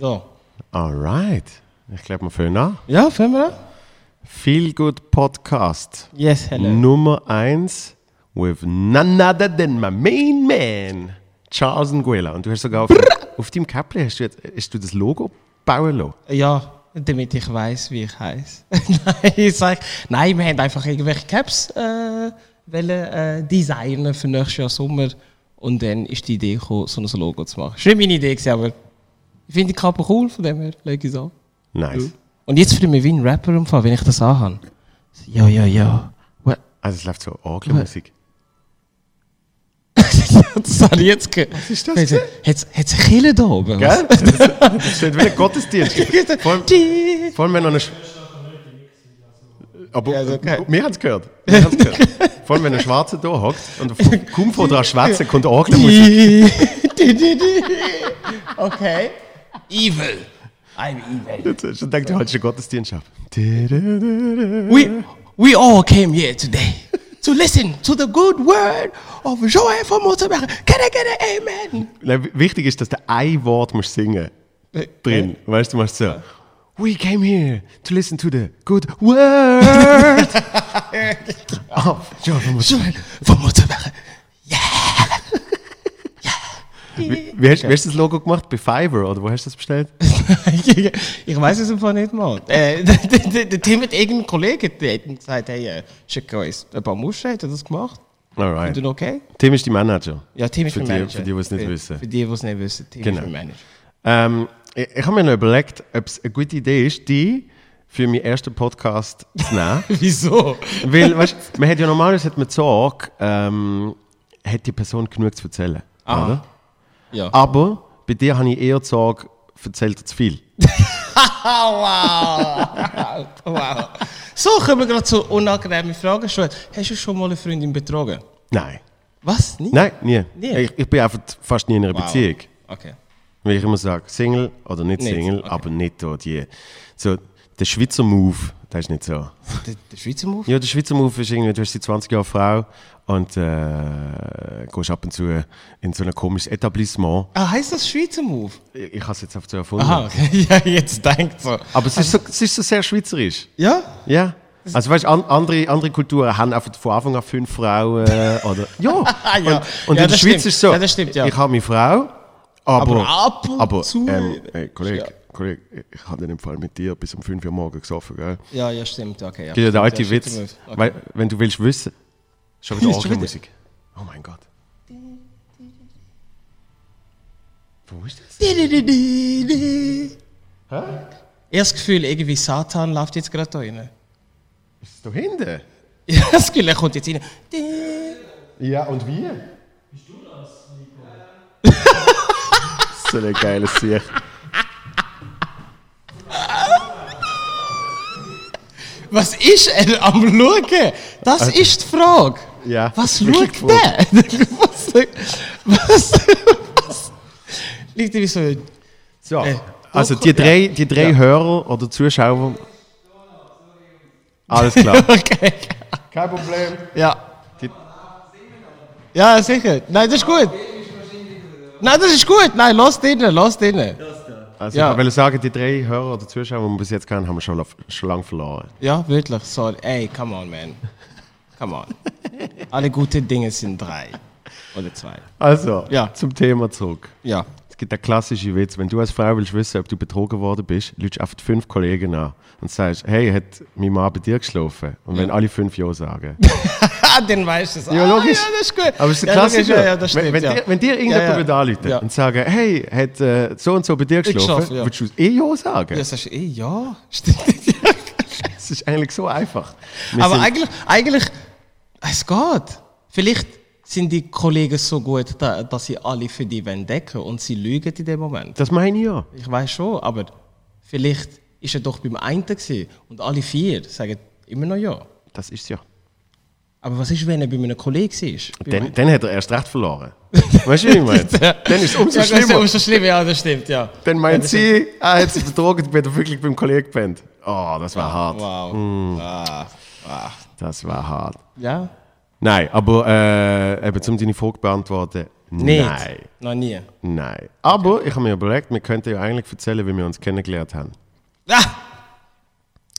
So. Alright. Ich glaube, wir fangen an. Ja, fangen wir an? Feel Good Podcast. Yes, hello. Nummer 1 with none other than my main man, Charles Nguela. Und du hast sogar auf, auf deinem Käppli hast du, jetzt, hast du das Logo bauen lassen. Ja, damit ich weiß, wie ich heiße. nein, ich sag, nein, wir haben einfach irgendwelche Caps äh, wollen, äh, designen für nächstes Jahr Sommer. Und dann ist die Idee gekommen, so ein Logo zu machen. Nicht meine Idee, aber ich finde die Kappe cool, von dem her lege ich es an. Nice. Und jetzt fühle ich mich wie ein Rapper umfallen, wenn ich das anhabe. Ja, ja, ja. Also es läuft so Orgelmusik. das habe ich jetzt gehört. Was ist das Hat es eine Kille da oben? Gell? Das, das steht wie ein Gottesdienst. Vor allem, Die- vor allem wenn noch eine... Sch- Aber Ja, ist okay. wir haben es gehört. Gehört. Vor allem wenn ein Schwarzer da hockt und kaum vor dran schwätzen, kommt Orgelmusik. Okay. Evil. I'm evil. Jetzt hast du gedacht, du hältst den Gottesdienst ab. We We, all came here today to listen to the good word of Joel von Mozart. Can I get an amen? Wichtig ist, dass du ein Wort musst singen drin. Weißt du, du machst so. We came here to listen to the good word of Joel von Mozart. Joel von Mozart. Wie, wie, hast, wie hast du das Logo gemacht? Bei Fiverr oder wo hast du das bestellt? ich weiß es einfach nicht mal. Äh, der, Tim hat irgendeinen Kollegen der hat ihm gesagt, hey, äh, schick uns ein paar Muscheln, hat er das gemacht? Alright. Ist das okay? Tim ist die Manager. Ja, Tim ist Für mein die- Manager. für die, die es nicht für, wissen. Für die, die es nicht wissen, Tim Genau. ist mein Manager. Ähm, ich ich habe mir noch überlegt, ob es eine gute Idee ist, die für meinen ersten Podcast zu nehmen. Wieso? Weil, weißt du, man hat ja normalerweise hat man die Sorge, ähm, hat die Person genug zu erzählen. Aha. Oder? Ja. Aber bei dir habe ich eher die Sorge, erzählt er zu viel. wow. wow. So, kommen wir gerade zu unangenehmen Fragen. Hast du schon mal eine Freundin betrogen? Nein. Was? Nie? Nein, nie. Nie? Ich, ich bin einfach fast nie in einer Wow. Beziehung. Okay. Weil ich immer sage, Single oder nicht Nicht, Single, okay. aber nicht da die. So, der Schweizer Move, das ist nicht so. Der, der Schweizer Move? Ja, der Schweizer Move ist irgendwie, du hast seit 20 Jahren Frau und äh, gehst ab und zu in so ein komisches Etablissement. Ah, heißt das Schweizer Move? Ich, ich habe es jetzt auf so erfunden. Aha, okay. ja, jetzt denkt so. Aber es ist, so, es ist so sehr schweizerisch. Ja? Ja. Also weißt du, an, andere, andere Kulturen haben einfach von Anfang an fünf Frauen äh, oder ja. Ah, ja. Und, und Ja, in der Schweiz stimmt. ist so. Ja, das stimmt, ja. Ich habe meine Frau, aber Aber ab und aber, zu- ähm, ey, Kollege, Ja. Kollege, ich habe in dem Fall mit dir bis um 5 Uhr morgens gesoffen, gell? Ja, ja, stimmt. Okay, ja. Ja der alte Stimmt, Witz. Okay. Weil, wenn du willst wissen, schon wieder? Orgelmusik. Oh mein Gott. Wo ist das? Ich habe das Gefühl, irgendwie Satan läuft jetzt gerade da rein. Ist es da hinten? Habe das Gefühl, er kommt jetzt rein. Ja, und wie? Bist du das, Nico? so ein geiles Sicht. Was ist er am Schauen? Das ist die Frage. Ja, Was schaut der? was, was, was? Liegt wie so... So, Äh, also die drei, die drei Hörer oder Zuschauer. Alles klar. Okay. Kein Problem. Ja. Die- Ja, sicher. Nein, das ist gut. Nein, das ist gut. Nein, lass drinnen, lass drinnen. Also Ja. ich will sagen, die drei Hörer oder Zuschauer, die wir bis jetzt kennen, haben wir schon, schon lange verloren. Ja, wirklich. Sorry. Ey, come on, man. Come on. Alle guten Dinge sind drei. Oder zwei. Also, Ja. zum Thema zurück. Ja. Es gibt einen klassischen Witz, wenn du als Frau willst wissen, ob du betrogen worden bist, lügst einfach fünf Kollegen an und sagst, hey, hat mein Mann bei dir geschlafen? Und wenn alle fünf Ja sagen. Ah, dann weißt du es. Ja, logisch. Ah, ja, das ist gut. Aber es ist ein ja, Klassiker. Ja, ja, das wenn, stimmt, wenn, ja. dir, wenn dir irgendjemand Ja, ja. Ja. und sagen, hey, hat äh, so und so bei dir geschlafen, ja. würdest du eh Ja sagen? Ja, sagst du, eh, ja. Stimmt. Es ist eigentlich so einfach. Wir Aber eigentlich, eigentlich, es geht. Vielleicht sind die Kollegen so gut, da, dass sie alle für die decken und sie lügen in dem Moment. das meine ich ja. Ich weiß schon, aber vielleicht ist er doch beim einen gewesen und alle vier sagen immer noch ja. Das ist ja. Aber was ist, wenn er bei einem Kollegen war? Dann, dann hat er erst recht verloren. weißt du, wie ich meine? Dann ist es umso ja, schlimmer. umso schlimmer, ja, das stimmt, ja. Dann meint sie, er hat sich betrogen, wenn er wirklich beim Kollegen gepennt. Oh, das war hart. Wow. Hm. Ah, ah. Das war hart. Ja. Nein, aber äh, eben, um deine Frage zu beantworten, Nicht? Nein. Noch nie. Nein. Aber ich habe mir überlegt, wir könnten ja eigentlich erzählen, wie wir uns kennengelernt haben. Ah!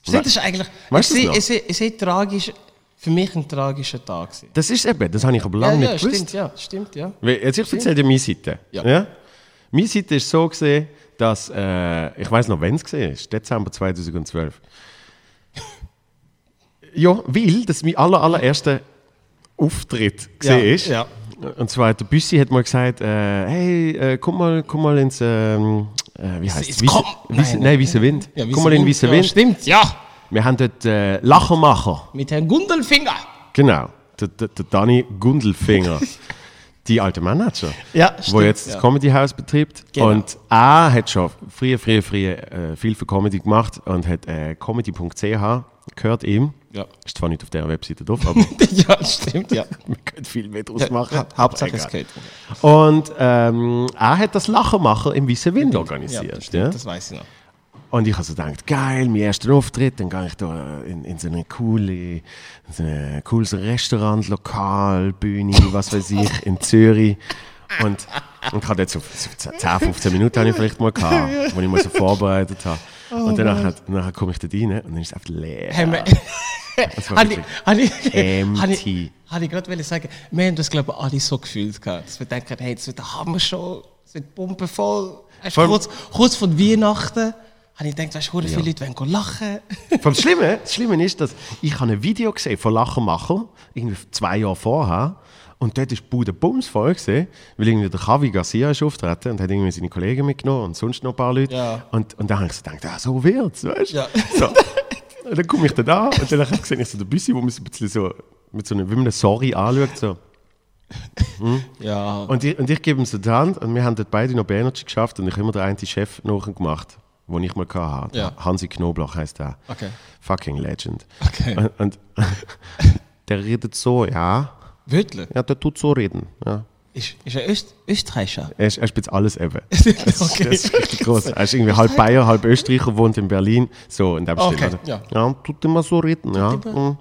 Stimmt, das ist eigentlich... Weißt du ich sehe tragisch... Für mich ein tragischer Tag. gewesen. Das ist eben, das habe ich aber Ja, lange ja, nicht gewusst. stimmt, ja, stimmt, ja. Weil, Jetzt ich erzähle dir meine Seite. Ja. Meine Seite ist so gesehen, dass äh, ich weiß noch, wann es ist. Dezember 2012. ja, weil das mein aller, allererster Auftritt gesehen Ja, ist. ja. Und zwar der Büssi hat mal gesagt, äh, hey, äh, komm mal, komm mal ins, ähm, äh, wie heißt es es? Wiese, Wiese, nein. Wiese Wind. Ja, komm mal in Wiese ja, Wind. Stimmt, ja. Wir haben dort äh, Lachermacher. Mit Herrn Gundelfinger. Genau, der, der, der Danny Gundelfinger. die alte Manager. Ja, Wo jetzt das ja. Comedy House betreibt. Genau. Und er hat schon früher, früher, früher äh, viel für Comedy gemacht und hat äh, comedy.ch gehört ihm. Ja. Ist zwar nicht auf der Webseite drauf, aber ja, stimmt, ja. man könnte viel mehr draus machen. Hauptsache Egal. es geht. Und ähm, er hat das Lachermacher im Weißen Wind Ja, organisiert. das, Ja, stimmt, das weiß ich noch. Und ich habe so gedacht, geil, mein erster Auftritt, dann gehe ich da in, in so eine coole, in so ein cooles Restaurant, Lokal, Bühne, was weiß ich, in Zürich. Und, und ich hatte jetzt so, so 10, 15 Minuten habe ich vielleicht mal gehabt, wo ich mal so vorbereitet habe. und danach, danach komme ich da rein und dann ist es einfach leer. Hey, wir- Habe ich, habe ich, habe ich, habe gerade sagen, wir haben das, glaube ich, alle so gefühlt gehabt. Dass wir denken, hey, das wird der Hammer schon, es wird pumpenvoll. Kurz, kurz vor Weihnachten habe ich gedacht, weißt du, hure viele Leute wollen lachen. Vom Schlimme, das Schlimme ist, dass ich ein Video gesehen von Lachermacher, irgendwie zwei Jahre vorher. Und dort die Bude Bums voll gesehen, weil irgendwie der Javi Garcia ist auftreten und hat irgendwie seine Kollegen mitgenommen und sonst noch ein paar Leute. Ja. Und, und dann habe ich so gedacht, ah, so wird's, weißt du? Ja. So. Und dann komme ich da da und dann sehe ich so den Büssi, wo mich so ein bisschen so mit so einem, wie man eine Sorry anschaut. So. Ja. Und, ich, und ich gebe ihm so die Hand und wir haben dort beide noch bei Energy geschafft und ich habe immer den einen Chef nachgemacht, den ich mal hatte. Ja. Hansi Knoblauch heißt der. Okay. Fucking Legend. Okay. Und, und der redet so, ja. Wirklich? Ja, der tut so reden. Ja. Ist, ist er Öst, Österreicher? Er, ist, er spielt alles eben. Das, Okay. das ist richtig groß. Er ist irgendwie halb Bayer, halb Österreicher, wohnt in Berlin. So, in dem Okay, Stil. ja. ja, tut immer so reden. Ja. Und,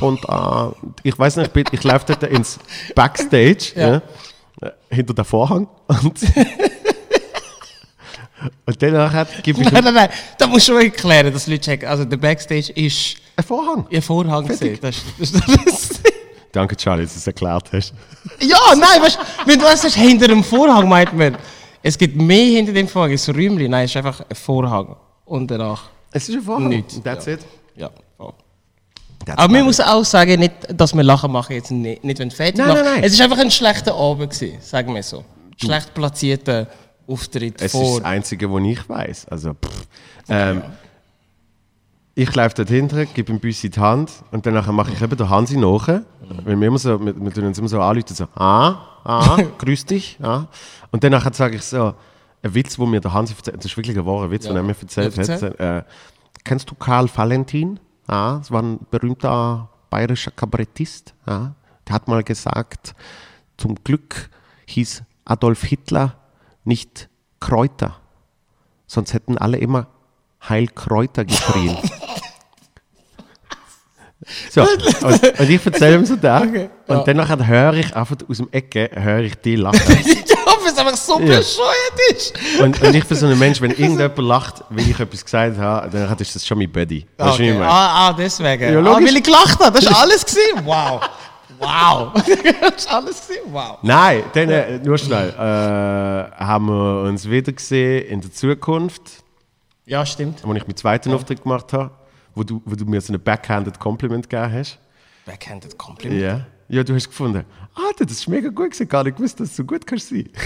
und äh, ich weiß nicht, ich, bin- ich laufe dort ins Backstage, Ja. ja. hinter der Vorhang. Und, und danach gibt es Nein, nein, nein, da musst du schon erklären, dass die Leute checken. Also der Backstage ist einen Vorhang. ihr Vorhang gesehen. Das, ist- das, das, Danke, Charlie, dass du es erklärt hast. ja, nein, weißt du, wenn du sagst, hinter dem Vorhang meint man, es gibt mehr hinter dem Vorhang, es ist ein Räumchen, nein, es ist einfach ein Vorhang. Und danach, Es ist ein Vorhang. Nichts, That's ja. it. ja. That's Aber man about muss auch sagen, nicht, dass wir Lachen machen jetzt nicht, nicht wenn fertig Nein, nein, nein. Es ist einfach ein schlechter Abend gewesen, sagen wir so. Schlecht platzierter Auftritt Es ist vor. das Einzige, was ich weiß. Also, pff. ähm, ich laufe dort hinten, gebe ihm Büssi die Hand und dann mache ich eben den Hansi nach. Weil wir immer so, wir, wir tun uns immer so anrufen, so, ah, ah, grüß dich, ah. Und danach sage ich so, ein Witz, wo mir der Hansi erzählt, das ist wirklich ein wahrer Witz, Ja. den er mir erzählt hat. Äh, kennst du Karl Valentin? Ja, das war ein berühmter bayerischer Kabarettist. Ja. Der hat mal gesagt, zum Glück hieß Adolf Hitler nicht Kräuter, sonst hätten alle immer Heil Kräuter geschrien. so, und, und ich erzähle ihm so da. Okay, und ja. danach höre ich einfach aus dem Ecke, höre ich die lachen. ich hoffe, es einfach so Ja. bescheuert ist. und, und ich bin so ein Mensch, wenn irgendjemand lacht, wenn ich etwas gesagt habe, dann ist das schon mein Buddy. Weißt du, Okay. Ah, ah, deswegen. Ja, ah, weil ich gelacht habe. Das ist alles gewesen? Wow. Wow. ist alles gewesen? Wow. Nein, dann äh, nur schnell. Äh, haben wir uns wieder gesehen in der Zukunft, Ja, stimmt. wo ich meinen zweiten Auftritt gemacht habe, wo du, wo du mir so ein backhanded Compliment gegeben hast. Backhanded Compliment. Ja. Ja, du hast gefunden, ah, das ist mega gut gewesen, gar nicht gewusst, dass du so gut kannst sein.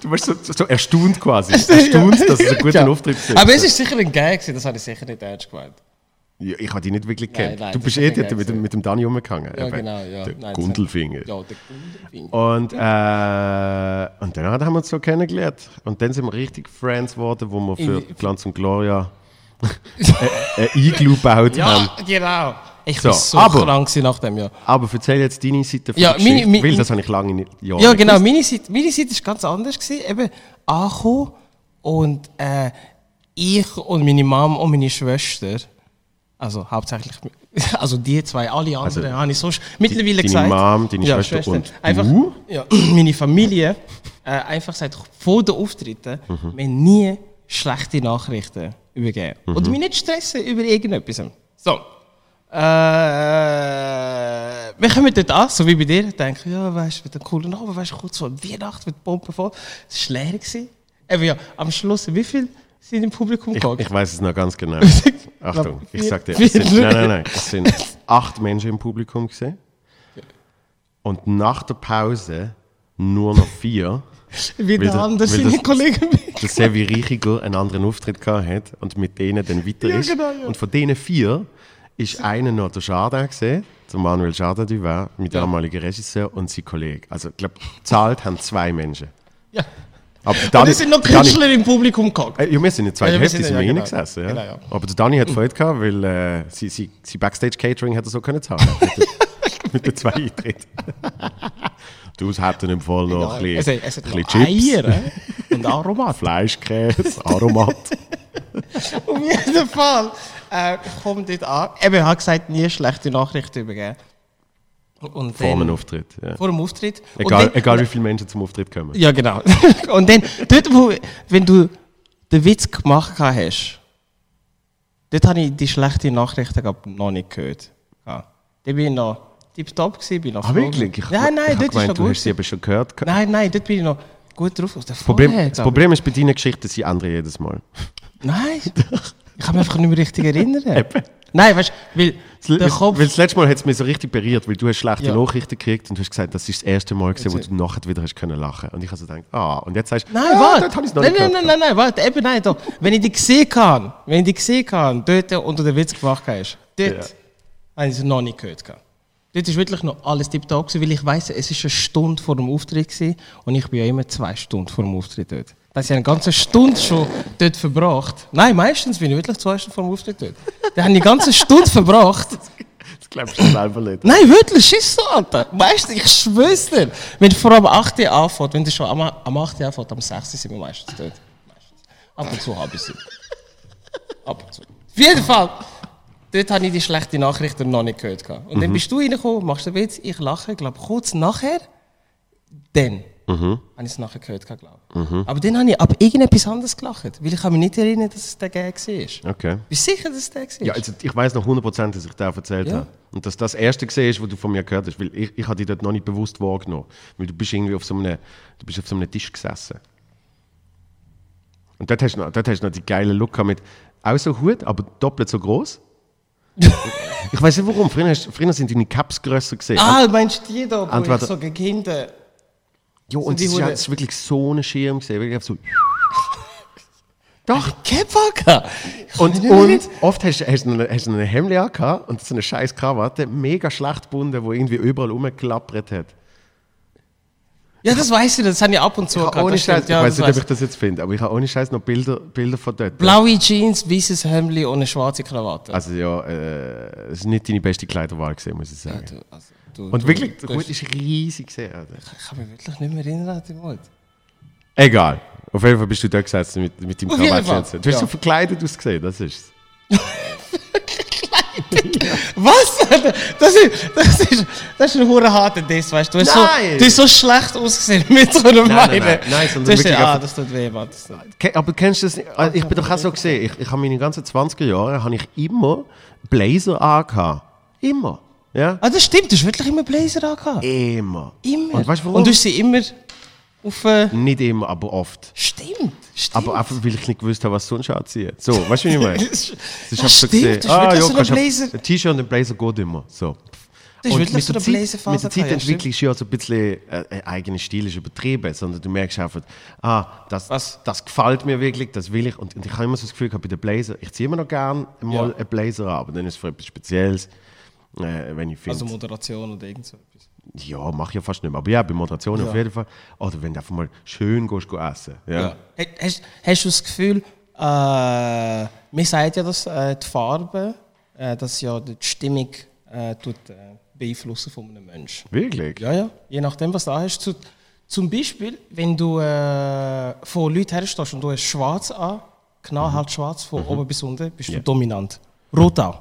du warst so, so erstaunt quasi. Erstaunt, dass es ein guter Ja. Auftritt war. Aber es ist sicher ein Gag gewesen, das habe ich sicher nicht ernst gemeint. Ja, ich habe dich nicht wirklich kennt. du bist ist eh dort mit, mit dem Dani rumgegangen. Ja, Eben. genau, ja. Der Nein, Gundelfinger. Ja, der Gundelfinger. Und, äh, und dann haben wir uns so kennengelernt. Und dann sind wir richtig Friends geworden, wo wir für In- Glanz und Gloria ein Iglu gebaut haben. Ja, genau. Ich So, war so aber- krank nach dem Jahr. Aber erzähl jetzt deine Seite von Ja, der meine- meine- weil das habe ich lange nicht Ja, nicht genau. gewusst. Meine Seite, meine Seite ist ganz anders. Gewesen. Eben angekommen und äh, ich und meine Mom und meine Schwester, also hauptsächlich Also die zwei, alle anderen habe ich sonst mittlerweile deine gesagt. Mom, deine ja, Schwester und einfach, du? Ja, meine Familie äh, einfach gesagt, vor den Auftritten, Mhm. haben nie schlechte Nachrichten übergeben. Mhm. Oder mich nicht stressen über irgendetwas. So. Äh, wir kommen dort an, so wie bei dir, denken, ja, weißt du, wird ein cooler Abend, weißt du, kurz vor Weihnachten wird die Bombe voll. Es war leer. Gewesen. Eben ja, am Schluss, wie viele sind im Publikum Ich, gegangen? ich weiß es noch ganz genau. Achtung, ich sag dir, es sind, nein, nein, nein, es sind acht Menschen im Publikum gesehen. Und nach der Pause nur noch vier. Wie der andere seine das- Kollegen. Der Sevi Richiger einen anderen Auftritt gehabt hat und mit denen dann weiter Ja, ist. genau, ja. Und von denen vier ist einer noch der Jardin gesehen, der Manuel Jardin du war, mit Ja. damaligen Regisseur und sein Kollege. Also ich glaube, zahlt haben zwei Menschen. Ja. Aber der Und Dani- es sind noch der Dani- Künstler im Publikum gegangen. Äh, Ja, wir sind in zwei Ja, wir Hälfte sind- sind ja, wir genau. reingesessen. Ja. Genau, ja. Aber der Dani hat Freude gehabt, weil äh, sie, sie, sie Backstage-Catering hätte so können zahlen mit, den- mit den zwei Eintritten. du, es hätten im Fall noch ein es, bisschen, es hat ein bisschen Chips, Eier äh? und Aromat. Fleischkäse, Aromat. Auf jeden Fall. Äh, ich komme dort an. Eben, ich habe gesagt, nie schlechte Nachrichten übergeben. Und Vor einem dann- Auftritt. Ja. Vor dem Auftritt. Egal, dann- egal wie viele Menschen zum Auftritt kommen. Ja, genau. Und dann, dort, wo, wenn du den Witz gemacht hast, dort habe ich die schlechten Nachrichten noch nicht gehört. Ja. Dann bin ich noch tipptopp gewesen, bin noch Ah, wirklich? Ich, nein, nein, ich dort ist gemeint, noch du gut. hast sie aber schon gehört. Nein, nein, dort bin ich noch gut drauf. Aus der Das Problem, das. Problem ist bei deinen Geschichten, sie ändern jedes Mal. Nein, ich kann mich einfach nicht mehr richtig erinnern. Nein, weißt du, weil der Kopf. Weil das letzte Mal hat es mich so richtig berührt, weil du hast schlechte Ja. Nachrichten gekriegt und du hast gesagt, das ist das erste Mal, gewesen, wo du nachher wieder hast können lachen Und ich habe so gedacht, ah, und jetzt sagst du, Nein, ah, warte. Nein, nein, gehört. nein, nein, nein, warte. Eben nein, doch. Wenn ich die gesehen kann, wenn ich die gesehen kann, dort unter den Witz gemacht hast, dort Ja. habe ich es noch nicht gehört. gehabt. Dort ist wirklich noch alles tiptop weil ich weiss, es war eine Stunde vor dem Auftritt gewesen, und ich bin ja immer zwei Stunden vor dem Auftritt dort. Das habe ich eine ganze Stunde schon dort verbracht. Nein, meistens bin ich wirklich zwei Stunden vor dem Auftritt dort. Da habe ich eine ganze Stunde verbracht. Das glaubst du selber nicht. Nein, wirklich, ist so, Alter. Meistens, ich schwör's dir. Wenn du vor allem 8 Uhr anfängst, wenn du schon am, am 8 Uhr anfängst, am 6 Uhr sind wir meistens dort. Meistens. Ab und zu habe ich sie. Ab und zu. Auf jeden Fall, dort habe ich die schlechten Nachrichten noch nicht gehört. gehabt. Und dann bist du reingekommen, machst den Witz, ich lache, glaube kurz nachher, dann habe ich es nachher gehört, glaube ich. Aber dann habe ich ab irgendetwas anderes gelacht, weil ich kann mich nicht erinnern, dass es der Gag war. Okay. Bist du sicher, dass es der war? Ja, also ich weiß noch 100%, dass ich dir erzählt Ja. habe. Und dass das erste gesehen ist, was du von mir gehört hast. Weil ich, ich habe dich dort noch nicht bewusst wahrgenommen. Weil du bist irgendwie auf so einem, du bist auf so einem Tisch gesessen. Und dort hast du noch, dort hast du noch die geile Look mit auch so Hut, aber doppelt so groß. ich weiß nicht warum. Früher, hast, früher sind deine Caps grösser gesehen. Ah, meinst du die da, wo ich so gegen hinten... jo, und die es ja- ist wirklich so ein Schirm gesehen. Wirklich so. Doch. Kepaka! Und, und oft hast, hast, du hast du eine Hemd angehabt und so eine scheiß Krawatte, mega schlecht gebunden, wo irgendwie überall rumgeklappert hat. Ja, das weiß ich, das habe ich ab und zu Ich gehabt, ohne Scheiß, stimmt, ich ja, weiß nicht, ob ich das jetzt finde, aber ich habe ohne Scheiß noch Bilder, Bilder von dort. Blaue Jeans, weißes Hemd und eine schwarze Krawatte. Also ja, äh, es ist nicht deine beste Kleiderwahl gesehen, muss ich sagen. Du, also, du, Und du- wirklich, du der Hut ist riesig gesehen. Alter. Ich kann mich wirklich nicht mehr erinnern an den Mut. Egal. Auf jeden Fall bist du da gesessen mit, mit deinem. Fall, Du hast ja. so verkleidet ausgesehen, das ist es. Was? Das ist, das ist, das ist ein hure harter Diss, weißt du? Du hast, Nein! so, du hast so schlecht ausgesehen mit so einem Nein, nein, nein, nein, sondern Du hast ah, das tut weh, Mann. Aber kennst du das nicht? Also Ich bin doch auch so gesehen. Ich, ich habe meine ganzen 20er Jahre habe ich immer Blazer angehabt. Immer. Ja? Ah, das stimmt, du hast wirklich immer Blazer angehabt. Immer. Immer. Und weißt du warum? Und du hast sie immer auf... Äh, Nicht immer, aber oft. stimmt, stimmt. Aber einfach, weil ich nicht gewusst habe, was sonst anziehen. So, weißt du, wie ich meine? das, Es das einfach so stimmt, gesehen, das ist wirklich so du- Blazer. Ein T-Shirt und ein Blazer geht immer. So. Das ist Und wirklich mit so der eine Blazer-Phase. mit der Zeit ja, entwickelst du ja so ein bisschen äh, ein eigener Stil ist übertrieben, sondern du merkst einfach, ah, das, Was? das gefällt mir wirklich, das will ich. Und, und ich habe immer so das Gefühl gehabt, bei den Blazer, ich ziehe immer noch gerne mal Ja. einen Blazer an, aber dann ist es für etwas Spezielles, äh, wenn ich finde. Also Moderation oder irgend so etwas. ja, mache ich ja fast nicht mehr. Aber ja, bei Moderation Ja. auf jeden Fall. Oder wenn du einfach mal schön gehst, go essen. Ja. Ja. Hast, hast du das Gefühl, äh, mir sagt ja, dass äh, die Farbe, äh, dass ja die Stimmung äh, tut, äh, beeinflussen von einem Menschen. Wirklich? Ja, ja. Je nachdem, was du hast. Zu, zum Beispiel, wenn du äh, vor Leuten herstehst und du hast schwarz an, knallhart schwarz, von oben bis unten, bist Ja. du dominant. Rot auch.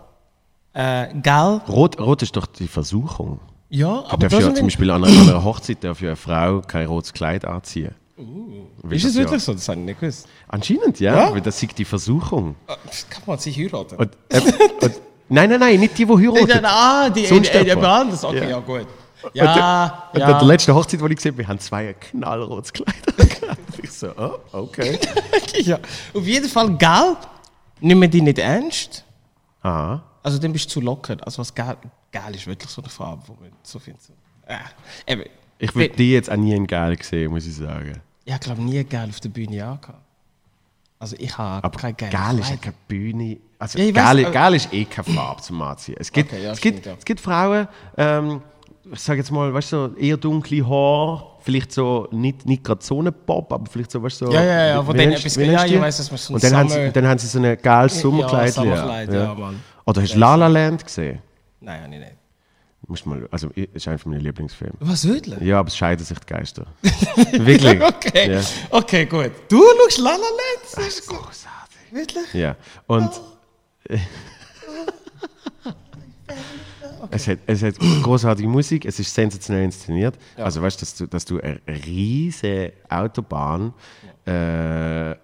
Äh, gell? Rot, Rot ist doch die Versuchung. Ja, aber darf das ja zum Beispiel an einer, an einer Hochzeit darf ja eine Frau kein rotes Kleid anziehen. Weil Ist es das ja- wirklich so? Das habe ich nicht gewusst. Anscheinend, ja, Ja? weil das ist die Versuchung. Ah, Kann man sich heiraten? Und, äh, und, nein, nein, nein, nicht die, die heiraten. Ah, die Sonst äh, äh, anders. Okay, Ja. ja, gut. Und Ja, und ja. der letzten Hochzeit, die ich gesehen habe, wir haben zwei ein knallrotes Kleid. Ich so, oh, okay. ja. Auf jeden Fall, gell? Nimm die nicht ernst. Aha. Also dann bist du zu locker. Also was gel, gel ist wirklich so eine Farbe, wo man so findet. So. Äh, eben. Ich würde die jetzt auch nie in Geil gesehen, muss ich sagen. Ich habe glaube nie gel auf der Bühne angehabt. Also ich habe Aber kein Geil ist ja keine Bühne. Also Ja, Geil, aber- Geil ist eh keine Farbe zum Anziehen. Es gibt, Okay, ja, es gibt, ja. es gibt Frauen, ähm, ich sage jetzt mal, weißt du, so eher dunkle Haare, vielleicht so, nicht, nicht gerade so einen Pop, aber vielleicht so, weißt du, so. Ja, ja, ja, von denen etwas- wie ja, ich weiss, dass man so Und dann haben, sie, dann haben sie so ein geiles Sommerkleid. Sommerkleid, ja, Mann. Oder hast du La La Land gesehen? Nein, habe ich nicht. Musst mal, also ist einer meiner Lieblingsfilme. Was wirklich? Ja, aber es scheiden sich die Geister. Wirklich. Okay, Ja. okay, gut. Du schaust La La Land? Das ist Großartig. Wirklich? Ja, und es, hat, es hat großartige Musik, es ist sensationell inszeniert. Also weißt du, dass du, dass du eine riesige Autobahn äh,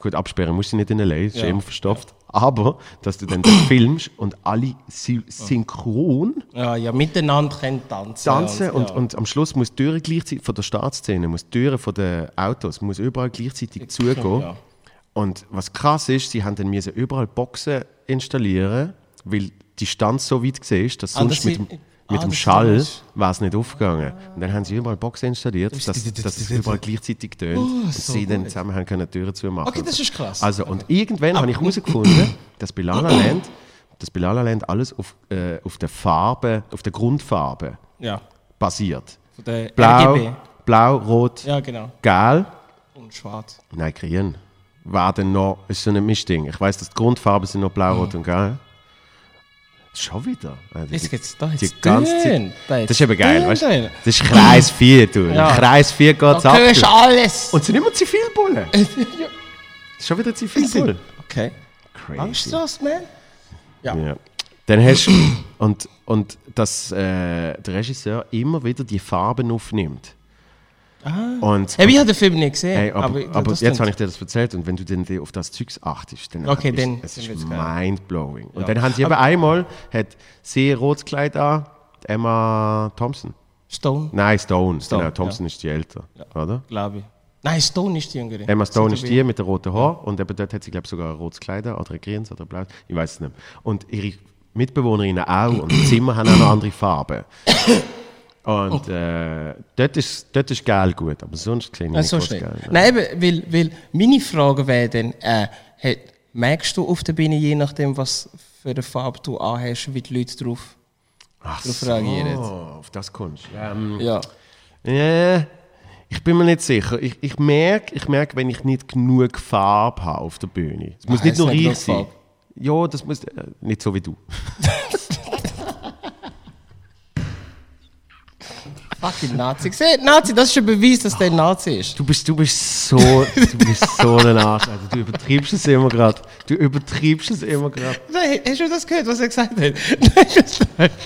gut absperren musst du nicht in LA, ist Ja. immer verstopft. Aber dass du dann das filmst und alle sy synchron Ja, ja, miteinander können tanzen. tanzen und, ja. und am Schluss muss die Türe gleichzeitig von der Startszene, muss die Türe von den Autos, muss überall gleichzeitig zugehen. ja. Und was krass ist, sie haben dann müssen überall Boxen installieren, weil die Distanz so weit war, dass Ah, sonst das mit, sind- dem, ah, mit dem Schall war es nicht aufgegangen. Und dann haben sie überall Boxen installiert, dass, dass es überall gleichzeitig tönt und so sie dann zusammen haben können Türen zumachen. Okay, das ist krass. Also, und irgendwann habe ich herausgefunden, dass bei La La Land, dass bei La La Land alles auf, äh, auf der Farbe, auf der Grundfarbe ja, basiert. Blau, RGB. Blau, Rot, Ja, genau. Gel. Und schwarz. Nein, Grün. War denn noch, ist so ein Mischding. Ich weiß, dass die Grundfarben sind noch Blau, Rot und Gel. Schon wieder. Also die- geht's da jetzt ganze Das ist eben geil, weißt du? Das ist Kreis 4, du. Ja. Kreis 4 geht's Da ab. hörst du. du alles. Und es sind immer Zivilbullen. Das ist schon wieder Zivilbullen. Okay. Crazy. Angst du das, man? Ja. Ja. Dann hast du, und, und dass äh, der Regisseur immer wieder die Farben aufnimmt. Und, Hey, ich habe den Film nicht gesehen. Hey, aber, aber, das jetzt habe ich dir das erzählt und wenn du dann auf das Zeugs achtest, dann Okay, ist, dann- es ist mindblowing. Und Ja. dann haben sie eben einmal, hat sie rotes Kleid an, Emma Thompson. Stone, Nein, Stone. Stone, genau, Thompson ist die älter, oder? glaube ich. Nein, Stone ist die Jüngere. Emma Stone ist die mit den roten Haaren und eben dort hat sie, glaube ich, sogar ein rotes Kleid oder ein grünes oder blaues, ich weiß es nicht. Und ihre Mitbewohnerinnen auch und die Zimmer haben auch noch andere Farben. Und äh, dort, ist, dort ist geil gut, aber sonst sehe ich Nein, nicht so geil. Nein, eben, weil, weil meine Frage wäre dann, äh, hey, merkst du auf der Bühne, je nachdem, was für eine Farbe du anhast, wie die Leute Ach drauf so, reagieren? auf das kommst. Ähm, Ja. äh, ich bin mir nicht sicher. Ich, ich merke, ich merk, wenn ich nicht genug Farbe habe auf der Bühne. Es muss Ah, nicht nur genug sein. Ja, das muss äh, nicht so wie du. Fucking Nazi. Seht, Nazi, das ist ein Beweis, dass der ein Nazi ist. Du bist, du bist so, du bist so ein Arsch. Alter. Du übertreibst es immer gerade. Du übertreibst es immer gerade. Nein, hast du das gehört, was er gesagt hat?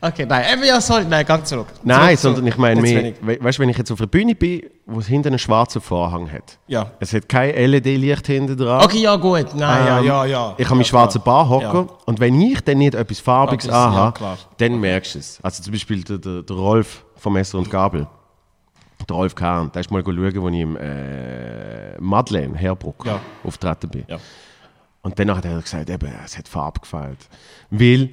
Okay, nein, eben, ja, sorry, nein, ganz zurück. Nein, Zurück, sondern ich meine we weißt du, wenn ich jetzt auf einer Bühne bin, wo es hinten einen schwarzen Vorhang hat. Ja. Es hat kein LED-Licht hinten dran. Okay, ja, gut. Nein, ja, Ähm, ja, ja. Ich habe meinen ja, schwarzen klar. Barhocker und wenn ich dann nicht etwas Farbiges ja, anhabe, klar. dann merkst du es. Also zum Beispiel der, der, der Rolf vom Messer und Gabel, der Rolf Kahn, der ist mal schauen, als ich im äh, Madeleine, Herbruck, Ja. auftreten bin. Ja. Und danach hat er gesagt, eben, es hat Farbe gefällt. Weil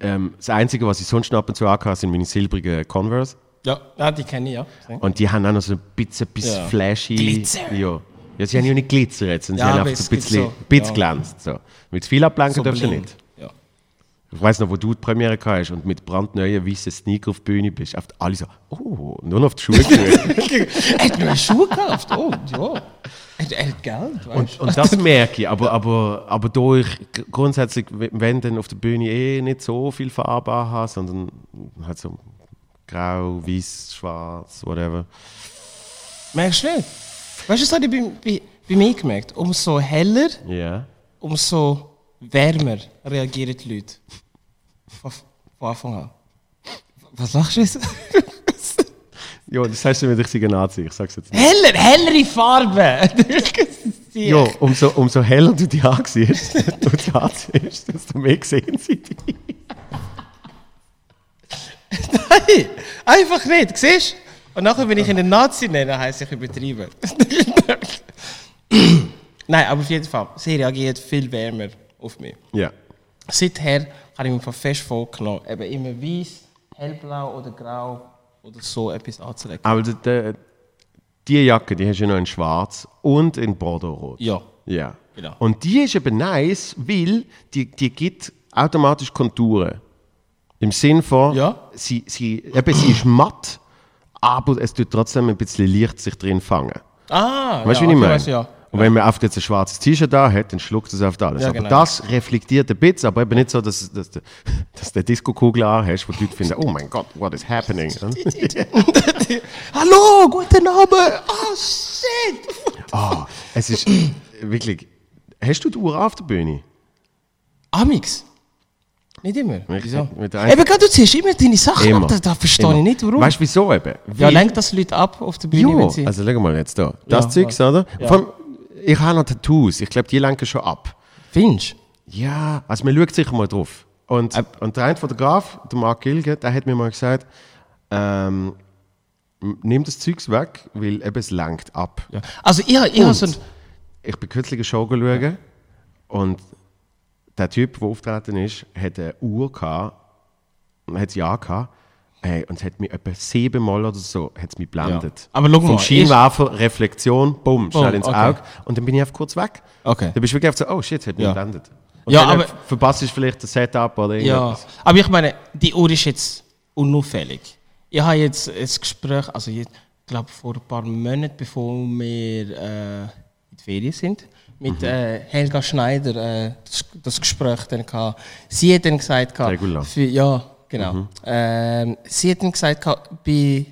ähm, das Einzige, was ich sonst noch ab und zu anhabe, sind meine silbrigen Converse. Ja, ja, die kenne ich, ja. Und die haben auch noch so ein bisschen, bisschen Ja. flashy. Glitzer. Ja. ja, sie haben ja nicht Glitzer jetzt, sondern Ja, sie haben einfach so ein bisschen, so- bisschen ja. glänzt. So. Mit viel ablenken So darfst bling. nicht. Ich weiß noch, wo du die Premiere hast und mit brandneuen weißen Sneaker auf die Bühne bist. Auf alle so, oh, nur noch auf die Schuhe geschaut. er hat neue Schuhe gekauft. Oh, ja. Er, hat Geld, weißt und, und das merke ich. Aber, aber, aber da ich grundsätzlich, wenn dann auf der Bühne eh nicht so viel Farbe habe, sondern halt so grau, weiß, schwarz, whatever. Merkst du nicht? Weißt du, das habe ich bei, bei, bei mir gemerkt. Umso heller, Ja. umso wärmer reagieren die Leute. Von, Anfang an. Was lachst du jetzt? Ja, das heißt nicht, ich sei ein Nazi, ich sag's jetzt nicht. Heller, hellere Farben! Ja, umso, umso heller du die ansiehst, du die ansiehst, desto mehr sehen sie dich. Nein, einfach nicht, siehst du? Und nachher, wenn ich einen Nazi nenne, heisst ich übertrieben. Nein, aber auf jeden Fall, sie reagiert viel wärmer auf mich. Ja. Seither habe ich mir von fest vorgenommen, eben immer weiß, hellblau oder grau oder so etwas anzulegen. Aber die, die, die Jacke, die hast du ja noch in schwarz und in Bordeaux-rot. Ja. Ja. Genau. Und die ist eben nice, weil die, die gibt automatisch Konturen. Im Sinn von, Ja. sie, sie, eben, sie ist matt, aber es tut trotzdem ein bisschen Licht sich drin fangen. Ah, Weißt du, ja, wie ich okay, meine? weiss, ja. Und wenn man oft jetzt ein schwarzes T-Shirt da hat, dann schluckt es auf alles. Ja, aber genau. das reflektiert ein bisschen, aber eben nicht so, dass, dass, dass, eine Disco-Kugel hast, wo die Leute finden, oh mein Gott, what is happening? Hallo, guten Abend! Oh, shit! Ah, es ist wirklich. Hast du die Uhr auf der Bühne? Amix. Nicht immer. Wieso? der Eben, du ziehst immer deine Sachen Immer. ab. Da, da verstehe ich nicht, warum. Weißt du wieso eben? ja, Weil- lenkt das Leute ab auf der Bühne, Ja, sie... also schau mal jetzt da. Das Ja, Zeugs, oder? Vor allem, ich habe noch Tattoos. Ich glaube, die lenken schon ab. Findest Ja, also man schaut sicher mal drauf. Und, Äh. und der eine Fotograf, der Marc Gilge, der hat mir mal gesagt, ähm, nimm das Zeugs weg, weil eben es lenkt ab. ja. Also, ich, ich habe so ein... Ich bin kürzlich eine Show schauen und der Typ, der auftreten ist, hat eine Uhr gehabt, hat sie angehabt, hey, und es hat mich etwa siebenmal oder so hat's mich blendet. Ja. Aber schau Vom mal, Scheinwerfer, Reflexion, bumm, schnell ins okay. Auge und dann bin ich einfach kurz weg. Okay. Dann bist du wirklich so, oh shit, es hat mich Ja. geblendet. Und Ja, aber- verpasst du vielleicht das Setup oder Ja, irgendwas. aber ich meine, die Uhr ist jetzt unauffällig. Ich habe jetzt ein Gespräch, also ich glaube vor ein paar Monaten, bevor wir äh, in die Ferien sind, mit äh, Helga Schneider äh, das, das Gespräch dann gehabt. Sie hat dann gesagt, gehabt, Regular. für, ja, genau. Ähm, sie hat dann gesagt, bei,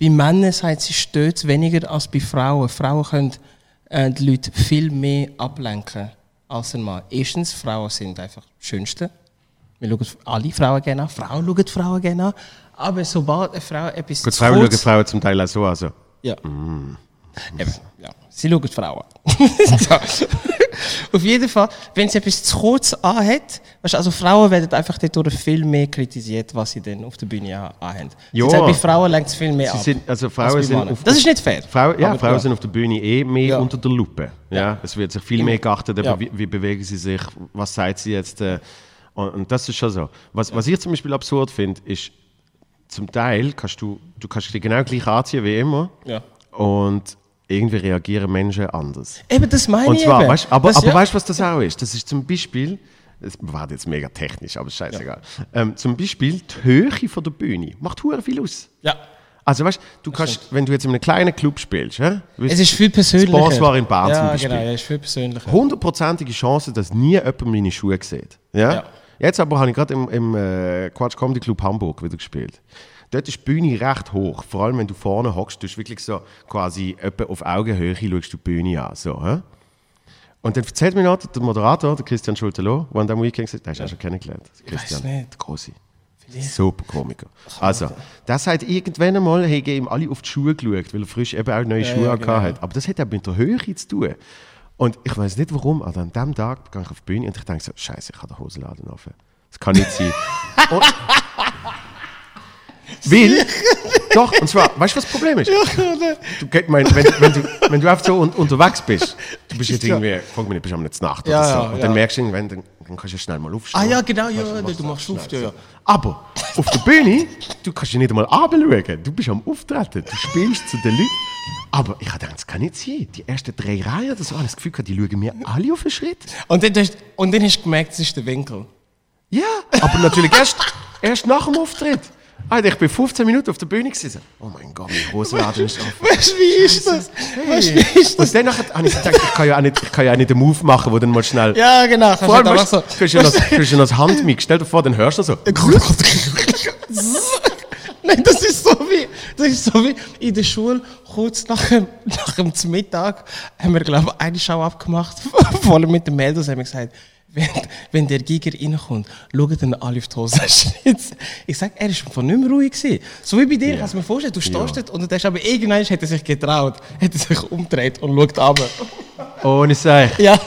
bei Männern sagt sie stets weniger als bei Frauen. Frauen können äh, die Leute viel mehr ablenken als ein Mann. Erstens, Frauen sind einfach die Schönsten. Wir schauen alle Frauen gerne an. Frauen schauen Frauen gerne an. Aber sobald eine Frau etwas Gut, zu Frauen schauen kurz- Frauen zum Teil auch so also. ja. Eben, ja. Sie schauen Frauen. so. Auf jeden Fall, wenn sie etwas zu kurz anhat, weißt, du, also Frauen werden einfach dadurch viel mehr kritisiert, was sie dann auf der Bühne an- anhaben. Ja. Bei Frauen lenkt es viel mehr Sie ab. sind, also als Frauen bei sind auf, das ist nicht fair. Frauen, ja, Frauen ja. sind auf der Bühne eh mehr Ja. unter der Lupe. Ja. Es wird sich viel mehr geachtet, wie, wie bewegen sie sich, was sagt sie jetzt. Äh, und, und das ist schon so. Was, was ich zum Beispiel absurd finde, ist, zum Teil kannst du, du kannst dich genau gleich anziehen wie immer Ja. und irgendwie reagieren Menschen anders. Eben, das meine Und ich zwar, eben. weißt, aber, das, aber ja. weißt du, was das auch ist? Das ist zum Beispiel, es war jetzt mega technisch, aber scheißegal. Ähm, zum Beispiel die Höhe von der Bühne macht hure viel aus. Ja. Also weißt du, kannst, wenn du jetzt in einem kleinen Club spielst, ja, Es ist viel persönlicher. Das war in Bern ja, zum Beispiel. genau, ja, ist viel persönlicher. hundertprozentige Chance, dass nie jemand meine Schuhe sieht. Ja? Ja. Jetzt aber habe ich gerade im, im äh, Quatsch Comedy Club Hamburg wieder gespielt. Dort ist die Bühne recht hoch. Vor allem, wenn du vorne hockst, du wirklich so quasi etwa auf Augenhöhe schaust du die Bühne an. So, hä? Und dann erzählt mir noch der Moderator, der Christian Schulterloh, der an dem Weekend gesagt hat, den hast du auch schon kennengelernt. Christian, nicht. der Große. Super Komiker. Also, das hat irgendwann einmal, haben ihm alle auf die Schuhe geschaut, weil er frisch eben auch neue Schuhe ja, genau. hat. Aber das hat auch mit der Höhe zu tun. Und ich weiß nicht warum, aber an dem Tag gehe ich auf die Bühne und ich denke so, Scheiße, ich habe den Hosenladen offen. Das kann nicht sein. und, weil, doch, und zwar, weißt du, was das Problem ist? Du, mein, wenn, wenn, du, wenn du einfach so un, unterwegs bist, du bist jetzt irgendwie, frag mich nicht, bist du am Nacht oder Ja, so, ja, und ja. dann merkst du irgendwann, dann, dann kannst du ja schnell mal aufstehen. Ah ja, genau, ja, du, du machst auf, ja, ja. aber auf der Bühne, du kannst ja nicht einmal runterschauen. Du bist am Auftreten, du spielst zu den Leuten. Aber ich gedacht, das kann nicht sein. Die ersten drei Reihen oder so, habe ich das Gefühl, gehabt, die schauen mir alle auf den Schritt. Und dann, hast, und dann hast du gemerkt, es ist der Winkel. Ja, aber natürlich erst, erst nach dem Auftritt. Alter, ich bin 15 Minuten auf der Bühne gesessen. Oh mein Gott, mein Hosenladen ist offen. Weißt du, wie ist das? Weißt du, wie ist das? Und dann habe ich gedacht, ich kann ja auch nicht, ich kann ja auch nicht den Move machen, wo dann mal schnell... Ja, genau. Vor allem, du einfach weißt, du, ja noch, hast ja noch das Handmix. Stell dir vor, dann hörst du so. Nein, das ist so wie, das ist so wie in der Schule, kurz nach dem, nach dem Mittag, haben wir, glaube ich, eine Show abgemacht, vor allem mit den Mädels, haben wir gesagt, wenn, wenn der Giger reinkommt, schauen dann alle auf die Hose schnitzen. Ich sag, er ist von nicht mehr ruhig gewesen. So wie bei dir, Ja. kannst du mir vorstellen, du stehst Ja. dort und du denkst, aber irgendwann hat er sich getraut, hat er sich umgedreht und schaut runter. Ohne Seich. Ja.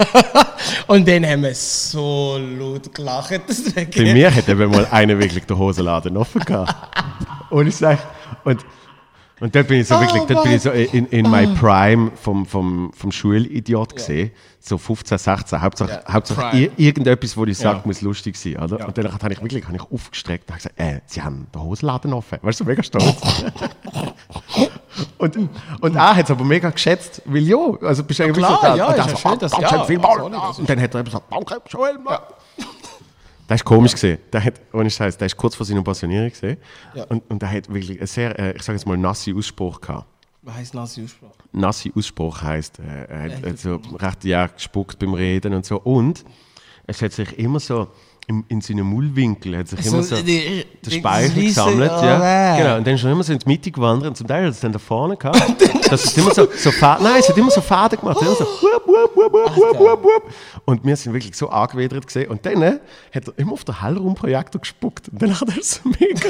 Und dann haben wir so laut gelacht. Bei mir hat eben mal einer wirklich den Hosenladen offen gehabt. Ohne Seich. Und, und dort bin ich so Oh wirklich, dort bin ich so in, in my Ah. prime vom, vom, vom Schulidiot gesehen. So 15, 16. Hauptsache, Ja, Hauptsache ir irgendetwas, wo ich sage, Ja. muss lustig sein. Oder? Ja. Und dann habe ich wirklich habe ich aufgestreckt und habe gesagt, äh, sie haben den Hosenladen offen. Weißt du, so mega stolz. und, und er hat es aber mega geschätzt, weil ja, also bist du eigentlich klar, so da, ja, und ja so, schön, dass- ja, ist- Und dann hat er eben gesagt, danke, Joel, Mann. Das ist komisch gesehen. Der hat, ohne Scheiß, der ist kurz vor seiner Pensionierung. Ja. Und, und der hat wirklich einen sehr, äh, ich sage jetzt mal, nasse Ausspruch gehabt. Was heisst nasse Aussprache? Nasse Ausspruch heisst, äh, er hat, hat so recht ja gespuckt beim Reden und so. Und es hat sich immer so im, in seinen Mullwinkel hat sich immer so die- der Speichel gesammelt. oh, ja. nein. Genau. Und dann ist er immer so in die Mitte gewandert und zum Teil hat es dann da vorne gehabt. das ist immer so, so Nein, es hat immer so Faden gemacht. Immer so, wup, wup, wup, wup, wup, wup, wup. Und wir sind wirklich so angewidert gesehen. Und dann äh, hat er immer auf den Hellraumprojektor gespuckt. Und dann hat er so mega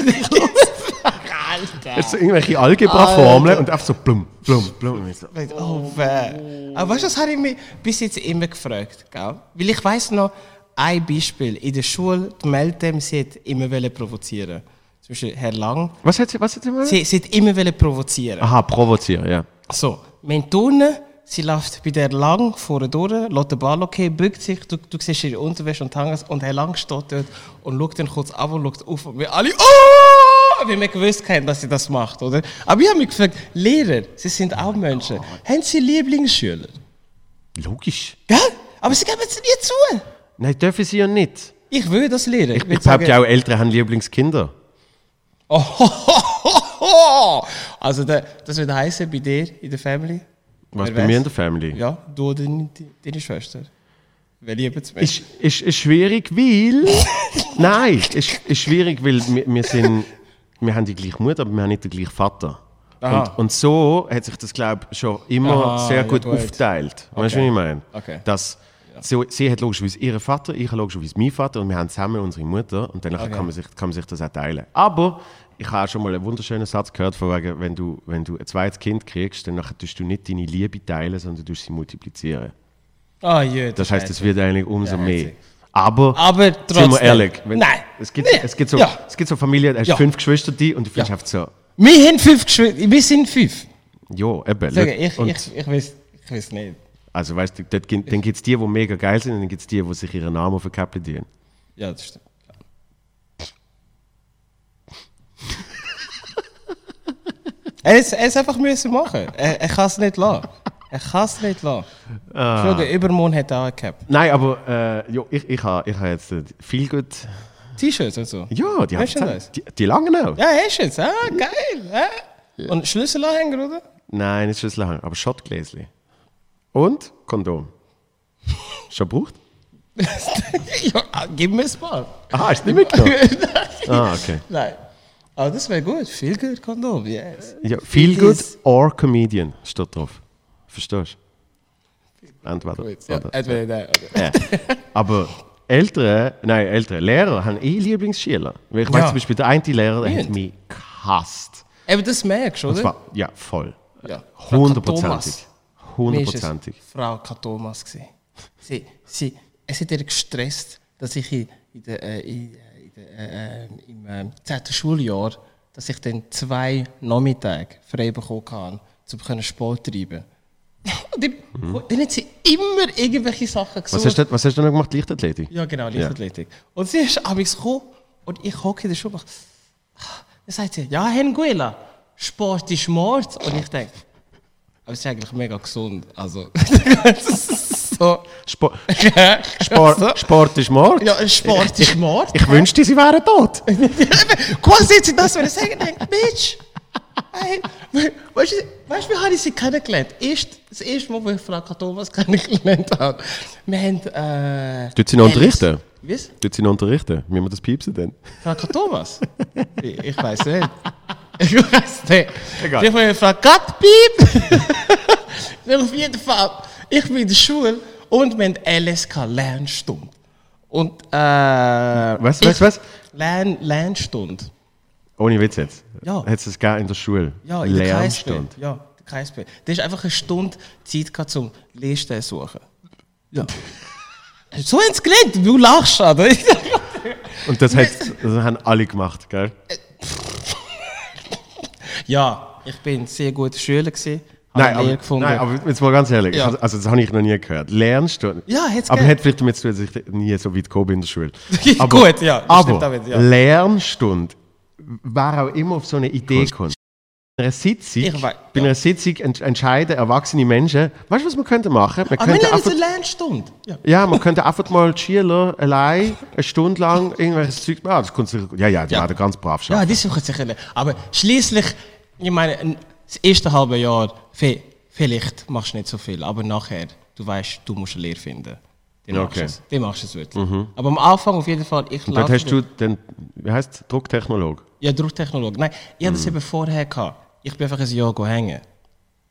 Er hat so irgendwelche Algebra-Formeln und einfach so blum, blum, blum. So, Oh, weh. Aber weißt du, das habe ich mich bis jetzt immer gefragt. Gell? Weil ich weiß noch, ein Beispiel. In der Schule, die Meldem, sie hat immer provozieren. Zum Beispiel Herr Lang. Was hat sie, was hat sie mal? Sie, sie hat immer provozieren. Aha, provozieren, ja. So, haben Turnen, sie läuft bei der Lang vorne durch, lässt den Ball okay, bückt sich, du, du siehst ihre Unterwäsche und Tangas und Herr Lang steht dort und schaut dann kurz ab und schaut auf und wir alle «Oh!» Weil wir gewusst haben, dass sie das macht, oder? Aber ich habe mich gefragt, Lehrer, sie sind auch Menschen, haben sie Lieblingsschüler? Logisch. Gell? Aber sie geben es nie zu. Nein, dürfen sie ja nicht. Ich will das lernen. Ich, ich behaupte ja auch, Eltern haben Lieblingskinder. Oh, also der, das würde heißen bei dir in der Family? Was Wer bei weiß? mir in der Family? Ja, du oder deine, deine Schwester. Wer liebt es? Ist, ist, ist schwierig, weil. Nein, ist, ist schwierig, weil wir, wir sind. Wir haben die gleiche Mutter, aber wir haben nicht den gleichen Vater. Und, und so hat sich das, glaube ich, schon immer Aha, sehr ja, gut, gut. aufgeteilt. Weißt du, Okay. was ich meine? Okay. Dass so, sie hat logischerweise ihren Vater, ich habe logischerweise meinen Vater und wir haben zusammen unsere Mutter und dann kann, man sich, kann man sich das auch teilen. Aber ich habe auch schon mal einen wunderschönen Satz gehört, von wegen, wenn du, wenn du ein zweites Kind kriegst, dann tust du nicht deine Liebe teilen, sondern du sie multiplizieren. Ah, ja, Das heißt, es wird eigentlich umso Ja, mehr. Aber, Aber sind trotzdem. wir ehrlich, wenn, Nein. Es gibt, Nee. es, gibt so, Ja. es gibt so Familien, da hast du Ja. fünf Geschwister die und du findest Ja. einfach so, Wir haben fünf Geschwister. Wir sind fünf. ja, eben. Sag, ich, ich, ich, weiß, ich weiß nicht. Also weißt du, dort, dann gibt es die, die mega geil sind und dann gibt es die, die sich ihren Namen auf ein Käppchen dienen. Ja, das stimmt. er ist, ist einfach müssen machen. Er, er kann es nicht lassen. Er kann es nicht lassen. Ah. Schau, der Übermond hat auch gehabt. Nein, aber äh, ja, ich, ich habe ich ha jetzt äh, viel gut. T-Shirts und so. Ja, die, Hast du haben- das? die, die langen auch. Ja, hast du jetzt. Ah, geil. Ah. Und Schlüsselanhänger, oder? Nein, nicht Schlüsselhang, aber Schottgläschen. Und Kondom. Schon gebraucht? ja, ah, gib mir ein paar. Aha, hast du nicht mitgenommen? ah, okay. Nein. Aber das wäre gut. Viel gut Kondom, yes. Ja, feel good Is- or comedian steht drauf. Verstehst du? Entweder. Ja. Entweder der oder. Ja. Aber ältere, nein, ältere Lehrer haben eh Lieblingsschüler. Weil ich weiß Ja. zum Beispiel, der eine Lehrer, der hat mich gehasst. Eben, das merkst du, oder? zwar, ja, voll. Ja. Hundertprozentig. Hundertprozentig. Frau K. Thomas. gewesen. Sie, sie, es hat ihr gestresst, dass ich in, der, äh, in, äh, äh, im äh, 10. Schuljahr, dass ich dann zwei Nachmittage frei bekommen kann, um Sport zu treiben. Dann, dann hat sie immer irgendwelche Sachen gesucht. Was hast, du, was hast du noch gemacht? Leichtathletik? Ja, genau, Leichtathletik. Und sie ist abends gekommen und ich hocke in der Schule dann sagt sie, ja, Herr Nguela, Sport ist Mord. Und ich denke, aber es ist eigentlich mega gesund. Also, so. Sport, Sport, Sport ist Mord. Ja, Sport ist Mord. Ich wünschte, sie wären tot. Quasi sie das wollen sagen und denkt, Bitch, hey, weißt du, weißt wie habe ich sie kennengelernt? Erst, das erste Mal, wo ich Frau. Thomas kennengelernt habe. Wir haben. Äh, Tut sie noch unterrichten? Was? Tut sie noch unterrichten? Wie wir das piepsen denn? Frau. Thomas? ich, ich weiß nicht. Ich weiß nicht. Egal. Ich habe Frau Kat Piep. Auf jeden Fall. Ich bin in der Schule und wir haben LSK Lernstunde. Und äh, Was, was, was? Lern, Lernstunde. Ohne Witz jetzt. Ja. Hat es das gegeben in der Schule? Ja, in der. Lernstunde. Ja, der KSP. Da ist einfach eine Stunde Zeit gehabt, zum zu suchen. Ja. So haben sie gelernt. Du lachst, oder? Und das, hat, das haben alle gemacht, gell? Ja, ich bin sehr guter Schüler gewesen. Habe Nein, aber, gefunden. nein, aber jetzt mal ganz ehrlich, Ja. also, das habe ich noch nie gehört. Lernst du? Ja, hat's Aber hat vielleicht damit zu tun, dass ich nie so weit gekommen bin in der Schule. Gut, ja, Aber damit, ja. Lernstunde war auch immer auf so eine Idee gekommen. Bei einer Sitzung, Ich wei- bei einer Sitzung ent entscheiden erwachsene Menschen, weißt du, was man könnte machen? Wir könnte lernen einfach, eine Lernstunde. Ja. ja, man könnte einfach mal Schüler allein eine Stunde lang irgendwelches Zeug machen. Ah, das kommt sicher, ja, ja, die Ja. werden ganz brav Ja, schaffen. die suchen sich eine. Aber schließlich, ich meine, ein- das erste halbe Jahr, vi- vielleicht machst du nicht so viel, aber nachher, du weißt, du musst eine Lehre finden. Dann machst Okay. machst du es wirklich. Aber am Anfang auf jeden Fall, ich Und dort hast du den, wie heißt Drucktechnolog? Ja, Drucktechnologe. Nein, ich hatte das Mhm. eben vorher gehabt. Ich bin einfach ein Jahr go hängen.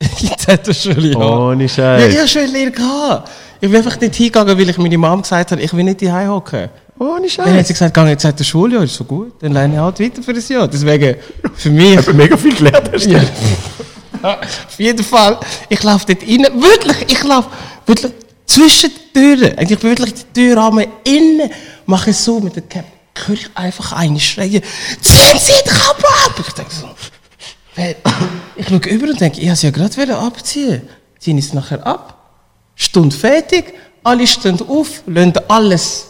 Jetzt hat er schon ja. Ohne Ja, Scheiß. ich habe schon eine Lehre gehabt. Ich bin einfach nicht hingegangen, weil ich meine Mom gesagt habe, ich will nicht hier hocken. Ohne Dann hat Scheiß. sie gesagt, geh jetzt seit der Schule, ja, ist so gut. Dann lerne ich halt weiter für das Jahr. Deswegen, für mich... Ich habe mega viel gelernt. hast du. Ja. Auf jeden Fall, ich laufe dort rein. Wirklich, ich laufe wirklich zwischen die Türen. Und ich bin wirklich die Tür am innen. Mache ich so mit der Cap. Höre ich einfach einen schreien. Ziehen Sie die Kappe ab! Ich denke so. Ich schaue über und denke, ich wollte sie ja gerade abziehen. Ziehen es nachher ab. Stunde fertig. Alle stehen auf, lassen alles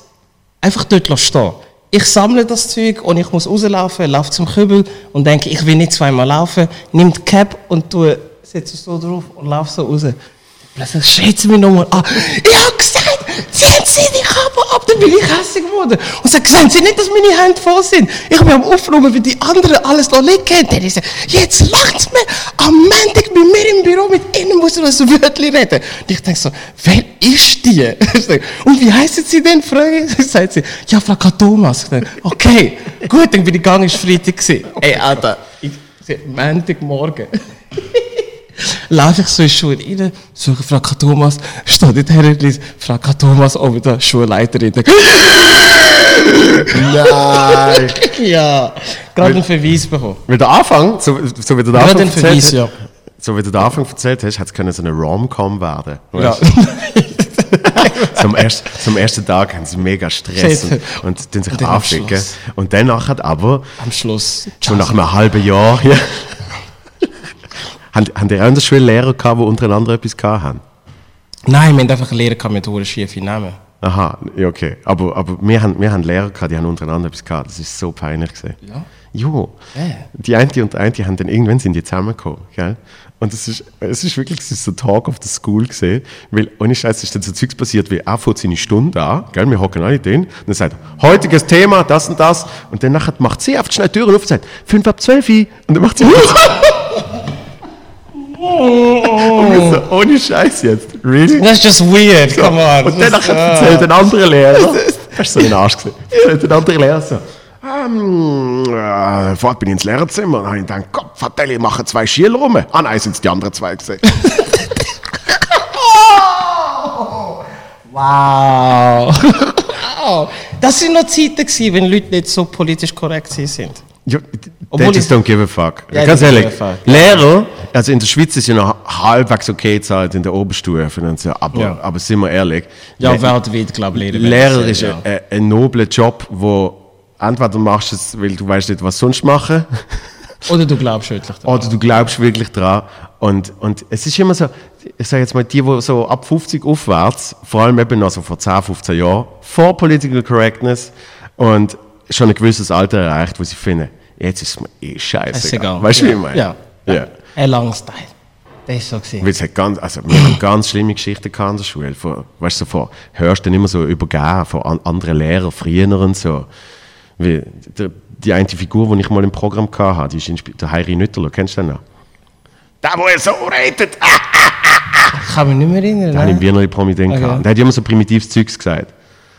einfach dort stehen. Ich sammle das Zeug und ich muss rauslaufen, laufe zum Kübel und denke, ich will nicht zweimal laufen, nimm die Cap und setze es so drauf und laufe so raus. Plötzlich schreit sie mich nochmal an. Ich habe gesagt, ziehen Sie die Kappe ab. Dann bin ich hässlich geworden. Und sagt, sehen Sie nicht, dass meine Hände voll sind? Ich bin am Aufräumen, weil die anderen alles noch liegen haben. Dann ist er, jetzt lacht es mir. Am Montag bei mir im Büro mit Ihnen muss er ein Wörtchen reden. Und ich denke so, wer ist die? Ich Und wie heißen Sie denn, Frau? Sagt sie, ja, Frau. Thomas. Ich denke, okay, gut, dann bin ich gegangen, ist Freitag gewesen. Ey, Alter, ich, Montagmorgen. Laufe ich so in die Schule rein, suche Frau. Thomas, stehe dort her und lese, Frau. Thomas, oben da, Schulleiterin. Nein. ja, gerade einen Verweis bekommen. Weil der Anfang, so, so wie du den Anfang einen Verweis, erzählt ja. hast, so wie du den Anfang erzählt hast, hätte es können so eine Rom-Com werden. Ja. weißt du? zum, ersten, zum ersten Tag haben sie mega Stress und, und dann sich Und dann. Schluss. Und dann nachher aber, Am Schluss. schon nach einem halben Jahr, ja, haben, haben die auch in der Schule Lehrer gehabt, die untereinander etwas gehabt haben? Nein, wir haben einfach Lehrer gehabt mit hohen schiefen Namen. Aha, ja, okay. Aber, aber wir, haben, wir haben Lehrer gehabt, die haben untereinander etwas gehabt. Das ist so peinlich gesehen. Ja. Jo. Ja. Die eine und die eine haben dann irgendwann sind die zusammengekommen, gell? Und es ist, es ist wirklich es ist so Talk of the School gesehen, weil ohne Scheiß ist dann so Zeugs passiert, wie er fährt seine Stunde an, gell? Wir hocken alle drin und dann sagt heutiges Thema, das und das und dann nachher macht sie auf schnell die Türen auf und sagt, 5 ab 12 Uhr und dann macht sie und wir so, ohne Scheiß jetzt, really? Das ist just weird, come on. Und nachher erzählt ein anderer Lehrer. Hast du so einen Arsch gesehen? Erzählt ein anderer Lehrer so. Ähm, äh, vorher bin ich ins Lehrerzimmer und habe ich gedacht, Gott, Vertell, ich mache zwei Schüler rum. Ah nein, sind es die anderen zwei gesehen. Wow. wow. Das sind noch Zeiten gewesen, wenn Leute nicht so politisch korrekt sind. Ja, Obwohl they just ich- don't give a fuck. Ja, Ganz ehrlich. Lehrer, also in der Schweiz ist ja noch halbwegs okay zahlt in der Oberstufe, aber, Ja. aber sind wir ehrlich, Ja, Le- weltweit, glaube ich, Lehrer. Ist sie, ein, ein, nobler Job, wo entweder machst du es, weil du weißt nicht, was sonst machen, Oder du glaubst wirklich daran. oder du glaubst wirklich dran. Und, und es ist immer so, ich sage jetzt mal, die, die so ab 50 aufwärts, vor allem eben noch so vor 10, 15 Jahren, vor Political Correctness und schon ein gewisses Alter erreicht, wo sie finden, jetzt ist es mir eh scheiße. Ist egal. Weißt du, ja. wie ich meine? Ja. ja. Ein langer Style. Das ist so. Weil es hat ganz, also wir haben ganz schlimme Geschichten in der Schule. Von, weißt du, von, hörst du dann immer so übergeben von an, anderen Lehrern früher und so. Wie, der, die eine Figur, die ich mal im Programm hatte, die ist der Heiri Nütterler, kennst du den noch? Der, wo er so redet, Ich kann mich nicht mehr erinnern. den habe ich im ne? Wiener Promi-Ding Okay. gehabt. Der hat immer so primitives Zeugs gesagt.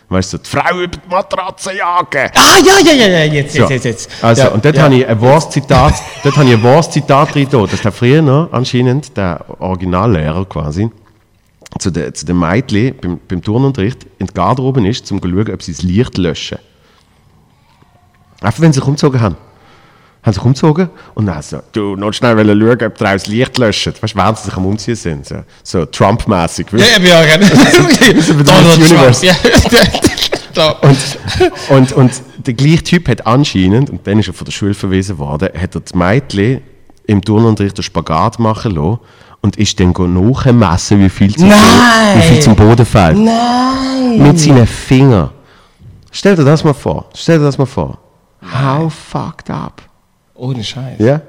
Weißt du, die Frau über die Matratze jagen. Ah, ja, ja, ja, ja, jetzt, jetzt, So. jetzt, jetzt. Also, ja, und dort ja. habe ich ein wahres Zitat, dort habe ich ein wahres Zitat drin, da, dass der früher noch anscheinend, der Originallehrer quasi, zu den, zu den Mädchen beim, beim Turnunterricht in die Garderobe ist, um zu schauen, ob sie das Licht löschen. Einfach, wenn sie sich umgezogen haben. Haben sich umgezogen und dann so, du, noch schnell schauen, ob das Licht löscht. Weißt du, während sie sich am Umziehen sind. So, so Trump-mäßig. Ja, ja, ja. Donald Trump, ja. Und, und, und der gleiche Typ hat anscheinend, und dann ist er von der Schule verwiesen worden, hat er die Mädchen im Turnunterricht den Spagat machen lassen und ist dann nachmessen, wie viel zum, Nein! wie viel zum Boden fällt. Nein! Mit seinen Fingern. Stell dir das mal vor. Stell dir das mal vor. How fucked up. Ohne Scheiß. Ja?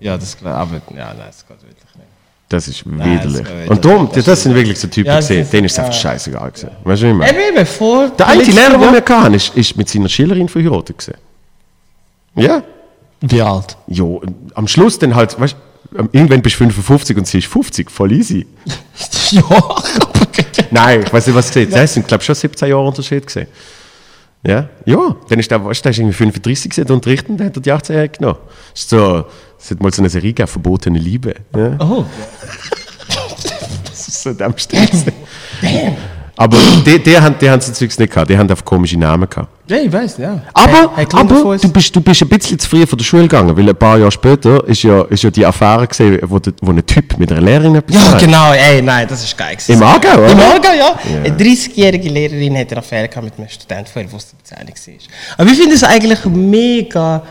Ja, das klar, aber ja, nein, das geht wirklich nicht. Das ist das widerlich. Und darum, das das, sind wirklich so Typen Ja, das gesehen, ist- denen ist es einfach scheißegal gewesen. Weißt du, was ich meine? Eben. Der eine Lehrer, den wir hatten, ist, ist mit seiner Schülerin verheiratet gewesen. Ja? Wie alt? Jo, am Schluss dann halt, weißt du, irgendwann bist du 55 und sie ist 50, voll easy. ja, aber... Nein, ich weiß nicht, was es ist. Das sind, glaube ich, schon 17 Jahre Unterschied gesehen. Ja, ja. Dann ist der, weißt du, der ist irgendwie 35 gewesen, der unterrichtet, und dann hat er die 18-Jährige genommen. Das ist so, es hat mal so eine Serie gegeben, Verbotene Liebe. Ja, Oh. das ist so dem Stil. gewesen. Aber die, die, haben, die haben so Zeugs nicht gehabt, die haben einfach komische Namen gehabt. Ja, ich weiß, ja. Aber, Hey, hey, aber du, bist, du bist ein bisschen zu früh von der Schule gegangen, weil ein paar Jahre später ist ja, ist ja die Affäre gesehen, wo, der- wo ein Typ mit einer Lehrerin etwas Ja, hat. genau, ey, nein, das ist geil. Im Aargau, oder? Im Aargau, ja. Eine 30-jährige Lehrerin hat eine Affäre gehabt mit einem Studenten, vorher wusste, dass er war. Aber ich finde es eigentlich mega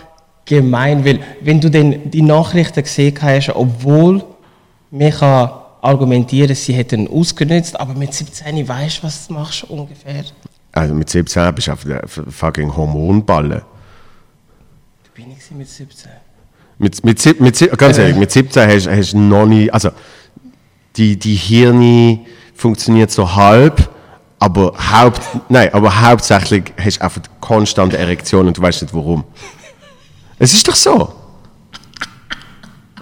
gemein, weil wenn du dann die Nachrichten gesehen hast, obwohl kann argumentieren, sie hätten ausgenutzt, aber mit 17 weißt du, was du machst ungefähr. Also mit 17 bist du auf der fucking Hormonballe. Du bin ich mit 17. Mit, mit, mit, ganz ehrlich, mit 17 hast hast du noch nie, also die, die Hirne funktioniert so halb, aber, haupt, nein, aber hauptsächlich hast du einfach konstante Erektion und du weißt nicht warum. Es ist doch so.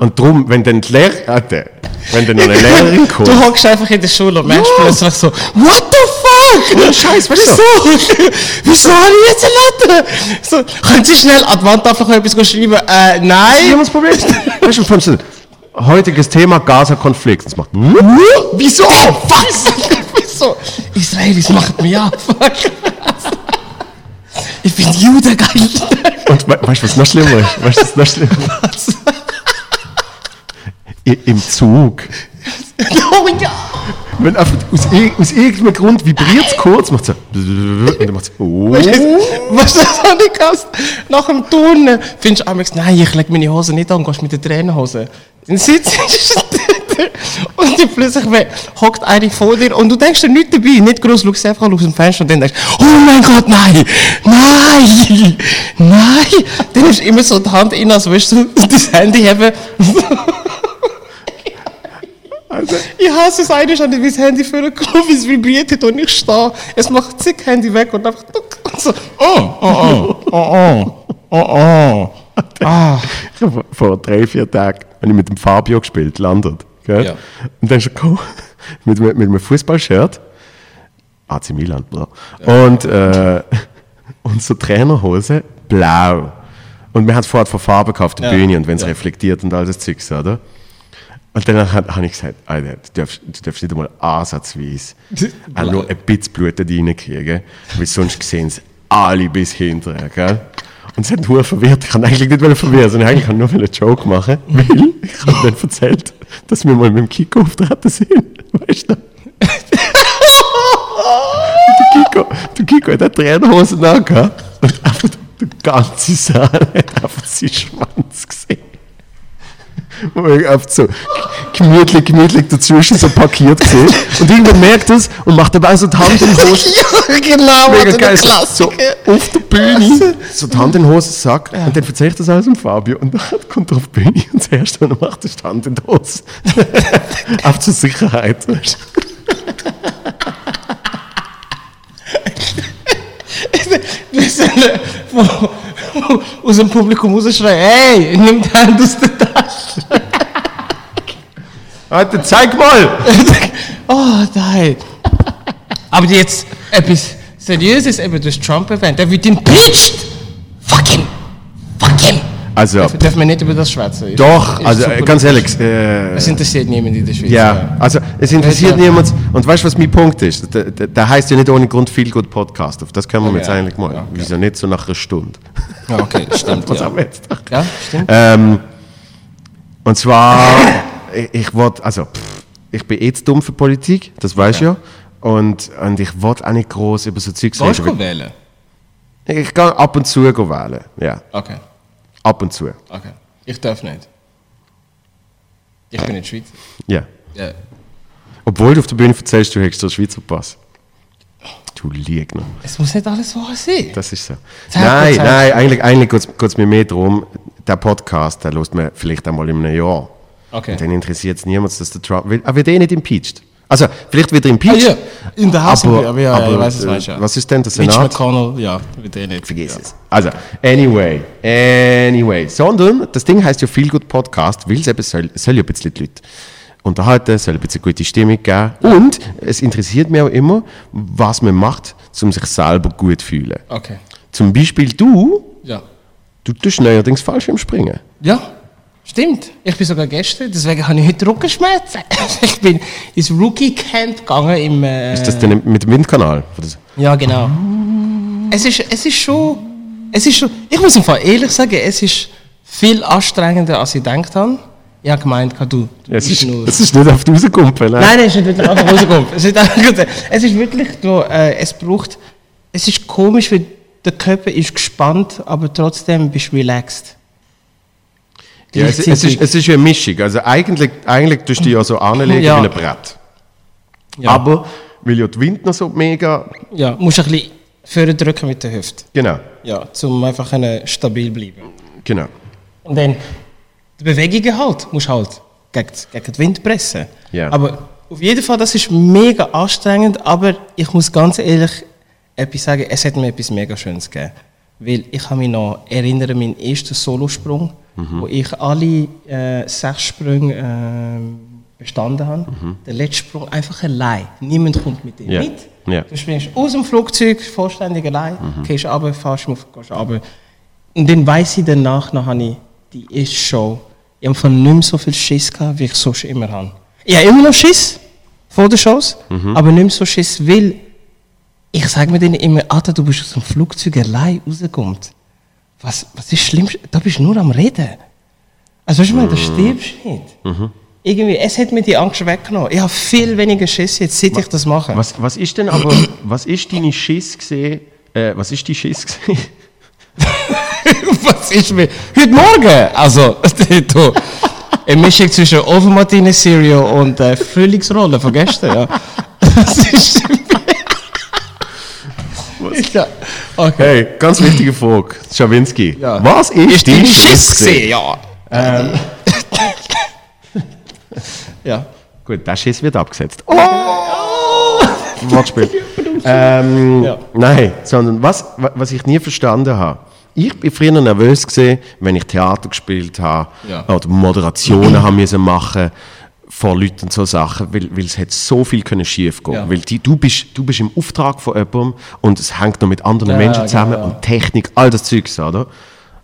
Und darum, wenn dann die Lehr äh, der- wenn dann noch eine Lehrerin kommt, Du hockst einfach in der Schule und merkst Ja. plötzlich so, what the fuck? Scheiß, weißt du Wieso? Wieso habe ich jetzt eine Latte? So, können Sie schnell an die Wand einfach etwas schreiben? Äh, nein. was das Problem ist? Weißt du, von so, heutiges Thema Gaza-Konflikt. Das macht? Wieso? Was? Wieso? Israelis machen mich ab. Ich bin Jude, geil. Und we weißt du, was noch schlimmer ist? Weißt du, was noch schlimmer ist? Im Zug. Oh ja. Wenn einfach aus, aus irgendeinem Grund vibriert es kurz, macht es so. Und dann macht es. Oh. Was du das auch nicht kannst? Nach dem Turnen findest du amigs, nein, ich leg meine Hose nicht an, gehst mit der Trainerhose. Dann sitzt du und dann plötzlich hockt eine vor dir und du denkst dir nichts dabei, nicht groß, schaust einfach aus dem Fenster und dann denkst oh mein Gott, nein, nein, nein. Dann nimmst du immer so die Hand in, als würdest du das Handy haben. Also, Ich hasse es eigentlich schon, wie das Handy für einen Kopf es vibriert hat und ich stehe. Es macht zig Handy weg und einfach so. Oh, oh, oh, oh, oh, oh, oh. Ah. ich habe vor- vor drei, vier Tagen habe ich mit dem Fabio gespielt, landet. Gell? Ja. Und dann ist er mit, mit, mit einem Fußballshirt. AC Milan, bla. Und, äh, und so Trainerhose, blau. Und wir haben es vorher von Farbe gekauft, die Ja. Bühne, und wenn es Ja. reflektiert und all das Zeugs, oder? Und dann habe hab ich gesagt, Alter, du darfst, du darfst nicht einmal ansatzweise auch nur ein bisschen Blut reinkriegen, weil sonst sehen sie alle bis hinterher, gell? Und es hat nur verwirrt. Ich kann eigentlich nicht verwirren, sondern eigentlich kann nur einen Joke machen, weil ich habe dann erzählt, dass wir mal mit dem Kiko auftreten sind. Weißt du? der Kiko, der Kiko hat eine Trainerhose angehabt und einfach der ganze Saal hat einfach seinen Schwanz gesehen. Einfach so gemütlich, gemütlich dazwischen so parkiert gesehen. Und irgendwann merkt es und macht dabei so die Hand in die Hose. ja, genau, Mega geil, so, auf der Bühne, so die Hand in den Hosensack und dann erzählt das alles dem Fabio und dann kommt er auf die Bühne und das erste, was er macht, ist die Hand in die Hose. Auf zur Sicherheit. weißt Wir sind wo- wo- aus dem Publikum rausschreien, hey, nimm die Hand aus der Tasche. Alter, zeig mal! oh, nein. Aber jetzt etwas Seriöses, eben durch Trump erwähnt, der wird impeached. Fuck him. Fuck him. Also, Dürfen dürfen wir nicht über das schwätzen? doch, Ist also ganz ehrlich, äh, Es interessiert niemand in der Schweiz. ja, also es interessiert Ja. niemand. Und weißt du, was mein Punkt ist? Der, der, der heißt ja nicht ohne Grund viel gut Podcast. Auf das können wir Okay. jetzt eigentlich mal. Ja, okay. Wieso nicht so nach einer Stunde? Ja, okay, stimmt. Was ja. haben wir jetzt? ja, stimmt. Ähm, und zwar, ich, ich wollte, also, pff, ich bin eh zu dumm für Politik, das weißt du ja. Und, und ich wollte auch nicht groß über so Zeugs Willst du reden. wählen? Ich kann ab und zu wählen. Ja, Okay, ab und zu. okay. Ich darf nicht. Ich bin in der Schweiz. Ja. Ja. Obwohl du auf der Bühne erzählst, du hättest den Schweizer Pass. Du Lügner. Es muss nicht alles wahr sein. Das ist so. 10%. Nein, nein, eigentlich, eigentlich geht es mir mehr darum, der Podcast, der lässt man vielleicht einmal in einem Jahr. Okay. Und dann interessiert es niemand, dass der Trump. will- Er wird eh nicht impeached. Also, vielleicht wird er Ah, ja. In der Haus, aber, aber ja, aber, ich weiß es, äh, weißt ja. Was ist denn der Mitch Senat? McConnell, ja, wird eh nicht. Vergiss ja. es. Also, anyway, anyway. Sondern, das Ding heißt ja viel gut Podcast, weil es eben soll, soll ja ein bisschen die Leute unterhalten, soll ein bisschen gute Stimmung geben. Und es interessiert mich auch immer, was man macht, um sich selber gut zu fühlen. Okay. Zum Beispiel du, Ja. du tust neuerdings falsch im Springen. Ja, stimmt. Ich bin sogar gestern, deswegen habe ich heute Rückenschmerzen. ich bin ins Rookie-Camp gegangen im... Äh, Ist das denn mit dem Windkanal? Ja, genau. Es ist, es ist schon... Es ist schon... Ich muss im Fall ehrlich sagen, es ist viel anstrengender, als ich gedacht habe. Ich habe gemeint, du, du Es ist, nur... es ist nicht auf die rausgekommen. Nein, nein, es ist nicht wirklich einfach rausgekommen. Es ist, einfach, es ist wirklich so, äh, es braucht, es ist komisch, weil der Körper ist gespannt, aber trotzdem bist du relaxed. Ja, es, es, ist, es ist ja eine Mischung. Also eigentlich, eigentlich tust du dich ja so anlegen Ja. wie ein Brett. ja, Aber, weil ja der Wind noch so mega... ja, musst ein bisschen vorne drücken mit der Hüfte. Genau, Ja, um einfach stabil bleiben. genau. Und dann die Bewegungen halt, musst halt gegen, gegen den Wind pressen. Ja. Aber auf jeden Fall, das ist mega anstrengend, aber ich muss ganz ehrlich etwas sagen, es hat mir etwas mega Schönes gegeben. Weil ich kann mich noch erinnern, meinen ersten Solosprung, wo ich alle äh, sechs Sprünge ähm, bestanden habe. Der letzte Sprung einfach allein. Niemand kommt mit dir Ja. mit. Ja. Du springst aus dem Flugzeug vollständig allein, gehst runter, fährst auf, gehst runter. Und dann weiss ich danach, noch habe ich die erste Show, ich habe von nicht mehr so viel Schiss gehabt, wie ich sonst immer habe. Ich habe immer noch Schiss vor den Shows, aber nicht mehr so Schiss, weil ich sage mir denen immer, Alter, du bist aus dem Flugzeug allein rausgekommen. Was, was ist schlimm? Da bist du nur am Reden. Also, weißt du, ich meine, da stirbst du nicht. Irgendwie, es hat mir die Angst weggenommen. Ich habe viel weniger Schiss jetzt, seit ich das mache. Was, was ist denn aber, was ist deine Schiss gesehen? Äh, was ist die Schiss gesehen? Was ist mir? Heute Morgen! Also, du, eine Mischung zwischen Ovenmartine Cereal und äh, Frühlingsrolle von gestern, ja. Das ist. Ja. Okay. Hey, ganz wichtige Frage, Schawinski. Ja. Was ist, dein Die Schiss gesehen? ja. Ähm. ja. Gut, der Schiss wird abgesetzt. Oh! Wortspiel. ähm, Ja. Nein, sondern was, wa- was ich nie verstanden habe. Ich bin früher nervös gewesen, wenn ich Theater gespielt habe Ja. oder Moderationen haben müssen machen vor Leuten und so Sachen, weil, weil es hätte so viel können schief gehen. Ja. Weil die, du, bist, du bist im Auftrag von jemandem und es hängt noch mit anderen Ja, Menschen zusammen genau, ja. und Technik, all das Zeugs, oder?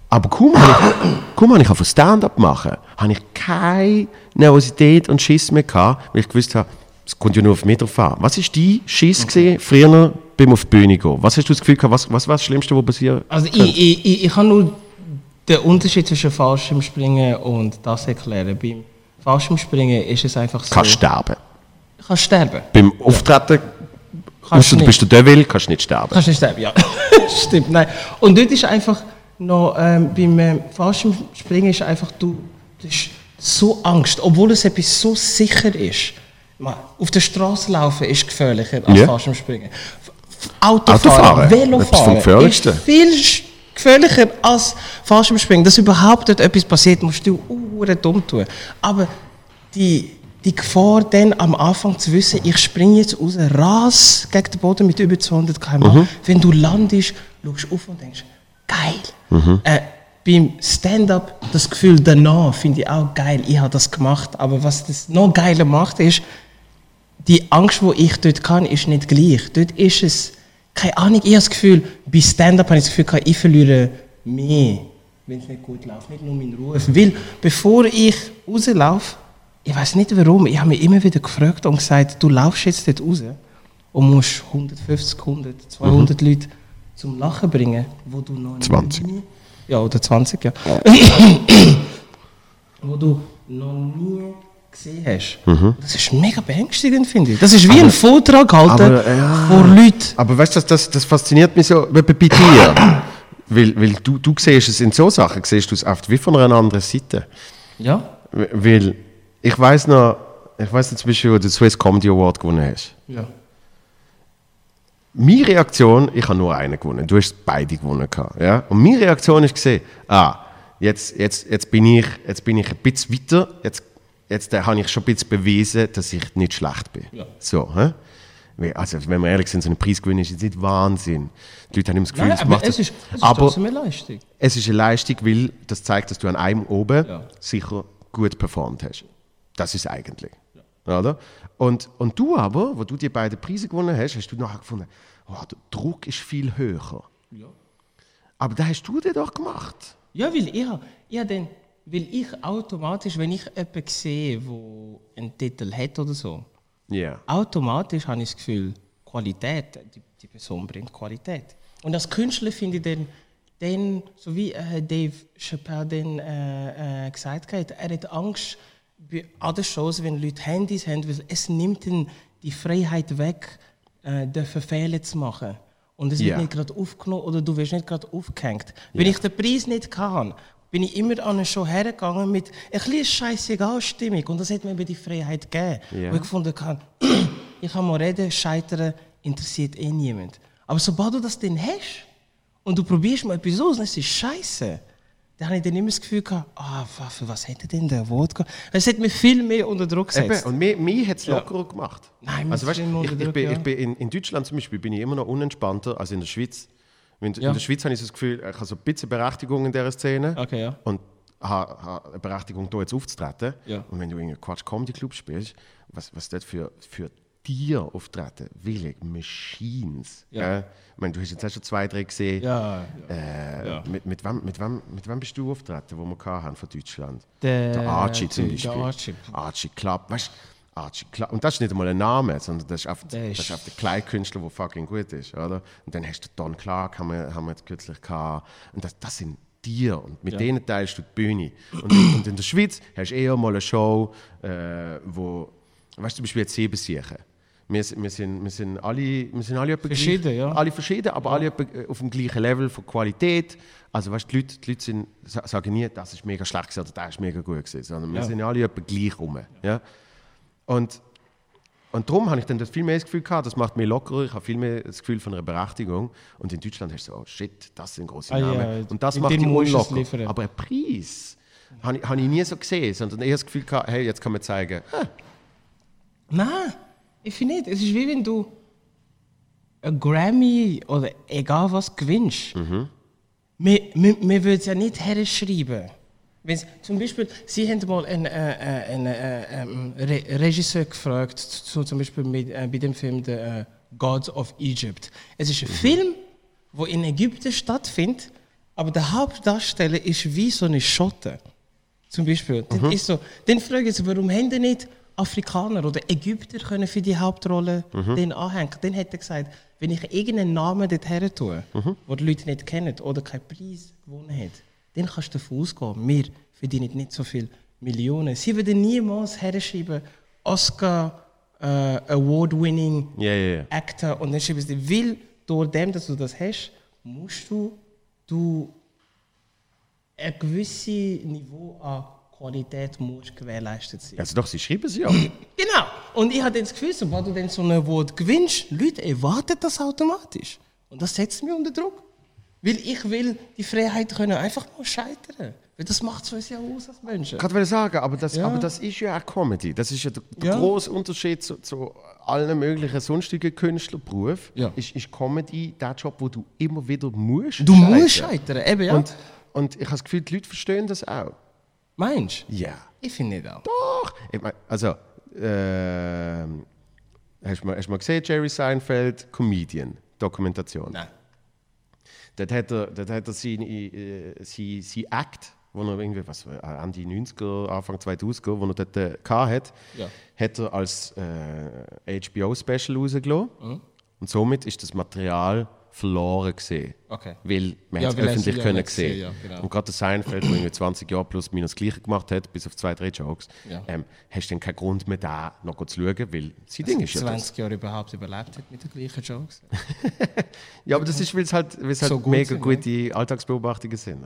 Aber kaum habe ich, kaum habe ich auf Stand-up machen, habe ich keine Nervosität und Schiss mehr gehabt, weil ich gewusst habe, es kommt ja nur auf mich drauf an. Was ist dein Schiss gesehen, früher beim auf die Bühne gehen? Was hast du das Gefühl gehabt, was, was war das Schlimmste, was passiert? Also, ich, ich, ich, ich kann nur den Unterschied zwischen Fallschirmspringen und das erklären. Beim Fallschirmspringen ist es einfach so. Kannst sterben. Kannst sterben. Beim Auftreten, Kannst du bist der Devil, kannst du nicht sterben. Kannst nicht sterben, ja. Stimmt, nein. Und dort ist einfach noch, ähm, beim ähm, Fallschirmspringen ist einfach, du, du hast so Angst, obwohl es etwas so sicher ist. Man, auf der Straße laufen ist gefährlicher als Ja. Fallschirmspringen. Autofahren, Autofahren, Velofahren ist viel gefährlicher als Fallschirmspringen. Dass überhaupt dort etwas passiert, musst du uh, dumm tun. Aber die, die Gefahr dann am Anfang zu wissen, ich springe jetzt raus, ras gegen den Boden mit über 200 km/h. Wenn du landest, schaust du auf und denkst, geil. Äh, beim Stand-up, das Gefühl danach finde ich auch geil, ich habe das gemacht. Aber was das noch geiler macht, ist, die Angst, die ich dort kann, ist nicht gleich. Dort ist es, keine Ahnung, ich habe das Gefühl, bei Stand-up habe ich das Gefühl, ich verliere mehr wenn es nicht gut läuft, nicht nur mein Ruf. Weil bevor ich rauslaufe, ich weiß nicht warum, ich habe mich immer wieder gefragt und gesagt, du laufst jetzt dort raus und musst 150, 100, 200 Leute zum Lachen bringen, wo du noch 20. nie... Ja, oder 20, ja. wo du noch nie gesehen hast. Das ist mega beängstigend, finde ich. Das ist wie ein Vortrag halten aber, ja. vor Leuten. Aber weißt du, das, das, das fasziniert mich so bei, dir. weil weil du, du siehst es in so Sachen, siehst du es oft wie von einer anderen Seite. Ja? Weil ich weiß noch, ich weiß noch zum Beispiel, wo du den Swiss Comedy Award gewonnen hast. Ja. Meine Reaktion, ich habe nur einen gewonnen, du hast beide gewonnen. Ja? Und meine Reaktion ist gesehen, ah, jetzt, jetzt, jetzt, bin ich, jetzt bin ich ein bisschen weiter, jetzt, jetzt äh, habe ich schon ein bisschen bewiesen, dass ich nicht schlecht bin. Ja. So, hä? Also, wenn wir ehrlich sind, so einen Preis gewinnen ist jetzt nicht Wahnsinn. Die Leute haben immer das Gefühl, Nein, es macht es das- ist, es ist aber eine Leistung. es ist eine Leistung, weil das zeigt, dass du an einem oben Ja. sicher gut performt hast. Das ist eigentlich. Oder? Und, und du aber, wo du die beiden Preise gewonnen hast, hast du nachher gefunden, oh, der Druck ist viel höher. Ja. Aber da hast du den doch gemacht. Ja, weil ich, ich dann, weil ich automatisch, wenn ich jemanden sehe, der einen Titel hat oder so, Ja. automatisch habe ich das Gefühl, Qualität, die, die Person bringt Qualität. Und als Künstler finde ich dann, dann so wie äh, Dave Chappelle dann, äh, äh, gesagt hat, er hat Angst bei anderen Shows, wenn Leute Handys haben, weil es nimmt ihnen die Freiheit weg, äh, dürfen Fehler zu machen. Und es Ja. wird nicht gerade aufgenommen oder du wirst nicht gerade aufgehängt. Wenn ich den Preis nicht kann, bin ich immer an eine Show hergegangen mit ein bisschen scheißegal Stimmung. Und das hat mir eben die Freiheit gegeben. Ja. Wo ich gefunden habe, ich kann mal reden, scheitern interessiert eh niemand. Aber sobald du das dann hast und du probierst mal etwas aus und es ist scheiße, dann habe ich dann immer das Gefühl gehabt, ah, wa- für was hätte denn der Wort gehabt? Es hat mich viel mehr unter Druck gesetzt. Eben, und mir, mir hat es lockerer gemacht. Nein, also, weißt, ich, ich, bin, ja. ich bin in, in Deutschland zum Beispiel bin ich immer noch unentspannter als in der Schweiz. In, Ja. in der Schweiz habe ich so das Gefühl, ich habe so ein bisschen Berechtigung in dieser Szene. Okay, ja. Und habe, habe eine Berechtigung, hier jetzt aufzutreten. Ja. Und wenn du in einem Quatsch Comedy Club spielst, was, was dort für, für Tiere auftreten, wirklich Machines. Ja. Ich meine, du hast jetzt auch schon zwei, drei gesehen. Ja, Äh, Ja. mit, mit, wem, mit, wem, mit wem bist du auftreten, wo wir hatten von Deutschland? Der- der Archie zum Beispiel. der Archie. Archie Club. Weißt Archie Club. Und das ist nicht einmal ein Name, sondern das ist einfach, Der das ist- einfach der Kleinkünstler, der fucking gut ist. Oder? Und dann hast du Don Clark, haben wir, haben wir jetzt kürzlich gehabt. Und das, das sind Tiere. Und mit Ja. denen teilst du die Bühne. Und, in- und in der Schweiz hast du eher mal eine Show, äh, wo, weißt du, zum Beispiel jetzt Siebensicher. Wir, sind- wir, sind, wir, sind alle, wir sind alle Verschieden, gleich, ja. alle verschieden, aber alle etwa äh, auf dem gleichen Level von Qualität. Also weißt, die, Leute, die Leute sind, sa- sagen nie, das ist mega schlecht gewesen oder das ist mega gut gewesen, sondern wir Ja. sind alle etwa gleich rum. Ja? Und, und darum habe ich dann das viel mehr das Gefühl gehabt, das macht mich lockerer, ich habe viel mehr das Gefühl von einer Berechtigung. Und in Deutschland hast du so, oh shit, das sind große Ah, ja, Namen. und das macht es unlocker. liefern. Aber ein Preis habe ich, habe ich nie so gesehen, sondern eher das Gefühl gehabt, hey, jetzt kann man zeigen, ah, Nein, ich finde nicht. Es ist wie wenn du ein Grammy oder egal was gewinnst. Mhm. Wir, wir, wir würden es ja nicht herschreiben. Wenn's, zum Beispiel, Sie haben mal einen, äh, äh, einen äh, Re Regisseur gefragt, zu, zum Beispiel mit, äh, bei dem Film The äh, Gods of Egypt. Es ist ein Film, der in Ägypten stattfindet, aber der Hauptdarsteller ist wie so eine Schotte. Zum Beispiel. Das ist so. Dann frage ich sie, warum haben die nicht Afrikaner oder Ägypter können für die Hauptrolle den anhängen? Dann hat er gesagt, wenn ich irgendeinen Namen dort her tue, den die Leute nicht kennen oder keinen Preis gewonnen hat, dann kannst du davon ausgehen, wir verdienen nicht so viele Millionen. Sie würden niemals herschreiben, Oscar äh, Award-winning ja, ja, ja. Actor und dann schreiben sie, weil durch dem, dass du das hast, musst du, du ein gewisses Niveau an Qualität musst gewährleistet sein. Also doch, sie schreiben sie ja. Genau. Und ich habe das Gefühl, sobald du dann so ein Award gewinnst, Leute erwarten das automatisch. Und das setzt mich unter Druck. Weil ich will die Freiheit können einfach mal scheitern. Weil das macht es uns ja aus als Menschen. Ich wollte sagen, aber das, Ja. aber das ist ja auch Comedy. Das ist ja der, der Ja. große Unterschied zu, zu allen möglichen sonstigen Künstlerberufen. Ja. Ist, ist Comedy der Job, wo du immer wieder musst Du scheitern. musst scheitern, eben ja. Und, und ich habe das Gefühl, die Leute verstehen das auch. Meinst du? Ja. Ich finde nicht auch. Doch. Ich mein, also, ähm, hast, du mal, hast du mal gesehen, Jerry Seinfeld, Comedian, Dokumentation? Nein. Dort hat er, dort hat er seine, äh, sein, sein Act, wo er irgendwie, was, äh, Ende 90er, Anfang 2000er, wo er dort äh, hat, Ja. hat er als äh, HBO-Special rausgelassen. Mhm. Und somit ist das Material verloren gesehen. Okay. Weil man Ja, es öffentlich ja können sehen. gesehen, ja, genau. Und gerade der Seinfeld, der irgendwie 20 Jahre plus minus das Gleiche gemacht hat, bis auf zwei, drei Jokes, Ja. ähm, hast du dann keinen Grund mehr, da noch zu schauen, weil sein Ding ist ja das. 20 Jahre überhaupt überlebt hat mit den gleichen Jokes. Ja, aber das ist, weil es halt, weil es halt So gut mega sind, gute Alltagsbeobachtungen sind.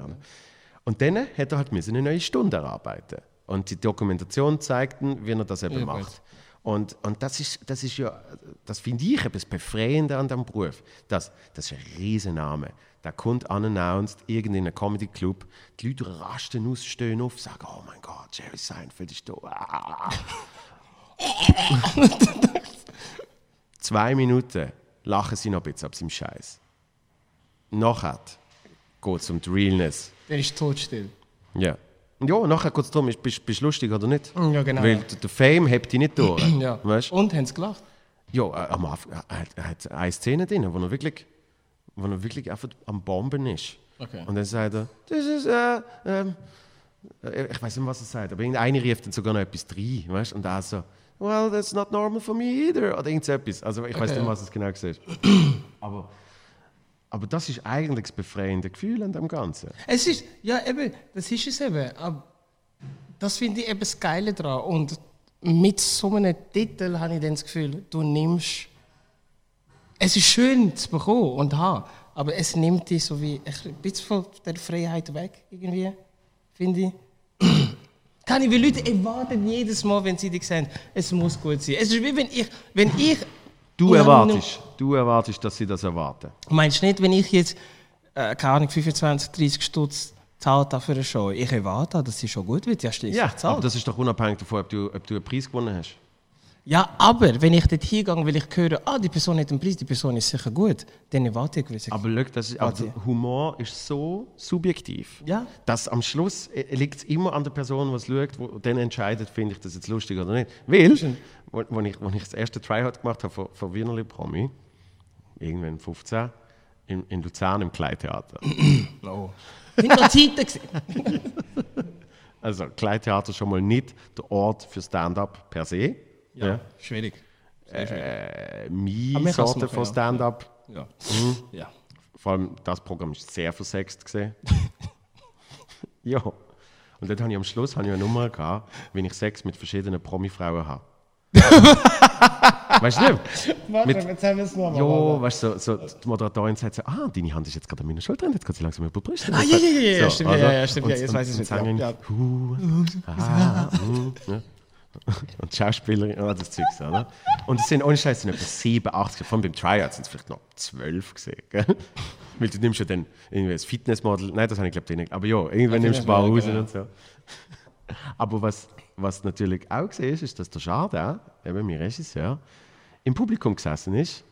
Und dann hat er halt eine neue Stunde erarbeiten. Und die Dokumentation zeigt, wie er das eben Ja, macht. gut. Und, und das ist, das ist ja, das finde ich etwas Befreiende an diesem Beruf. Das, das ist ein Riesenname. Der kommt unannounced, irgend in einem Comedy Club. Die Leute rasten aus, stehen auf, sagen, oh mein Gott, Jerry Seinfeld ist da. Zwei Minuten lachen sie noch ein bisschen ab seinem Scheiß. Nachher geht es um die Realness. Der ist totstill. Ja. Und ja, nachher geht es darum, bist, du lustig oder nicht? Ja, genau, Weil der Fame hebt dich nicht durch. Ja. Weißt? Und haben sie gelacht? Ja, äh, am Anfang, er hat, er hat eine Szene drin, wo er wirklich, wo er wirklich einfach am Bomben ist. Okay. Und dann sagt er, das ist, äh, ähm, äh, ich weiß nicht, was er sagt, aber irgendeiner rief dann sogar noch etwas rein, weißt? Und er so, well, that's not normal for me either, oder irgend so etwas. Also ich weiß Okay, nicht, ja. was es genau war. aber, aber das ist eigentlich das befreiende Gefühl an dem Ganzen. Es ist, ja eben, das ist es eben. Das finde ich eben das Geile daran. Und mit so einem Titel habe ich dann das Gefühl, du nimmst. Es ist schön zu bekommen und haben, aber es nimmt dich so wie ein bisschen von der Freiheit weg, irgendwie, finde ich. Kann ich, weil Leute erwarten jedes Mal, wenn sie dich sehen, es muss gut sein. Es ist wie wenn ich, wenn ich Du erwartest, du erwartest, dass sie das erwarten. Meinst du nicht, wenn ich jetzt, äh, keine Ahnung, 25, 30 Stutz zahlt habe für eine Show, ich erwarte, dass sie schon gut wird, ja, schließlich Ja, zahlt. aber das ist doch unabhängig davon, ob du, ob du einen Preis gewonnen hast. ja, aber wenn ich dort hingehe, weil ich höre, ah, die Person hat einen Preis, die Person ist sicher gut, dann erwarte ich gewisse Aber schau, das ist, also Humor ist so subjektiv, Ja. dass am Schluss äh, liegt es immer an der Person, die es schaut, wo dann entscheidet, finde ich das jetzt lustig oder nicht. Weil, wo, ich, wo ich das erste Tryout gemacht habe von, von Wienerli Promi, irgendwann 15, in, in Luzern im Kleintheater. Oh. Sind noch Zeiten. Also Kleintheater schon mal nicht der Ort für Stand-up per se. Ja, schwierig. Sehr schwierig. Äh, meine Sorte machen, von ja. Stand-up Ja. ja. Vor allem das Programm ist sehr versext gesehen. ja. Und dann habe ich am Schluss habe ich eine Nummer gehabt, wenn ich Sex mit verschiedenen Promi-Frauen habe. Weißt du nicht? Warte, jetzt haben wir es nochmal. Ja, weißt du, so, so, die Moderatorin sagt so, ah, deine Hand ist jetzt gerade an meiner Schulter und jetzt geht sie langsam über die Brüste. Ah, ja, ja, ja, ja, stimmt, ja, oder? ja, stimmt, Und- ja, jetzt und- weiß und wieder, Sängerin, ja. hu, ah, hu, ja. Und Schauspielerin, oh, das Zeug so, oder? Und es sind ohne Scheiß sind etwa sieben, acht, vor allem beim Tryout sind es vielleicht noch zwölf gesehen, gell? Weil du nimmst ja dann irgendwie das Fitnessmodel, nein, das habe ich glaube ich nicht, aber ja, irgendwann Ja, nimmst du ein paar raus Fitnessmodel, und so. Aber was, was natürlich auch gesehen ist, ist, dass der Jardin, eben mein Regisseur, im Publikum gesessen ist.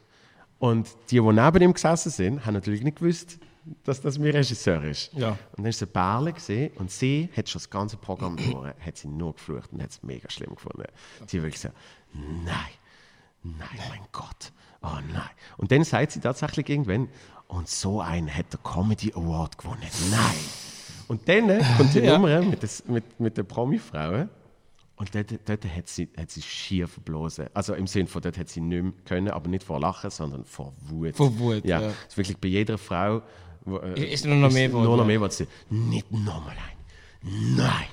Und die, die neben ihm gesessen sind, haben natürlich nicht gewusst, dass das mein Regisseur ist. Ja. Und dann ist sie Perle gesehen und sie hat schon das ganze Programm durch, hat sie nur geflucht und hat es mega schlimm gefunden. Sie hat wirklich so, nein, nein, mein Gott, oh nein. Und dann sagt sie tatsächlich irgendwann, und so einen hat der Comedy Award gewonnen, nein. Und dann kommt die Ja. Nummer mit, des, mit, mit der Promi-Frauen und dort, dort hat, sie, hat sie schier verblasen. Also im Sinne von, dort hat sie nicht mehr können, aber nicht vor Lachen, sondern vor Wut. Vor Wut, ja. Es ist wirklich bei jeder Frau... äh, Ist nur noch mehr geworden, Nur noch ja. mehr geworden. Sie, Nicht nochmal ein. Nein.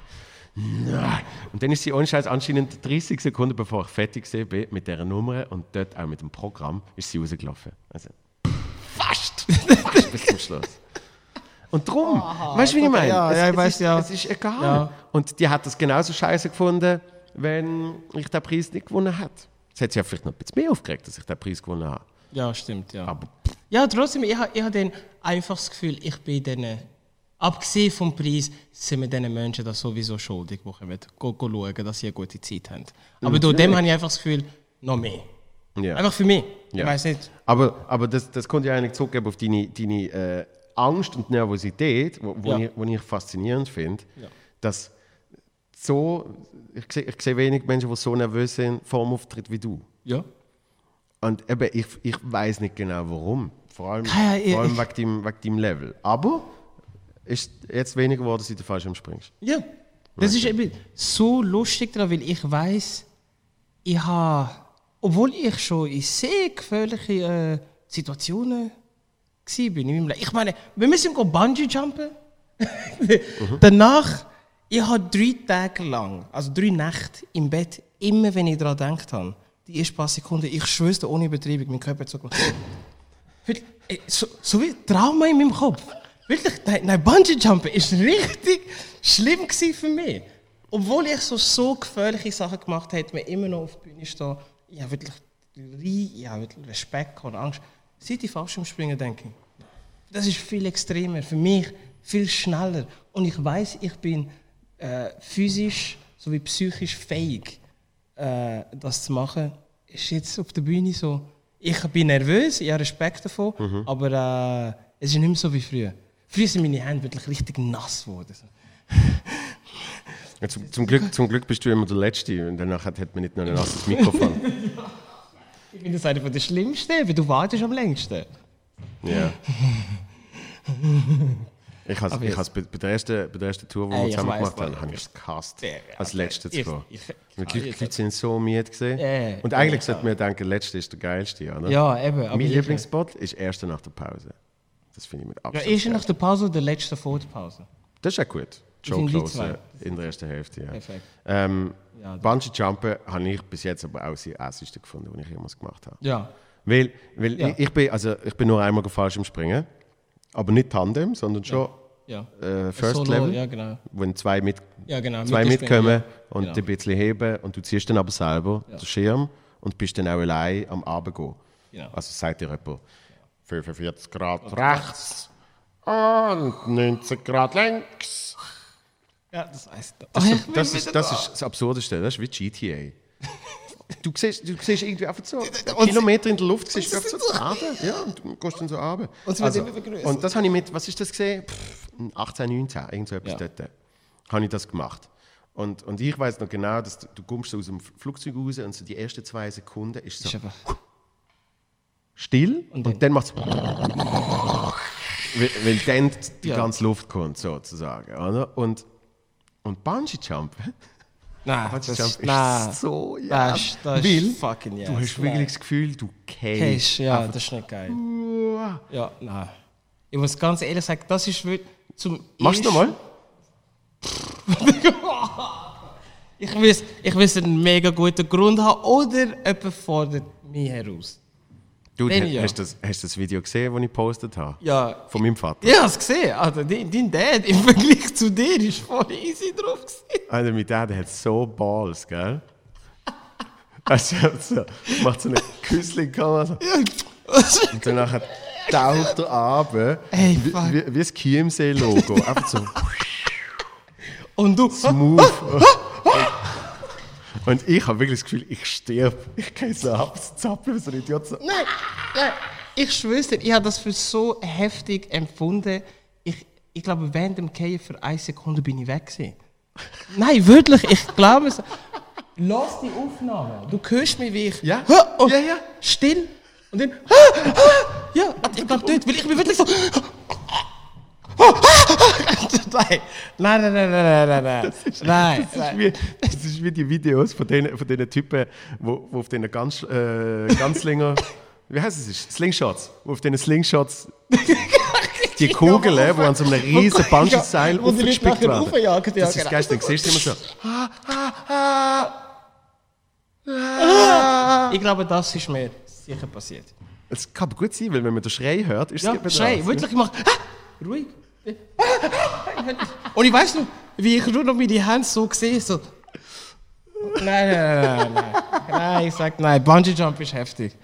Nein. Und dann ist sie ohne Scheiß anscheinend 30 Sekunden, bevor ich fertig bin mit dieser Nummer und dort auch mit dem Programm, ist sie rausgelaufen. Also fast. Fast bis zum Schluss. Und drum, weißt du, wie ich meine? ja, es, ja, ich es weiß, ist, ja. Es ist egal. Ja. Und die hat das genauso scheiße gefunden, wenn ich den Preis nicht gewonnen hätte. Es hat sich ja vielleicht noch ein bisschen mehr aufgeregt, dass ich den Preis gewonnen habe. Ja, stimmt, ja. Aber Ja, trotzdem, ich, ich habe dann einfach das Gefühl, ich bin denen, abgesehen vom Preis, sind wir diesen Menschen das sowieso schuldig, die kommen, go, go schauen, dass sie eine gute Zeit haben. Aber durch dem habe ich einfach das Gefühl, noch mehr. ja. Einfach für mich. Ich Ja. weiß nicht. Aber, aber das, das konnte ich eigentlich zurückgeben auf deine, deine äh, Angst und Nervosität, wo, wo, Ja. ich, wo ich faszinierend finde. Ja. Dass so, ich sehe ich sehe wenig Menschen, die so nervös sind vor dem Auftritt wie du. Ja. und eben, ich, ich weiß nicht genau warum. Vor allem, Ja, ja, vor allem wegen, deinem, wegen deinem Level. Aber ist jetzt weniger geworden, seit du falsch springst. Ja. Das ist eben so lustig daran, weil ich weiß, ich habe, obwohl ich schon in sehr gefährlichen äh, Situationen in meinem Leben. Ich meine, wir müssen Bungee jumpen. Danach, ich habe drei Tage lang, also drei Nächte im Bett, immer wenn ich daran gedacht habe, die ersten paar Sekunden, ich schwöre ohne Übertreibung, mein Körper hat so so, so wie Trauma in meinem Kopf. Wirklich, nein, nein Bungee Jumpen ist richtig schlimm für mich. Obwohl ich so, so gefährliche Sachen gemacht habe, hat mir immer noch auf der Bühne stehen. Ich habe wirklich, ich habe wirklich Respekt und Angst. Seit ich Fallschirmspringen denke ich, das ist viel extremer, für mich viel schneller. Und ich weiß, ich bin äh, physisch sowie psychisch fähig, äh, das zu machen. Ist jetzt auf der Bühne so. Ich bin nervös, ich habe Respekt davon, aber äh, es ist nicht mehr so wie früher. Früher sind meine Hände wirklich richtig nass geworden. Ja, zum, zum, Glück, zum Glück bist du immer der Letzte und danach hat, hat man nicht noch ein nasses Mikrofon. Ich finde das einer der schlimmsten, weil du wartest am längsten. ja. Ich has, Aber ich has bei, bei, der ersten, bei der ersten Tour, die wir zusammen weiss, gemacht haben, habe ich es gehasst. Ja, ja, Als okay. Letzter zu gehen. Die Leute, sind so müde gesehen. Ja, Und ja, eigentlich ja. sollte man denken, der Letzte ist der Geilste, oder? Ja, eben. aber mein Lieblingsspot ist erster nach der Pause. Das finde ich mit Ja, Abstand. erst geil. nach der Pause oder der letzte vor der Pause. Das ist ja gut. Die close in der ersten Hälfte. Ja. Ähm, Ja, Bungee Jumpen habe ich bis jetzt aber auch sehr ässigste gefunden, was ich jemals gemacht habe. Ja. Weil, weil Ja. ich, ich, bin, also ich bin nur einmal falsch im Springen, aber nicht Tandem, sondern schon Ja. äh, First Solo, Level, Ja, genau. wenn zwei, mit, genau. zwei mitkommen und Genau. ein bisschen heben und du ziehst dann aber selber den Schirm und bist dann auch allein am Abend gehen. Genau. Also sagt dir jemand 45 Grad rechts und 90 Grad links. Ja, das heißt. Das, ist, das, ist, das ist das Absurdeste, das ist wie GTA. Du siehst, du siehst irgendwie einfach so Kilometer in der Luft, siehst du einfach so Gerade, ja, und du gehst dann so runter. Und immer vergrößert. und das habe ich mit, was ist das gesehen? Pff, 18, 19, irgend so etwas Ja. dort. Habe ich das gemacht. Und, und ich weiß noch genau, dass du, du kommst so aus dem Flugzeug raus und so die ersten zwei Sekunden ist so Ist einfach. still und, Und dann, macht es weil, weil dann die Ja. ganze Luft kommt sozusagen. Oder? Und, und Bungee Jumpen Nein, Bungee das Jump ist. Nein. so, ja. Das ist, das Weil fucking yes. du hast wirklich das Gefühl, du käst. ja, das ist nicht geil. Ja, nein. Ich muss ganz ehrlich sagen, das ist wirklich zum. Machst du nochmal? Ich will, ich will einen mega guten Grund haben oder jemand fordert mich heraus. Du, hast, ja. das, hast das Video gesehen, das ich gepostet habe? Ja. Von meinem Vater. Ich habe es gesehen. Alter, dein, dein Dad im Vergleich zu dir ist voll easy drauf. Gewesen. Alter, mein Dad hat so Balls, gell? Also, so, macht so eine Küssling-Kamera so. und danach taucht er ab. Ey, wie, fuck. wie, wie das Chiemsee-Logo. Einfach so Und du. smooth. Und ich habe wirklich das Gefühl, ich sterbe. Ich gehe so ab, so zappeln, wie so ein Idiot. So. Nein, nein, ich schwöre dir, ich habe das für so heftig empfunden. Ich, ich glaube, während dem Kehren für eine Sekunde bin ich weg. Gewesen. Nein, wirklich, ich glaube es. Lass die Aufnahme. Du hörst mich, wie ich. Ja? Oh, Ja, ja. Still. Und dann. Ja, ich glaube dort, weil ich bin wirklich so. Nein, nein, nein, nein, nein, nein, nein. Nein, Das ist, wie, das ist wie die Videos von den, von den Typen, wo, wo auf den ganz, äh, Ganzlinger, wie heißt es? Slingshots. Wo auf den Slingshots die Kugeln, wo an so einem riesen Bungee-Seil die aufgespickt werden. raufjagen, ja, Das ist genau. geil, dann siehst du immer so. Ah, ah, ah. Ich glaube, das ist mir sicher passiert. Es kann gut sein, weil wenn man den Schrei hört, ist es Ja, eben schrei, das. wirklich, ich mach. Ah, ruhig. Und ich weiß noch, wie ich nur noch meine Hände so sehe, so. Nein, nein, nein, nein, nein. Ich sag nein, Bungee Jump ist heftig.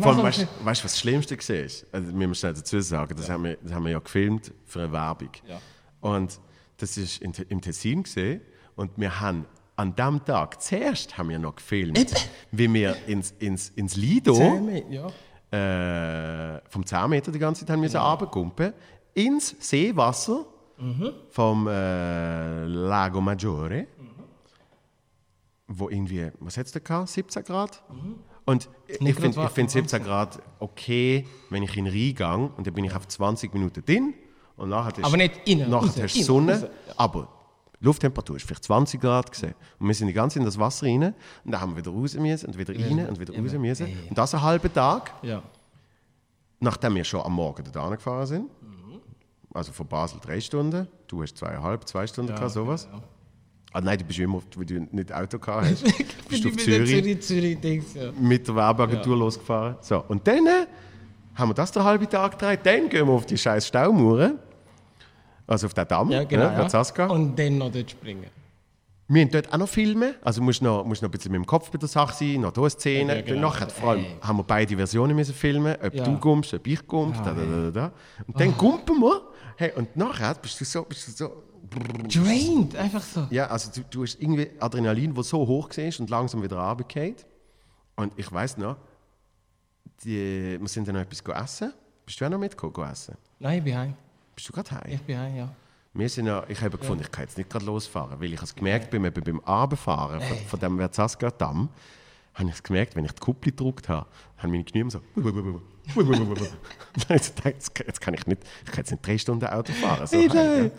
Vor allem, weißt du, was das Schlimmste war? Also, wir müssen dazu sagen, das, haben wir, das haben wir ja gefilmt für eine Werbung. Ja. Und das war in, im Tessin gesehen und wir haben an dem Tag zuerst haben wir noch gefilmt, Eben. wie wir ins, ins, ins Lido Zähme, ja. äh, vom 10 Meter die ganze Zeit haben wir runtergumpen, ins Seewasser vom äh, Lago Maggiore, wo irgendwie, was hat es da gehabt, 17 Grad? Und Und ich finde find 17 Grad okay, wenn ich in den Rhein gehe und dann bin ich auf 20 Minuten drin und nachher ist, Aber nicht innen, nachher raus, hast du Sonne, raus. aber die Lufttemperatur ist vielleicht 20 Grad gesehen. Und wir sind die ganze Zeit in das Wasser rein und dann haben wir wieder raus müssen und wieder rein und wieder raus müssen. Und das einen halben Tag, nachdem wir schon am Morgen da gefahren sind. Also von Basel drei Stunden, du hast zweieinhalb, zwei Stunden gehabt, sowas. Ah nein, du bist immer, weil du nicht Auto gehabt hast. bist du auf Zürich Zürich, Zürich, ja. mit der Werbeagentur losgefahren. So, und dann äh, haben wir das den halben Tag gedreht. Dann gehen wir auf die scheiß Staumauer. Also auf den Damm, Ja, genau. ja, Ja. Und dann noch dort springen. Wir haben dort auch noch Filme. Also musst noch, musst noch ein bisschen mit dem Kopf bei der Sache sein, noch eine Szene. Ja, genau. Nachher vor allem haben wir beide Versionen müssen filmen, ob Ja. du kommst, ob ich komme. da, da, da, da. Und dann gumpen wir. Hey, und nachher bist du so, bist du so Drained, einfach so. Ja, also du, du hast irgendwie Adrenalin, das so hoch war und langsam wieder runtergeht. Und ich weiß noch, die, wir sind dann noch etwas essen. Bist du auch noch mitgekommen essen? Nein, ich bin heim. Bist du gerade heim? Ich bin heim, ja. Wir sind ja, ich habe gefunden, ich kann jetzt nicht gerade losfahren, weil ich es gemerkt beim, eben beim Abfahren von, von dem Verzaska Damm, habe ich es gemerkt, wenn ich die Kuppel gedrückt habe, haben meine Knie so. Jetzt, jetzt kann ich nicht, ich kann jetzt nicht drei Stunden Auto fahren. So ja.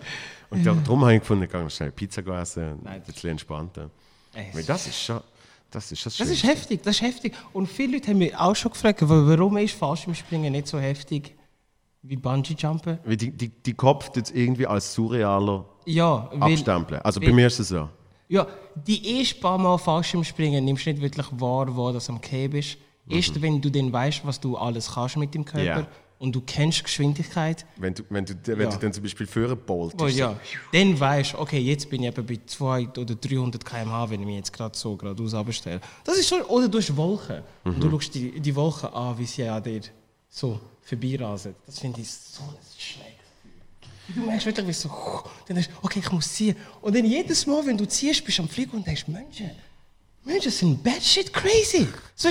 Und da- darum habe ich gefunden, ich gehe schnell Pizza essen Nein, ein bisschen entspannter. Ey, Weil das ist schon, das ist das Das ist heftig, das ist heftig. Und viele Leute haben mich auch schon gefragt, wa- warum ist Fallschirmspringen nicht so heftig wie Bungee-Jumpen? Weil die, die, die Kopf es irgendwie als surrealer Ja, weil, abstempeln. Also bei weil- mir ist es so. ja, die ersten paar Mal Fallschirmspringen nimmst du nicht wirklich wahr, wo das am Cave ist. Erst wenn du dann weißt, was du alles kannst mit dem Körper Ja. und du kennst Geschwindigkeit, Wenn du, wenn du, wenn Ja. du dann zum Beispiel führen boltest. Oh, ja. Dann weißt du, okay, jetzt bin ich eben bei 200 oder 300 km/h, wenn ich mich jetzt gerade so geradeaus abstelle. Das ist schon, oder du hast Wolken. Und du schaust die, die Wolken an, wie sie an dir so vorbeirasen. Das finde ich so ein Gefühl. Du merkst wirklich, wie so, dann denkst du, okay, ich muss ziehen. Und dann jedes Mal, wenn du ziehst, bist du am Fliegen und denkst, Menschen, Menschen sind bad shit crazy. So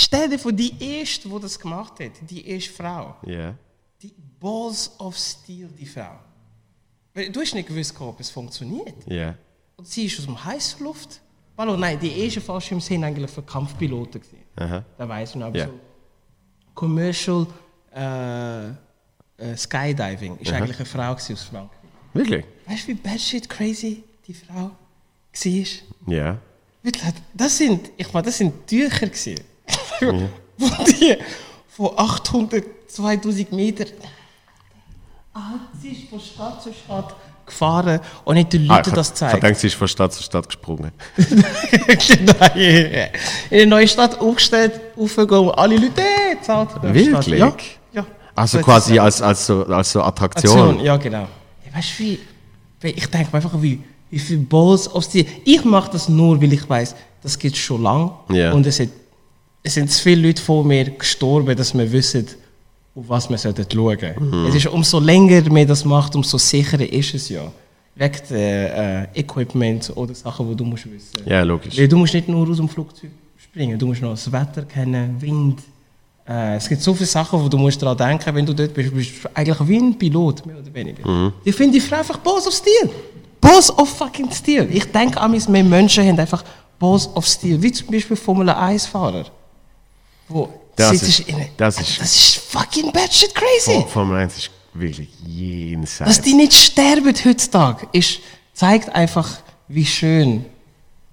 stell dir vor, die erste, die das gemacht hat, die erste Frau. Ja. Die Balls of Steel, die Frau. Du hast nicht gewusst, ob es funktioniert. Ja. Und sie ist aus dem heißen Luft. Hallo, nein, die ersten Fallschirme sind eigentlich für Kampfpiloten. Gewesen. Aha. Da weiß man aber Ja. so. Commercial äh, äh, Skydiving ist eigentlich eine Frau aus Frankreich. Wirklich? Weißt du, wie bad shit crazy die Frau war? Ja. Wirklich, das sind, ich meine, das sind Tücher gewesen. Wo die von 800, 2000 Meter. Ah, sie ist von Stadt zu Stadt gefahren und nicht den Ah, Leuten ich das Ich zeigt. denke, sie ist von Stadt zu Stadt gesprungen. Nein, in eine neue Stadt aufgestellt, aufgegangen, alle Leute, hey, zahlt. Wirklich? Ja. ja. Also So quasi als, als, so, als so Attraktion. Aktion, ja genau. Ja, weißt du, wie, ich denke mir einfach, wie, wie viel Balls auf die. Ich mache das nur, weil ich weiß, das es schon lange. Ja. Und es, hat, es sind zu viele Leute vor mir gestorben, dass wir wissen, auf was wir sollten schauen Mhm. Es ist, umso länger man das macht, umso sicherer ist es ja. Wegen äh, äh, Equipment oder Sachen, die du musst wissen Ja, logisch. Weil du musst nicht nur aus dem Flugzeug springen, du musst noch das Wetter kennen, Wind. Äh, es gibt so viele Sachen, wo du musst daran denken, wenn du dort bist. Du bist eigentlich wie ein Pilot, mehr oder weniger. Ich finde die Frau einfach Boss of Steel. Boss of fucking Steel. Ich denke an wir Menschen haben einfach Boss of Steel. Wie zum Beispiel Formel 1-Fahrer. Wo Das sitzt ist- in das ist- das ist fucking bad shit crazy. Formel 1 ist wirklich jenseits. Dass die nicht sterben heutzutage, ist, zeigt einfach, wie schön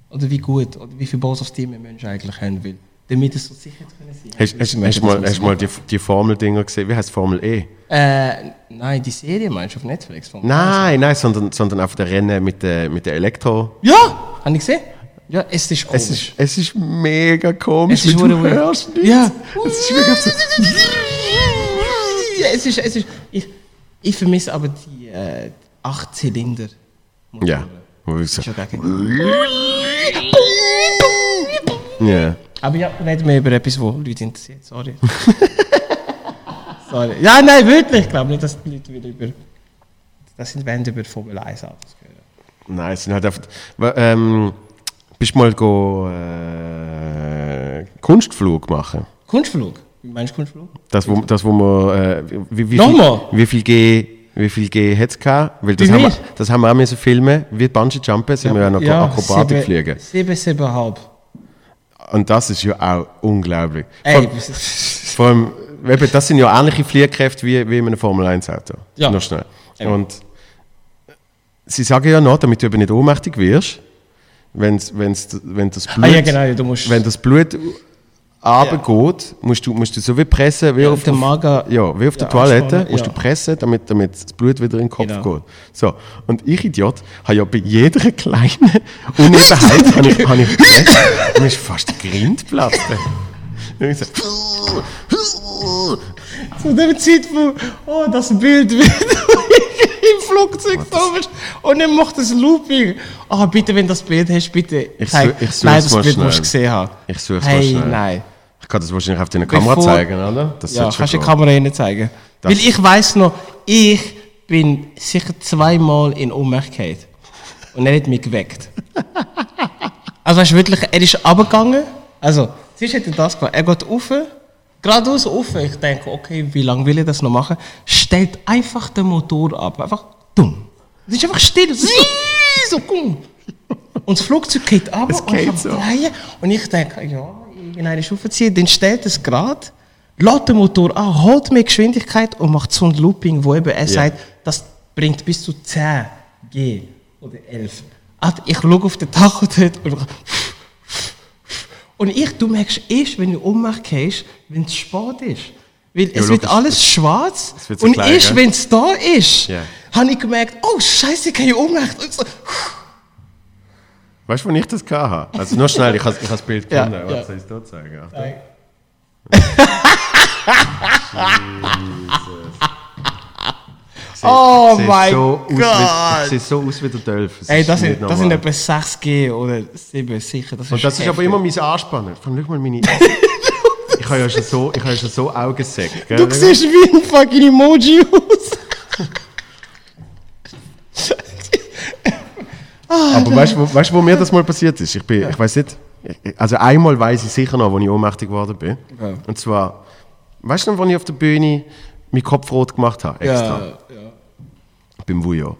oder wie gut oder wie viel Team wir Menschen eigentlich haben will. Damit es so sicher können sein. Hast, hast, hast, du mal, hast du mal die, die Formel-Dinger gesehen? Wie heißt Formel E? Äh, nein, die Serie meinst du auf Netflix? Von Nein, nein, sondern, sondern auf der Rennen mit der, mit der Elektro. Ja! Habe ich gesehen? Ja, es ist komisch. Es ist, es ist mega komisch, Es ist du hörst nichts. Ja. Es ist wirklich so. Es ist, es ist, ich, ich vermisse aber die äh, acht Zylinder. Ja. So- ja gar kein- Ja. Aber ja, reden wir über etwas, wo Leute interessiert. Sorry. Sorry. Ja, nein, wirklich. Ich glaube nicht, dass die Leute wieder über. Das sind wenn über Formel 1 Autos hören. Nein, es sind halt einfach. Ähm, bist du mal go, äh, Kunstflug machen? Kunstflug. Meinst du Kunstflug? Das, wo, das, wo man. Äh, wie, wie, Nochmal? Viel, wie viel G. Wie viel G hat es gehabt? Weil das haben, wir, das haben wir auch müssen filmen. Wie Bungee Jumpen sind wir ja noch Akrobatik sieben- fliegen. Sieben, siebeneinhalb. Und das ist ja auch unglaublich. Ey, Vor, vor allem, eben, das sind ja ähnliche Fliehkräfte wie, wie in einem Formel-1-Auto. Ja. Noch schnell. Eben. Und sie sagen ja noch, damit du eben nicht ohnmächtig wirst, wenn's, wenn's, wenn das Blut, Ah ja, genau, du musst... wenn das Blut runtergeht, musst, du, musst du so wie pressen, wie Ja, auf, den Magen- ja, wie auf der ja, Toilette, musst ja. du pressen, damit, damit das Blut wieder in den Kopf Genau. geht. So. Und ich, Idiot, habe ja bei jeder kleinen Unebenheit habe ich, habe ich gepresst und mir ist fast der Grind geplatzt. Und ich so, Zu dem Zeitpunkt, oh, das Bild wird im Flugzeug da bist und dann macht das Looping. Ah, bitte, wenn du das Bild hast, bitte Ich su- ich such's Nein, das Bild schnell. musst du gesehen haben. Ich such's mal hey, schnell. nein. Ich kann das wahrscheinlich auf deiner Kamera Bevor- zeigen, oder? Das Ja, kannst du die Kamera ihnen zeigen? Das- Weil ich weiß noch, ich bin sicher zweimal in Ohnmacht gefallen. Und er hat mich geweckt. also weißt du wirklich, er ist runtergegangen. Also, zuerst hat er das gemacht. Er geht rauf, geradeaus rauf. Ich denke, okay, wie lange will er das noch machen? Stellt einfach den Motor ab. Einfach dumm. Es ist einfach still. So, so komm. Und das Flugzeug geht ab Es und geht fängt so. drehen. Und ich denke, ja, irgendeine Stufe ziehen. Dann stellt es gerade, lädt den Motor an, holt mehr Geschwindigkeit und macht so ein Looping, wo eben er sagt, das bringt bis zu 10 G oder 11. Also ich schaue auf den Tacho dort und und ich, du merkst erst, wenn du Ohnmacht gehst, wenn es spät ist. Weil es wird alles schwarz wird so und klein, erst, wenn es da ist, Ja. habe ich gemerkt, oh Scheiße, ich habe Ohnmacht. Und so, Weißt du, wo ich das hatte? Also nur schnell, ich habe ich das Bild Ja, gefunden. ja. Was soll ich da zeigen? Achtung. Oh Sieht mein so wie- Gott. Ich sehe so aus wie der. Ey, das ist nicht sind, das sind etwa 6G oder 7 sicher. Das Und das ist aber immer mein Anspannen. Schau mal meine... ich habe ja schon so, ich habe ja schon so Augensäcke. Du siehst wie ein fucking Emoji aus. Aber weißt du, wo, weißt, wo mir das mal passiert ist? Ich, bin, ich weiß nicht. ich- Also einmal weiß ich sicher noch, wo ich ohnmächtig geworden bin. Ja. Und zwar, weißt du noch, wo ich auf der Bühne meinen Kopf rot gemacht habe? Extra. ja. Beim Vujo.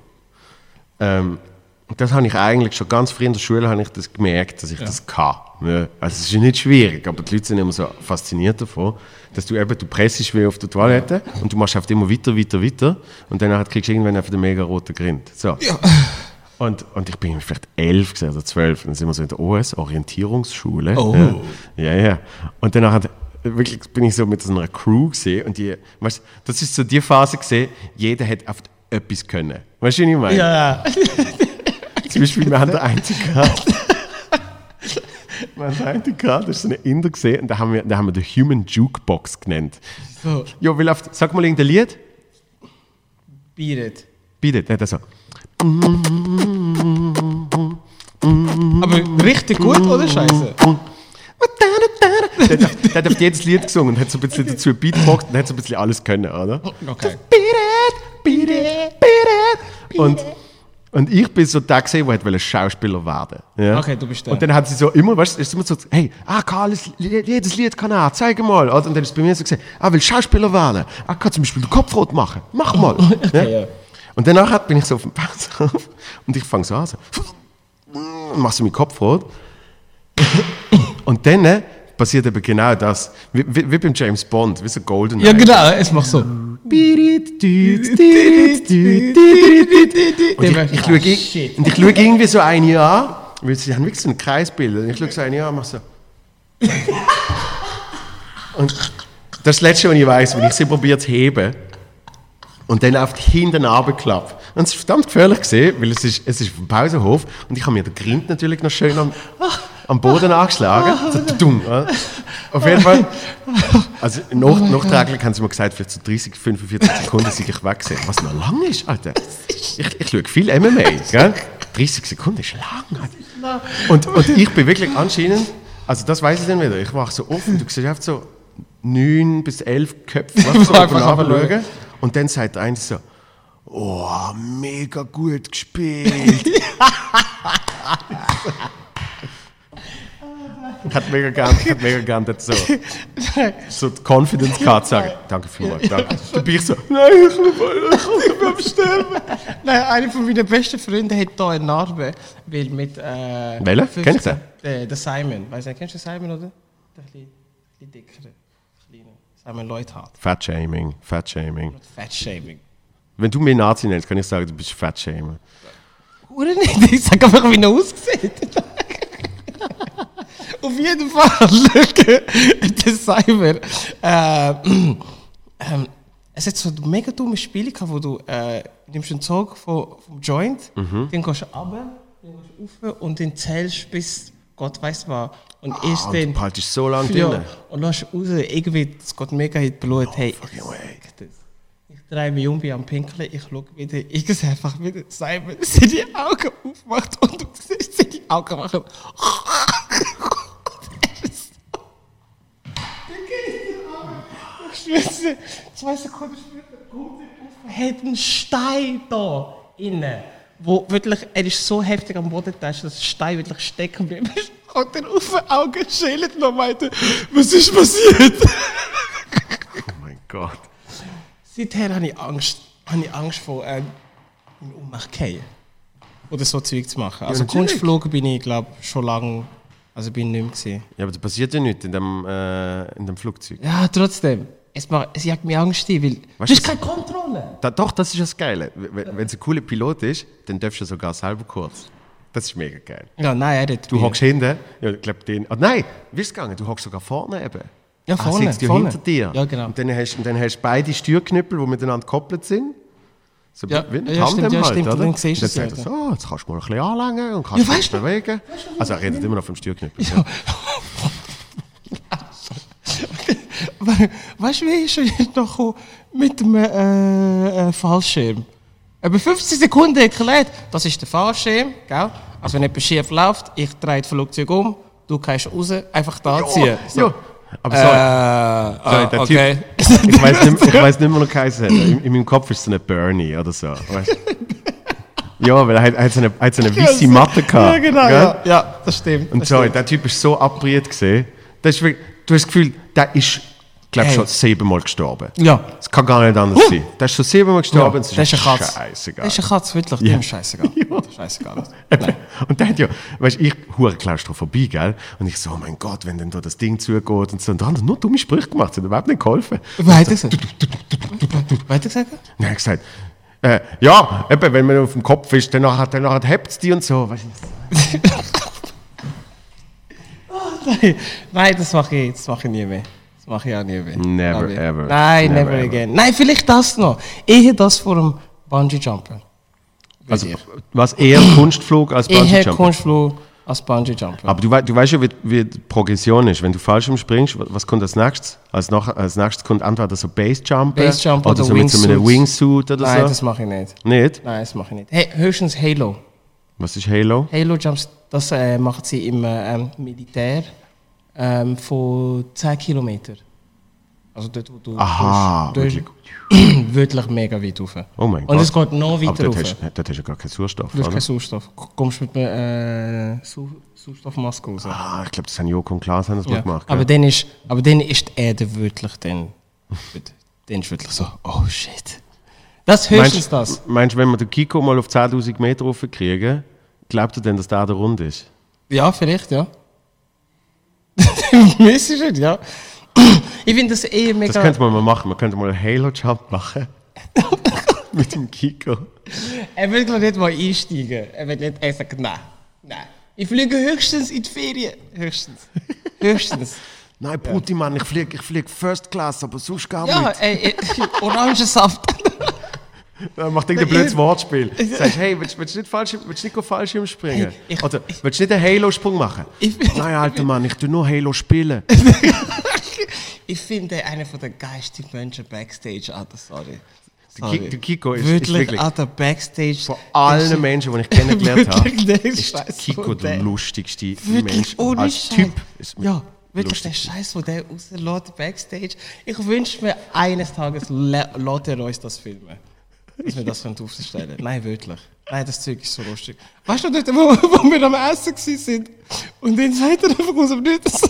Ähm, und das habe ich eigentlich schon ganz früh in der Schule habe ich das gemerkt, dass ich das kann. Ja. Also es ist ja nicht schwierig, aber die Leute sind immer so fasziniert davon, dass du eben, du pressest wie auf der Toilette und du machst einfach immer weiter, weiter, weiter und dann kriegst du irgendwann einfach den mega roten Grind. So. Und, und ich bin vielleicht elf oder zwölf, dann sind wir so in der OS, Orientierungsschule. Oh. Ja, ja. ja. Und dann hat wirklich bin ich so mit so einer Crew gesehen und die, weißt, das ist so die Phase gesehen, jeder hat auf etwas können. Weißt du, was ich meine? Ja, Zum Beispiel, wir haben den einzigen gehabt. wir haben den einzigen gehabt, das ist so ein Inder gesehen und da haben wir, da haben wir den Human Jukebox genannt. so. Ja, will auf, sag mal irgendein Lied. Beat it. Der hat so. Aber richtig gut oder scheiße? Der, hat- der hat auf jedes Lied gesungen und hat so ein bisschen dazu Beatbox und hat so ein bisschen alles können, oder? Okay. Beat it, beat it, beat it. Und, und ich bin so der gesehen, der wollte Schauspieler werden. Ja? Okay, du bist der. Und dann hat sie so immer, weißt du, ist immer so, hey, ah, Karl, jedes Lied kann er, zeig mal. Und dann ist bei mir so gesehen, ah, will Schauspieler werden. Ah, kann zum Beispiel den Kopf rot machen. Mach mal. Okay, ja. Und danach bin ich so auf dem Pausenhof und ich fange so an, so, und mach so meinen Kopf rot. Und dann äh, passiert eben genau das, wie, wie, wie beim James Bond, wie so Golden. Ja, genau, es macht so. Und ich, ich, schaue, Ah, ich, shit. und ich schaue irgendwie so eine an, weil sie haben wirklich so ein Kreisbild. Und ich schaue so eine an und mache so. und das ist das Letzte, was ich weiß, wenn ich sie probiere zu heben und dann auf die hinten runterklappe. Und es ist verdammt gefährlich gesehen, weil es ist, es ist auf dem Pausenhof und ich habe mir den Grind natürlich noch schön am, am Boden angeschlagen. So, dumm, oder? Auf jeden Fall. Also nach, nachträglich haben sie mir gesagt, vielleicht so 30, 45 Sekunden sind ich weg gewesen. Was noch lang ist, Alter. Ich, ich schaue viel MMA, gell? 30 Sekunden ist lang, Alter. Und, und ich bin wirklich anscheinend, also das weiß ich dann wieder, ich wache so offen, du siehst einfach so 9 bis 11 Köpfe du, so Einfach oben. Und dann sagt der eine so, oh, mega gut gespielt. Ich hätte mega ich hätte mega gern dort so, so die Confidence Card sagen. Danke vielmals, danke. Du bist so, nein, ich will, ich will sterben. Nein, einer von meinen besten Freunden hat hier eine Narbe, weil mit... Äh, Welcher? 15 Kennst du den? Der, der Simon. Weißt du, kennst du Simon, oder? Der ein bisschen, dickere, kleine. Simon Leuthard. Fat-Shaming, Fat-Shaming. Fat-Shaming. Wenn du mir Nazi nennst, kann ich sagen, du bist Fat-Shamer. Oder nicht? Ich sag einfach, wie er aussieht. Auf jeden Fall, der Simon. Äh, ähm, es hat so mega dumme Spiele gehabt, wo du äh, nimmst einen Zug vom, vom Joint, dann gehst du runter, dann gehst du rauf und dann zählst bis Gott weiß was. Und erst Ah, und du dann. behaltest so lange ja, drin. und lässt raus, irgendwie, es geht mega in die Blut. hey, fucking ich das. Ich drehe mich um, bin am Pinkeln, ich schaue wieder, ich sehe einfach wieder Simon, sie die Augen aufmacht und du siehst, sie die Augen machen. Ich schwöre, zwei Sekunden später kommt er auf, hat einen Stein da innen. Wo wirklich, er ist so heftig am Boden, dass der Stein wirklich stecken bleibt. Und dann auf die Augen schält und meinte, was ist passiert? Oh mein Gott. Seither habe ich Angst, habe ich Angst vor äh, in Ohnmacht fallen. Oder so Zeug zu machen. Also natürlich. Kunstflug bin ich, glaube schon lange, also bin ich nicht mehr gewesen. Ja, aber da passiert ja nichts in dem, äh, in dem Flugzeug. Ja, trotzdem. Es, macht, es jagt mir Angst ein, weil Weißt du du, hast keine Kontrolle. Da, doch, das ist das Geile. Wenn es ein cooler Pilot ist, dann darfst du sogar selber kurz. Das ist mega geil. Ja, nein, er hat Du hockst hinten, ja, ich glaube den. Ah, nein, wie ist es gegangen? Du hockst sogar vorne eben. Ja, Ah, vorne, sitzt ja vorne. hinter dir. Ja, genau. Und dann hast, und dann hast du beide Steuerknüppel, die miteinander gekoppelt sind. So Ja, wie ein ja, Tandem stimmt, ja, halt, stimmt. oder? Und dann siehst du dann sagt er so, oh, jetzt kannst du mal ein bisschen anlängen und kannst Ja, dich weißt du- bewegen. Also er redet immer noch vom Steuerknüppel. Ja. We- Weißt du, wie ist er jetzt noch mit dem äh, äh, Fallschirm? Über 15 Sekunden erklärt, das ist der Fallschirm, gell? Also wenn etwas schief läuft, ich drehe das Flugzeug um, du kannst raus, einfach da ziehen. So. Ja. Aber sorry, Äh, sorry, der okay. Typ, ich weiß nicht, ich weiss nicht mehr noch keinen in, in meinem Kopf ist es so eine Bernie oder so. Weißt? ja, weil er hat, er hat so eine, hat so eine weisse Matte gehabt. Ja, genau, ja, ja, das stimmt. Und das sorry, stimmt. der Typ ist so abriert gesehen. Das ist wirklich, du hast das Gefühl, der ist, glaube schon siebenmal gestorben. Ja. Das kann gar nicht anders sein. Der ist schon siebenmal gestorben Ja, und es das ist ist eine Katze. scheißegal. Das ist eine Katze, wirklich. Ja. Dem ist scheißegal. Ist scheißegal. Und der hat ja, weißt du, ich hure Klaustrophobie, gell? Und ich so, oh mein Gott, wenn dann da das Ding zugeht und so. Und dann hat er nur dumme Sprüche gemacht, sie hat überhaupt nicht geholfen. Weiter gesagt. Weiter gesagt? Und er hat gesagt, äh, ja, eben, wenn man auf dem Kopf ist, dann hat dann hebt es die und so. Weißt du? Nein, nein, das mache ich, das mache ich nie mehr. Mache ich auch nie mehr. Never, ich. ever. Nein, Never, never, ever. again. Nein, vielleicht das noch. Eher das vor dem Bungee-Jumpen. Also, was eher Kunstflug als Eher Bungee-Jump? Kunstflug als Bungee-Jumpen. Aber du, wei- du weißt ja, wie, wie die Progression ist. Wenn du Fallschirm springst, wa- was kommt als nächstes? Als, nach, als nächstes kommt entweder so Basejump Basejump oder, oder so mit so einem Wingsuit. Oder Nein, so. das mache ich nicht. Nicht? Nein, das mache ich nicht. Hey, höchstens Halo. Was ist Halo? Halo-Jumps, das äh, machen sie im äh, ähm, Militär ähm, von 10 Kilometern. Also dort, wo du... Aha, dort, wirklich. wirklich mega weit rauf. Oh mein Und Gott. es geht noch Aber weiter dort rauf. hast, dort hast du ja gar keinen Sauerstoff, Du hast keinen Sauerstoff. Du kommst mit einer äh, Sau Sauerstoffmaske raus. Ah, ich glaube, das haben Joko und Klaas haben das mal Ja. gemacht. Aber, gell? dann ist, aber dann ist die Erde wirklich dann. dann ist wirklich so, oh shit. Das höchstens das. Meinst du, wenn wir den Kiko mal auf 10.000 Meter raufkriegen, glaubt ihr denn, dass der da rund ist? Ja, vielleicht, ja. Müsstest du, ja. Ich finde das eh mega. Das könnte man mal machen. Man könnte mal einen Halo-Jump machen. Mit dem Kiko. Er will glaub nicht mal einsteigen. Er will nicht, er sagt, nein, nein. Ich fliege höchstens in die Ferien. Höchstens. Höchstens. Nein, Brutti, Mann, ich fliege ich flieg First Class, aber sonst gar Ja, nicht. ey, ey, Orangensaft. Dann macht irgendein blödes Wortspiel. Sagst, hey, willst, willst du nicht, falsch, willst du nicht Fallschirm springen? Hey, ich- Oder willst du nicht einen Halo-Sprung machen? Ich- Nein, alter Mann, ich tu nur Halo spielen. Ich finde einer der geilsten Menschen backstage, Alter, sorry. Der Ki- der Kiko ist- ist wirklich, wirklich- Alter, backstage. Von allen Menschen, die ich kennengelernt habe, Wirklich, ist der Kiko der lustigste Mensch. Wirklich, ohne Als. Typ ist Ja, wirklich der Scheiß, wo der rauslässt backstage. Ich wünsche mir, eines Tages lä- lässt er uns das filmen. Dass wir das können aufstellen Nein, wirklich. Nein, das Zeug ist so lustig. Weißt du, dort, wo, wo wir am Essen sind und dann sagt er einfach aus dem Nichts,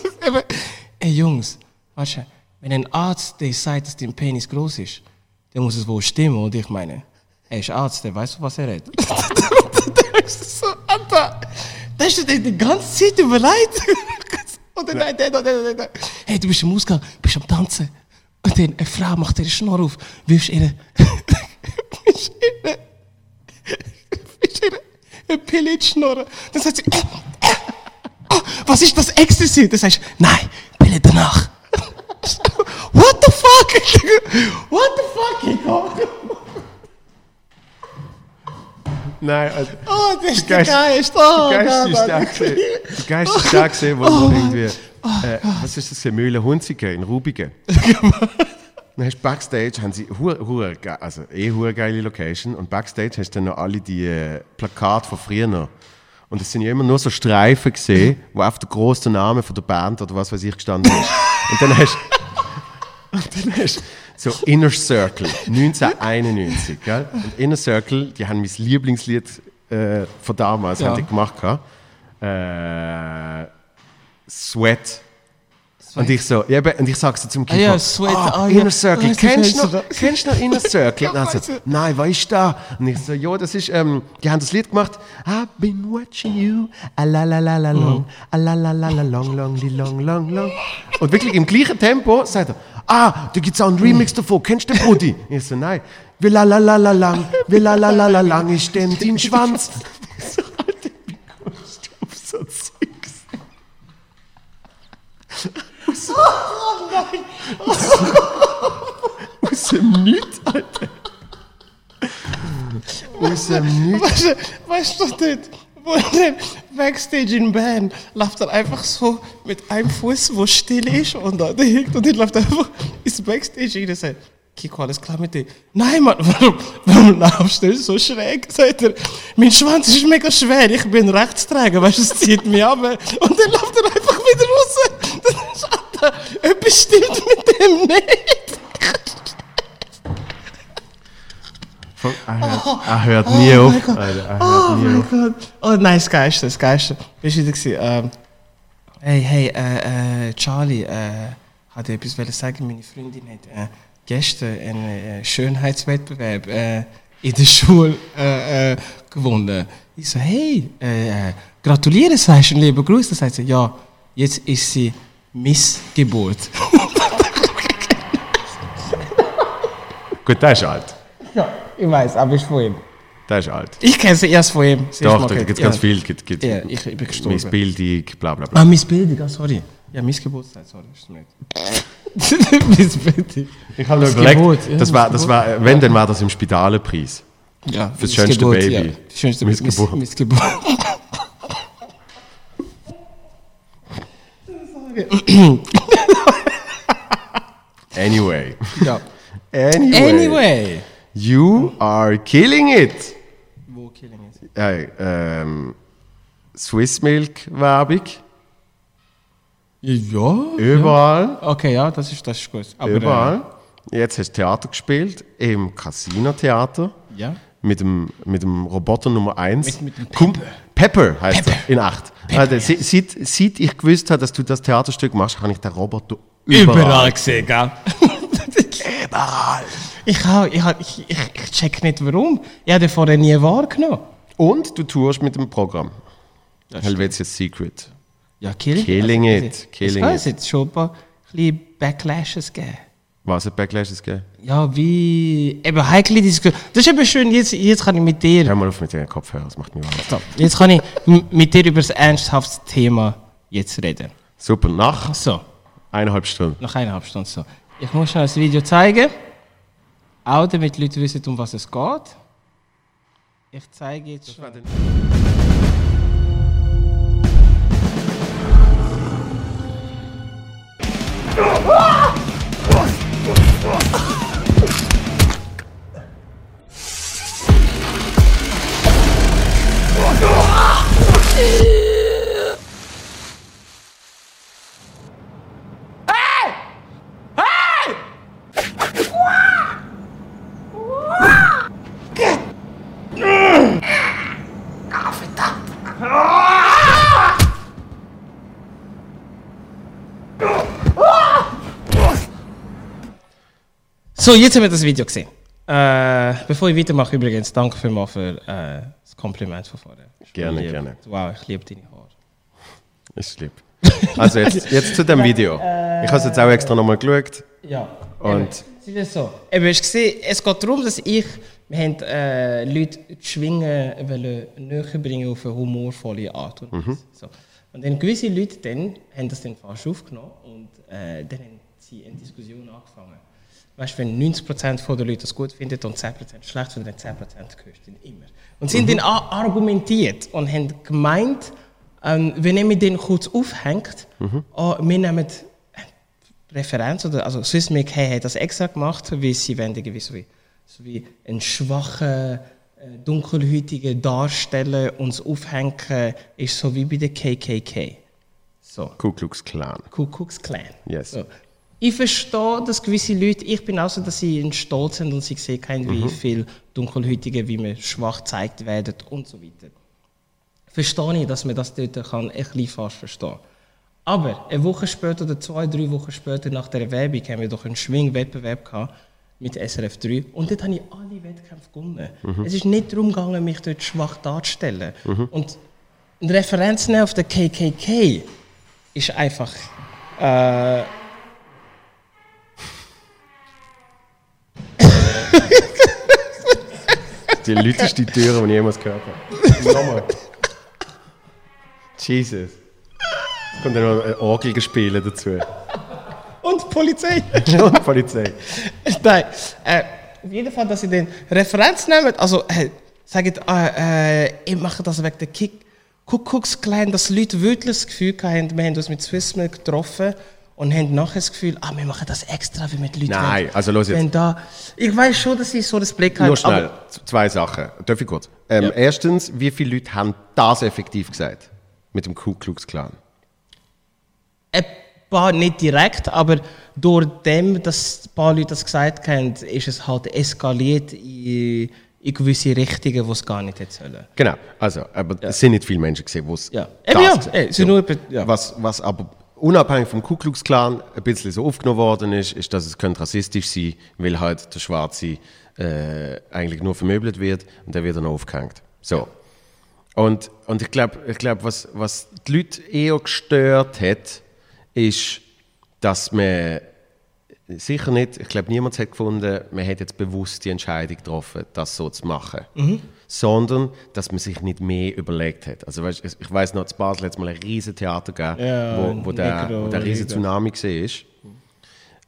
ey Jungs, weißt du, wenn ein Arzt dir sagt, dass dein Penis groß ist, dann muss es wohl stimmen, und ich meine, er ist Arzt, der weiß, was er redet. der ist so, Alter, der ist dir die ganze Zeit überlegt. und dann, dann, dann, dann, dann, dann, hey, du bist im Ausgang, bist am Tanzen. Und dann, eine Frau macht ihre Schnur auf, wirfst ihr, wirfst ihr, wirfst ihr eine Pille in die Schnur. Dann sagt sie, äh, äh, oh, was ist das Ecstasy? Dann sagst du, nein, Pille danach. What the fuck? What the fuck? Komm. Nein, also, Oh, das ist der Geist. Oh, der Geist ist Gott. gesehen. Der Geist ist der gesehen, wo wir irgendwie, äh, was ist das, für Mühle Hunzigen in Rubigen. Dann hast du Backstage, haben sie, hure, also eh hure geile Location, und Backstage hast du dann noch alle die äh, Plakate von früher noch. Und es sind ja immer nur so Streifen gesehen, wo auf der große Name von der Band oder was weiß ich gestanden ist. Und dann hast und dann hast du so Inner Circle, 1991, gell? Und Inner Circle, die haben mein Lieblingslied äh, von damals Ja. haben die gemacht. gehabt. Äh, Sweat. Und ich so, ja, und ich sag so zum Kiko, ja, Sweat, ah, ah, ja. Inner Circle, Weißt du, kennst du noch, kennst noch Inner Circle? Und so, nein, was ist da? Und ich so, ja, das ist, ähm, die haben das Lied gemacht, I've been watching you, a la la la la long, a la la la la long, long, long, long, long. Und wirklich im gleichen Tempo sagt er, ah, da gibt's auch einen Remix davon, kennst du den Brudi? Ich so, nein, wie la la la la lang, wie la la la la lang ist denn dein Schwanz? Ich so, Alter, wie kommst du auf so Zeugs? Aus dem Nichts, Alter. Aus dem Nichts. Weißt weißt du dort, wo er Backstage in Band läuft er einfach so mit einem Fuß, wo still ist und da hinkt und dann läuft er einfach ins Backstage rein und sagt, Kiko, alles klar mit dir? Nein, Mann, warum, warum laufst du so schräg? Sagt er, mein Schwanz ist mega schwer, ich bin Rechtsträger, weißt du, es zieht mich ab. Und dann läuft er einfach wieder raus. Dann ist Alter, etwas stimmt mit dem nicht. Er hört, er hört nie Oh auf. Alter, Oh mein. Gott. Oh nein, das Geiste, das Geiste. Du wieder gewesen? Ähm, hey, hey, äh, äh, Charlie, äh, hatte etwas wollen sagen. Meine Freundin hat äh, gestern einen äh, Schönheitswettbewerb äh, in der Schule äh, äh, gewonnen. Ich so, hey, äh, gratuliere, sagst du, lieben Gruß. Sagt sie, ja, jetzt ist sie Missgeburt. Gut, der ist alt. ja, ich weiß, aber von ihm. Der ist alt. Ich kenne sie erst von ihm. Sie Doch, da gibt es ja. ganz viel. Gibt, gibt Ja, ich, ich bin gestorben. Missbildung, bla bla bla. Ah, Missbildung, ah, sorry. Ja, Missgeburtstag, sorry, ist nicht. Missbildung. Ich habe überlegt, ja, das war, das war, wenn, dann war das im Spitalenpreis. Ja, Fürs schönste Missgeburt, Baby. Ja. Das schönste Missgeburt. Miss, Missgeburt. Anyway. ja. Anyway. Anyway. You are killing it. Wo killing is? Hey, ähm, Swiss Milk Werbung. Ja. Überall. Okay, ja, das ist, das ist gut. Aber, Überall. Jetzt hast du Theater gespielt, im Casino-Theater. Äh, ja. Mit dem, mit dem Roboter Nummer 1. Mit- mit dem Pepper. Pepper heißt Pepper. er, in 8. Pepper, also, ja. se- seit, seit ich gewusst habe, dass du das Theaterstück machst, kann ich den Roboter Überall, überall. gesehen, gell? Überall. ich, hab, ich, ich, ich, ich check nicht warum. Ich habe den vorher nie wahrgenommen. Und du tourst mit dem Programm. Das Helvetia's Secret. Ja, Killing, Killing it, killing it. Es jetzt schon ein paar Backlashes gegeben. Was, ein Backlash ist geil? Ja, wie. Eben heikle Diskussion. Das ist eben schön, jetzt, jetzt kann ich mit dir. Hör mal auf mit den Kopfhörern, das macht mir was. Jetzt kann ich mit dir über das ernsthafte Thema jetzt reden. Super, nach? So. Eineinhalb Stunden. Nach eineinhalb Stunden, so. Ich muss schon das Video zeigen. Auch damit die Leute wissen, um was es geht. Ich zeige jetzt schon. Ah! Ah! So, jetzt haben wir das Video gesehen. Äh, bevor ich weitermache, übrigens, danke vielmals für äh, das Kompliment von vorher. Gerne, Ich liebe- gerne. Wow, ich liebe deine Haare. Ist lieb. Also jetzt, jetzt zu dem Video. Ich habe es jetzt auch extra nochmal geschaut. Ja. Und- Eben, es so. Eben, hast gesehen, es geht darum, dass ich, wir haben äh, Leute die Schwingen wollen näher bringen auf eine humorvolle Art und Weise. So. Und dann gewisse Leute dann, haben das dann falsch aufgenommen und äh, dann haben sie eine Diskussion angefangen. Weißt du, wenn 90% der Leute das gut finden und 10% schlecht finden, dann 10% gehörst du dann immer. Und sie haben dann argumentiert und haben gemeint, ähm, wenn ihr mit denen kurz aufhängt, oh, wir nehmen Referenz oder also Swissmec hey, hat das extra gemacht, weil sie wollen irgendwie so wie, so wie einen schwachen, äh, dunkelhäutigen darstellen und das Aufhängen ist so wie bei der KKK. So, Ku Klux Klan. Ku Klux Klan. Yes. So. Ich verstehe, dass gewisse Leute, ich bin auch so, dass sie in stolz sind und sie sehen wie viel Dunkelhäutige, wie man schwach gezeigt werden und so weiter. Verstehe ich, dass man das dort kann, ein bisschen falsch verstehen aber eine Woche später oder zwei, drei Wochen später nach der Werbung haben wir doch einen Schwingwettbewerb gehabt mit SRF 3 und dort habe ich alle Wettkämpfe gewonnen. Es ist nicht darum gegangen, mich dort schwach darzustellen. Und eine Referenz auf den KKK ist einfach... Äh, Die lauteste Tür, die ich jemals gehört habe. Nochmal. Jesus. Es kommt dann noch ein Orgel spielen dazu. und Polizei. Und Polizei. Nein, äh, auf jeden Fall, dass sie den Referenz nehmen, also äh, sagen, äh, äh, ich mache das wegen der Kick. Kuckucksklein, dass Leute wirklich das Gefühl hatten, wir haben uns mit Swissmilk getroffen und haben nachher das Gefühl, ah, wir machen das extra, wie mit Leuten. Nein, wollen- also los jetzt. Da, ich weiß schon, dass sie so das Blick haben. Nur schnell, zwei Sachen. Darf ich kurz? Ähm, Erstens, wie viele Leute haben das effektiv gesagt? Mit dem Ku Klux Klan. Ein paar nicht direkt, aber durch dem, dass ein paar Leute das gesagt haben, ist es halt eskaliert in, in gewisse Richtungen, die es gar nicht hätte sollen. Genau, also, aber es sind nicht viele Menschen gesehen, die es Ja. das ja, ey, sind nur ja. was, was aber unabhängig vom Ku Klux Klan ein bisschen so aufgenommen worden ist, ist, dass es könnte rassistisch sein weil halt der Schwarze äh, eigentlich nur vermöbelt wird und der wird dann aufgehängt. So. Und, und ich glaube, ich glaub, was, was die Leute eher gestört hat, ist, dass man sicher nicht, ich glaube, niemand hat gefunden, man hat jetzt bewusst die Entscheidung getroffen, das so zu machen. Sondern, dass man sich nicht mehr überlegt hat. Also, weißt, ich weiß noch, in Basel hat es mal ein riesen Theater gegeben, Ja, wo, wo, der, wo der riesen. Tsunami war.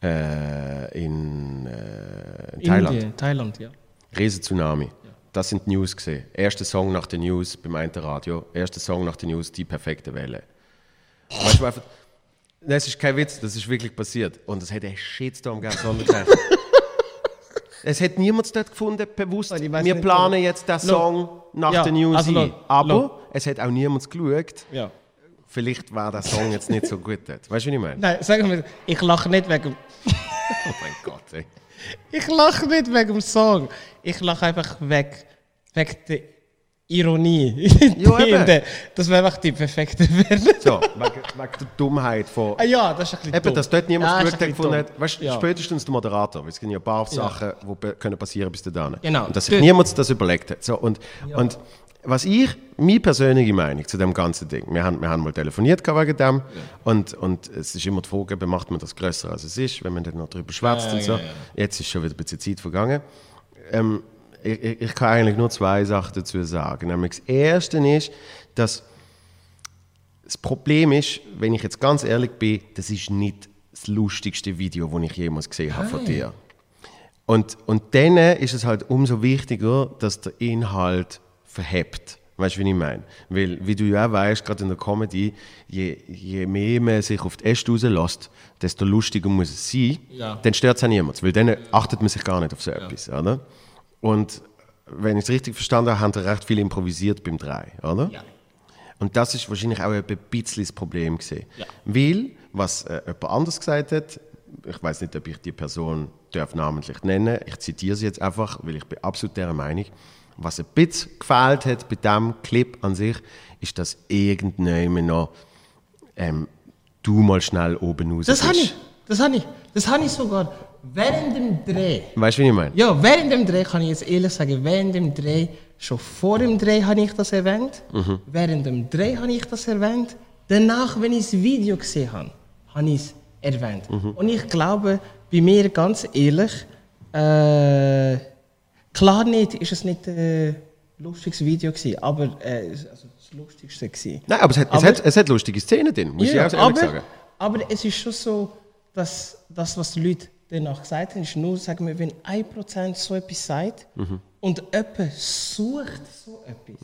Äh, in, äh, in Thailand. Indien, Thailand, ja. Riesen Tsunami. Das sind die News gesehen. Erster Song nach den News beim einen Radio. Erster Song nach den News, die perfekte Welle. Weißt du, einfach, das ist kein Witz, das ist wirklich passiert. Und es hat einen Shitstorm gegeben, sondergleich. Es hat niemand dort gefunden, bewusst, wir nicht, planen jetzt den Song nach Ja, den News also lo- Aber lo- es hat auch niemand geschaut, ja. vielleicht war der Song jetzt nicht so gut dort. Weißt du, was ich meine? Nein, sagen wir, ich lache nicht wegen, Oh mein Gott, ey. ich lache nicht wegen dem Song. Ich lache einfach weg, wegen der Ironie. Ja, eben. Das wäre einfach die perfekte Welle. So, wegen, wegen der Dummheit von. Ah ja, das ist ein bisschen Eben, dumm. dass dort niemand Ja, ja, geschaut hat, gefunden hat, weißt, Ja. spätestens der Moderator, weil es gibt ja ein paar Sachen, die können passieren bis dahin. Genau. Und dass sich niemand das überlegt hat. So, und, und was ich, meine persönliche Meinung zu dem ganzen Ding, wir haben, wir haben mal telefoniert wegen dem und, und es ist immer die Frage, macht man das grösser als es ist, wenn man dann noch drüber schwätzt Ja, und so. ja, ja. Jetzt ist schon wieder ein bisschen Zeit vergangen. Ähm, ich, ich, kann eigentlich nur zwei Sachen dazu sagen. Nämlich das Erste ist, dass das Problem ist, wenn ich jetzt ganz ehrlich bin, das ist nicht das lustigste Video, das ich jemals gesehen habe von dir. Und, und dann ist es halt umso wichtiger, dass der Inhalt verhebt. Weißt du, wie ich meine? Weil, wie du ja auch weißt, gerade in der Comedy, je, je mehr man sich auf die Äste rauslässt, desto lustiger muss es sein. Ja. Dann stört es auch niemand, weil dann achtet man sich gar nicht auf so etwas. Oder? Und wenn ich es richtig verstanden habe, haben wir recht viel improvisiert beim Drei, oder? Ja. Und das ist wahrscheinlich auch ein bisschen das Problem gesehen. Ja. Weil, was äh, jemand anders gesagt hat, ich weiß nicht, ob ich die Person darf namentlich nennen, ich zitiere sie jetzt einfach, weil ich bin absolut der Meinung, was ein bisschen gefehlt hat bei diesem Clip an sich, ist, dass irgendjemand noch ähm, du mal schnell oben raus Das habe ich. Das habe ich, das habe ich sogar während dem Dreh. Weißt du, wie ich meine? Ja, während dem Dreh kann ich jetzt ehrlich sagen, während dem Dreh, schon vor dem Dreh habe ich das erwähnt, während dem Dreh habe ich das erwähnt, danach, wenn ich das Video gesehen habe, habe ich es erwähnt. Und ich glaube, bei mir ganz ehrlich, äh, klar nicht, ist es nicht ein lustiges Video gewesen, aber äh, also das Lustigste gewesen. Nein, aber es hat, es Aber- hat, es hat lustige Szenen drin, muss Ja, ich auch ehrlich aber, sagen. aber es ist schon so, dass das, was die Leute danach gesagt haben, ist nur, sagen wir, wenn 1% so etwas sagt Mhm. und jemand sucht so etwas,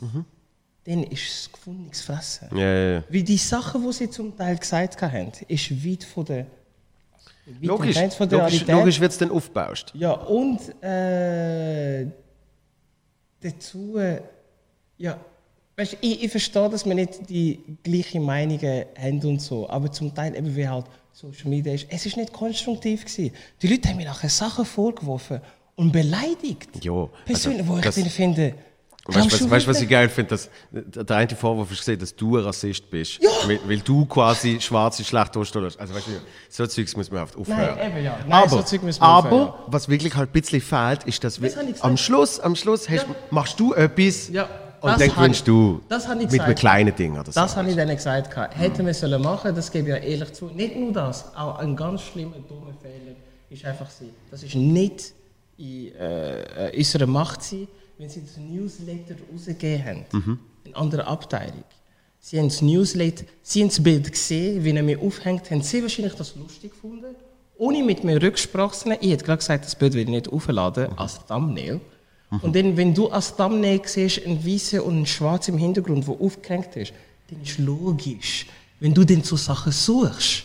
dann ist es gefundenes Fressen. Ja, ja, ja. Weil die Sachen, die sie zum Teil gesagt haben, ist weit von der, Logisch, von der logisch, Realität. logisch wird es dann aufgebauscht. Ja, und äh, dazu, ja, weißt, ich, ich verstehe, dass wir nicht die gleichen Meinungen haben und so, aber zum Teil eben wie halt Social Media ist, es ist nicht konstruktiv gewesen. Die Leute haben mir nachher Sachen vorgeworfen und beleidigt. Ja, Persönlich, also wo ich dann finde, Weißt du, was, weißt, was ich geil finde? Dass Der eine Vorwurf ist gesehen, dass du ein Rassist bist. Ja. Weil, weil du quasi Schwarze schlecht darstellst. Also weißt du, so Zeugs muss man oft aufhören. Nein, eben ja. Nein, aber so man aber aufhören, was wirklich halt ein bisschen fehlt, ist, dass wir, Das gesagt. am Schluss, am Schluss hast, Ja. machst du etwas Ja, und das dann habe gewinnst du das habe mit einem gesagt. kleinen Ding oder so. Das habe ich denen gesagt. Hätten wir sollen machen, das gebe ich ja ehrlich zu. Nicht nur das, auch ein ganz schlimmer, dummer Fehler ist einfach sie. Das ist nicht in äh, äh, unserer Macht sein, wenn sie das Newsletter rausgegeben haben. Mhm. In anderer Abteilung. Sie haben das Newsletter, sie haben das Bild gesehen, wie er mir aufhängt, haben sie wahrscheinlich das lustig gefunden. Ohne mit mir Rücksprache zu nehmen. Ich hätte gerade gesagt, das Bild will ich nicht aufladen als Thumbnail. Und dann, wenn du als Thumbnail siehst, ein weißer und ein schwarz im Hintergrund, wo aufgehängt ist, dann ist logisch, wenn du dann so Sachen suchst,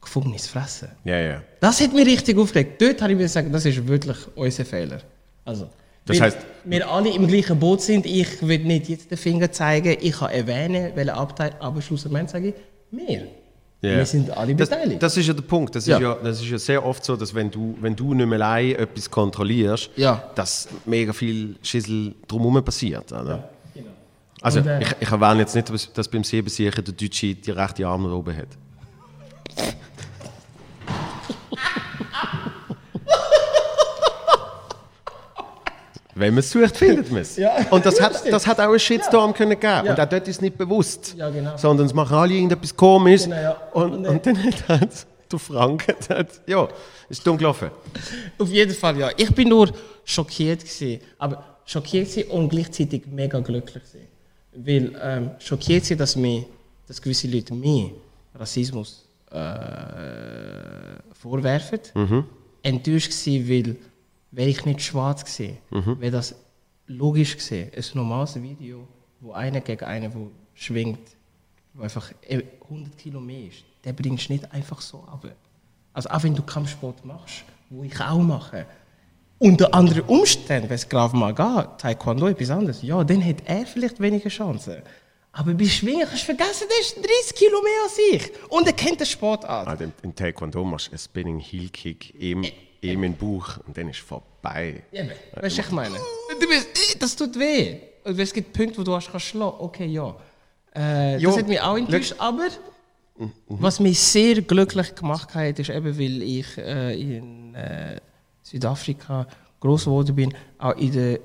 gefundenes Fressen. ja, ja. Das hat mich richtig aufgeregt. Dort habe ich mir gesagt, das ist wirklich unser Fehler. Also, Das heisst- wir alle im gleichen Boot sind. Ich will nicht jetzt den Finger zeigen, ich kann erwähnen, welche Abteil, aber schlussendlich sage ich, wir. Ja. Wir sind alle das, beteiligt. das ist ja der Punkt. Das, Ja. Ist ja, das ist ja sehr oft so, dass wenn du, wenn du nicht mehr allein etwas kontrollierst, Ja. dass mega viel Schissel drumherum passiert. Oder? genau. Also Und, äh, ich, ich erwähne jetzt nicht, dass, beim Siebensicher der Deutsche die rechte Arm da oben hat. Wenn man es sucht, findet man es. Ja. Und das Ja, hat, das hat auch einen Shitstorm können geben. Ja. Und auch dort ist es nicht bewusst. Ja, genau. Sondern es machen alle irgendetwas komisch. Genau, ja. und, Und, und, dann hat der Frank, hat, ja, ist dumm gelaufen. Auf jeden Fall, ja. Ich bin nur schockiert gewesen, aber schockiert gewesen und gleichzeitig mega glücklich gewesen. Weil ähm, schockiert sie, dass mir, dass gewisse Leute mir Rassismus äh, vorwerfen. Enttäuscht gewesen, weil wäre ich nicht schwarz gewesen, wäre das logisch gewesen. Ein normales Video, wo einer gegen einen, der schwingt, wo einfach eh 100 Kilo mehr ist, der bringst du nicht einfach so ab. Also auch wenn du Kampfsport machst, wo ich auch mache, unter anderen Umständen, wenn es Krav Maga, Taekwondo, etwas anderes, ja, dann hat er vielleicht weniger Chancen. Aber bei Schwingen kannst du vergessen, der ist 30 Kilo mehr als ich. Und er kennt den Sportart. Also im, im Taekwondo machst du einen Spinning Heel Kick ihm, ihm in den Bauch und dann ist es vorbei. Ja, weißt du, ich meine? Du bist, das tut weh. Und es gibt Punkte, wo du hast kannst schlagen. Okay, ja. Äh, Jo, das hat mich auch enttäuscht, aber was mich sehr glücklich gemacht hat, ist eben, weil ich äh, in äh, Südafrika groß geworden bin, auch in, der,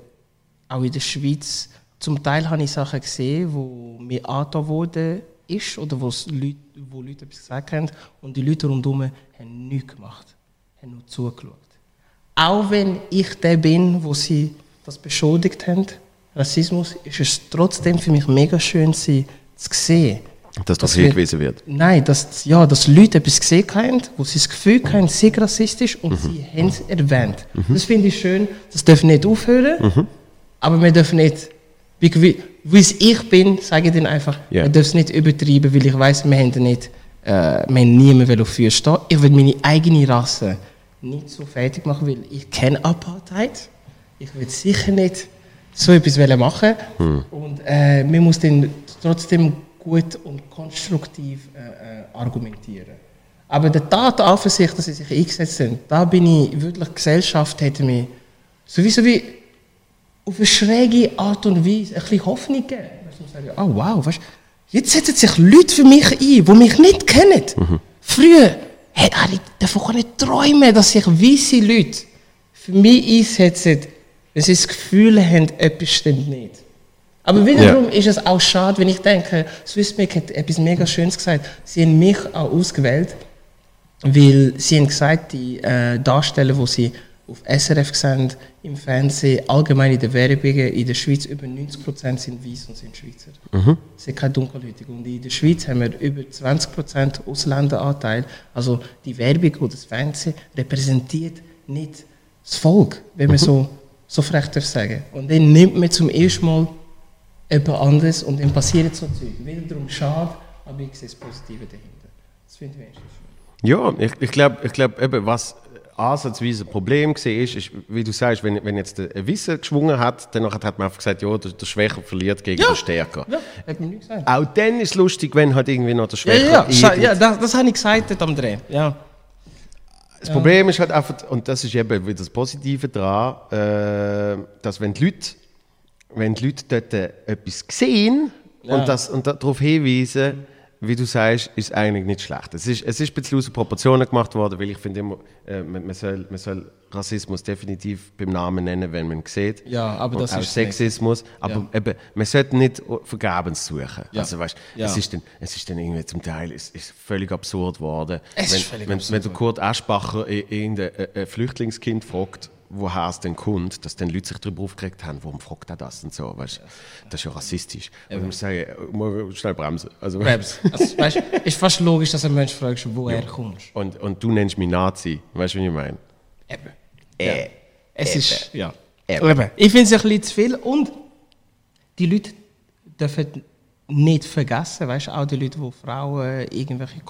auch in der Schweiz. Zum Teil habe ich Sachen gesehen, wo mir angetan worden ist oder wo's Leute, wo Leute etwas gesagt haben und die Leute rundherum haben nichts gemacht, haben nur zugeschaut. Auch wenn ich der bin, wo sie das beschuldigt haben, Rassismus, ist es trotzdem für mich mega schön, sie zu sehen. Dass das wir- hingewiesen wird. Nein, dass, ja, dass Leute etwas gesehen haben, wo sie das Gefühl haben, sie sind rassistisch und sie haben es erwähnt. Das finde ich schön. Das darf nicht aufhören, aber wir dürfen nicht, wie, es ich bin, sage ich dann einfach, Ja. wir dürfen es nicht übertreiben, weil ich weiß, wir haben nicht, wir haben niemanden auf Füße stehen. Ich will meine eigene Rasse nicht so fertig machen, weil ich kenne Apartheid. Ich will sicher nicht so etwas machen. Und äh, man muss dann trotzdem gut und konstruktiv äh, äh, argumentieren. Aber der Tat an für sich, dass sie sich eingesetzt haben, da bin ich wirklich, die Gesellschaft hätte mir sowieso wie auf eine schräge Art und Weise ein bisschen Hoffnung gegeben. Sagen, oh wow, weißt, du, jetzt setzen sich Leute für mich ein, die mich nicht kennen. Früher hey, ich davon kann nicht träumen, dass sich weisse Leute für mich einsetzen, wenn sie das Gefühl haben, etwas stimmt nicht. Aber wiederum Ja. ist es auch schade, wenn ich denke, Swissmec hat etwas mega Schönes gesagt. Sie haben mich auch ausgewählt, weil sie haben gesagt, die äh, Darsteller, die sie auf SRF sehen, im Fernsehen, allgemein in den Werbungen in der Schweiz, über 90% sind weiß und sind Schweizer. Es sind keine Dunkelhäutigen. Und in der Schweiz haben wir über 20% Ausländeranteil. Also die Werbung oder das Fernsehen repräsentiert nicht das Volk, wenn man so, so frech darf sagen. Und dann nimmt man zum ersten Mal jemand anderes und dann passiert so Zeug. Wiederum schade, aber ich sehe das Positive dahinter. Das finde ich schön. Ja, ich, ich glaube, ich glaub, eben, was ansatzweise ein Problem war, ist, ist, wie du sagst, wenn, wenn jetzt der Wissen geschwungen hat, dann hat man einfach gesagt, ja, der, der Schwächer verliert gegen Ja. den Stärker. Ja, hat mir nicht gesagt. Auch dann ist es lustig, wenn halt irgendwie noch der Ja, Schwächer ja, ja, ja das, das habe ich gesagt am Dreh. Ja. Das Problem ist halt einfach, und das ist eben wieder das Positive daran, äh, dass wenn die Leute, wenn die Leute dort etwas sehen Ja. und, das, und darauf hinweisen, wie du sagst, ist eigentlich nicht schlecht. Es ist, es ist ein bisschen aus Proportionen gemacht worden, weil ich finde immer, äh, man, man, soll, man soll Rassismus definitiv beim Namen nennen, wenn man ihn sieht. Ja, aber und das auch ist es nicht. Sexismus. Aber Ja. eben, man sollte nicht vergebens suchen. Ja. Also weißt, Ja. es, ist dann, es ist dann irgendwie zum Teil es ist völlig absurd geworden. Es wenn, ist völlig wenn, absurd wenn der Kurt Aschbacher i- irgendein äh, äh, Flüchtlingskind fragt, woher es denn kommt, dass dann Leute sich darüber aufgeregt haben, warum fragt er das und so. Weißt? Das ist ja rassistisch. Und ich muss sagen, äh, mal schnell bremsen. Also, Krebs. Also, weißt, ist fast logisch, dass ein Mensch fragt, woher kommst. und, und du nennst mich Nazi. Weißt du, wie ich meine? Eben. Äh, Es ist, ja. Eben. Eben. Ich finde es ein bisschen zu viel und die Leute dürfen nicht vergessen, weißt auch die Leute, die Frauen irgendwelche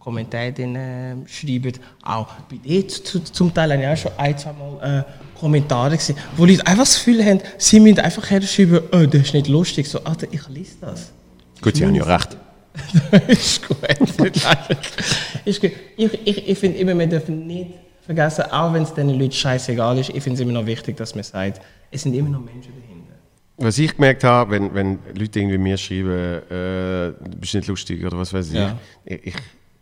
Ko Kommentare drin, äh, schreiben, auch bei dir zu, zum Teil habe ich auch schon ein, zwei Mal äh, Kommentare gesehen, wo Leute einfach das Gefühl haben, sie müssen einfach herschreiben, oh, das ist nicht lustig. So, Alter, ich lese das. Gut, sie haben ja recht. ist gut. ist gut. Ich, ich, ich finde immer, wir dürfen nicht vergessen, auch wenn es den Leuten scheißegal ist, ich finde es immer noch wichtig, dass man sagt, es sind immer noch Menschen dahinter. Was ich gemerkt habe, wenn, wenn Leute irgendwie mir schreiben, äh, du bist nicht lustig oder was weiß ich, Ja. ich, ich,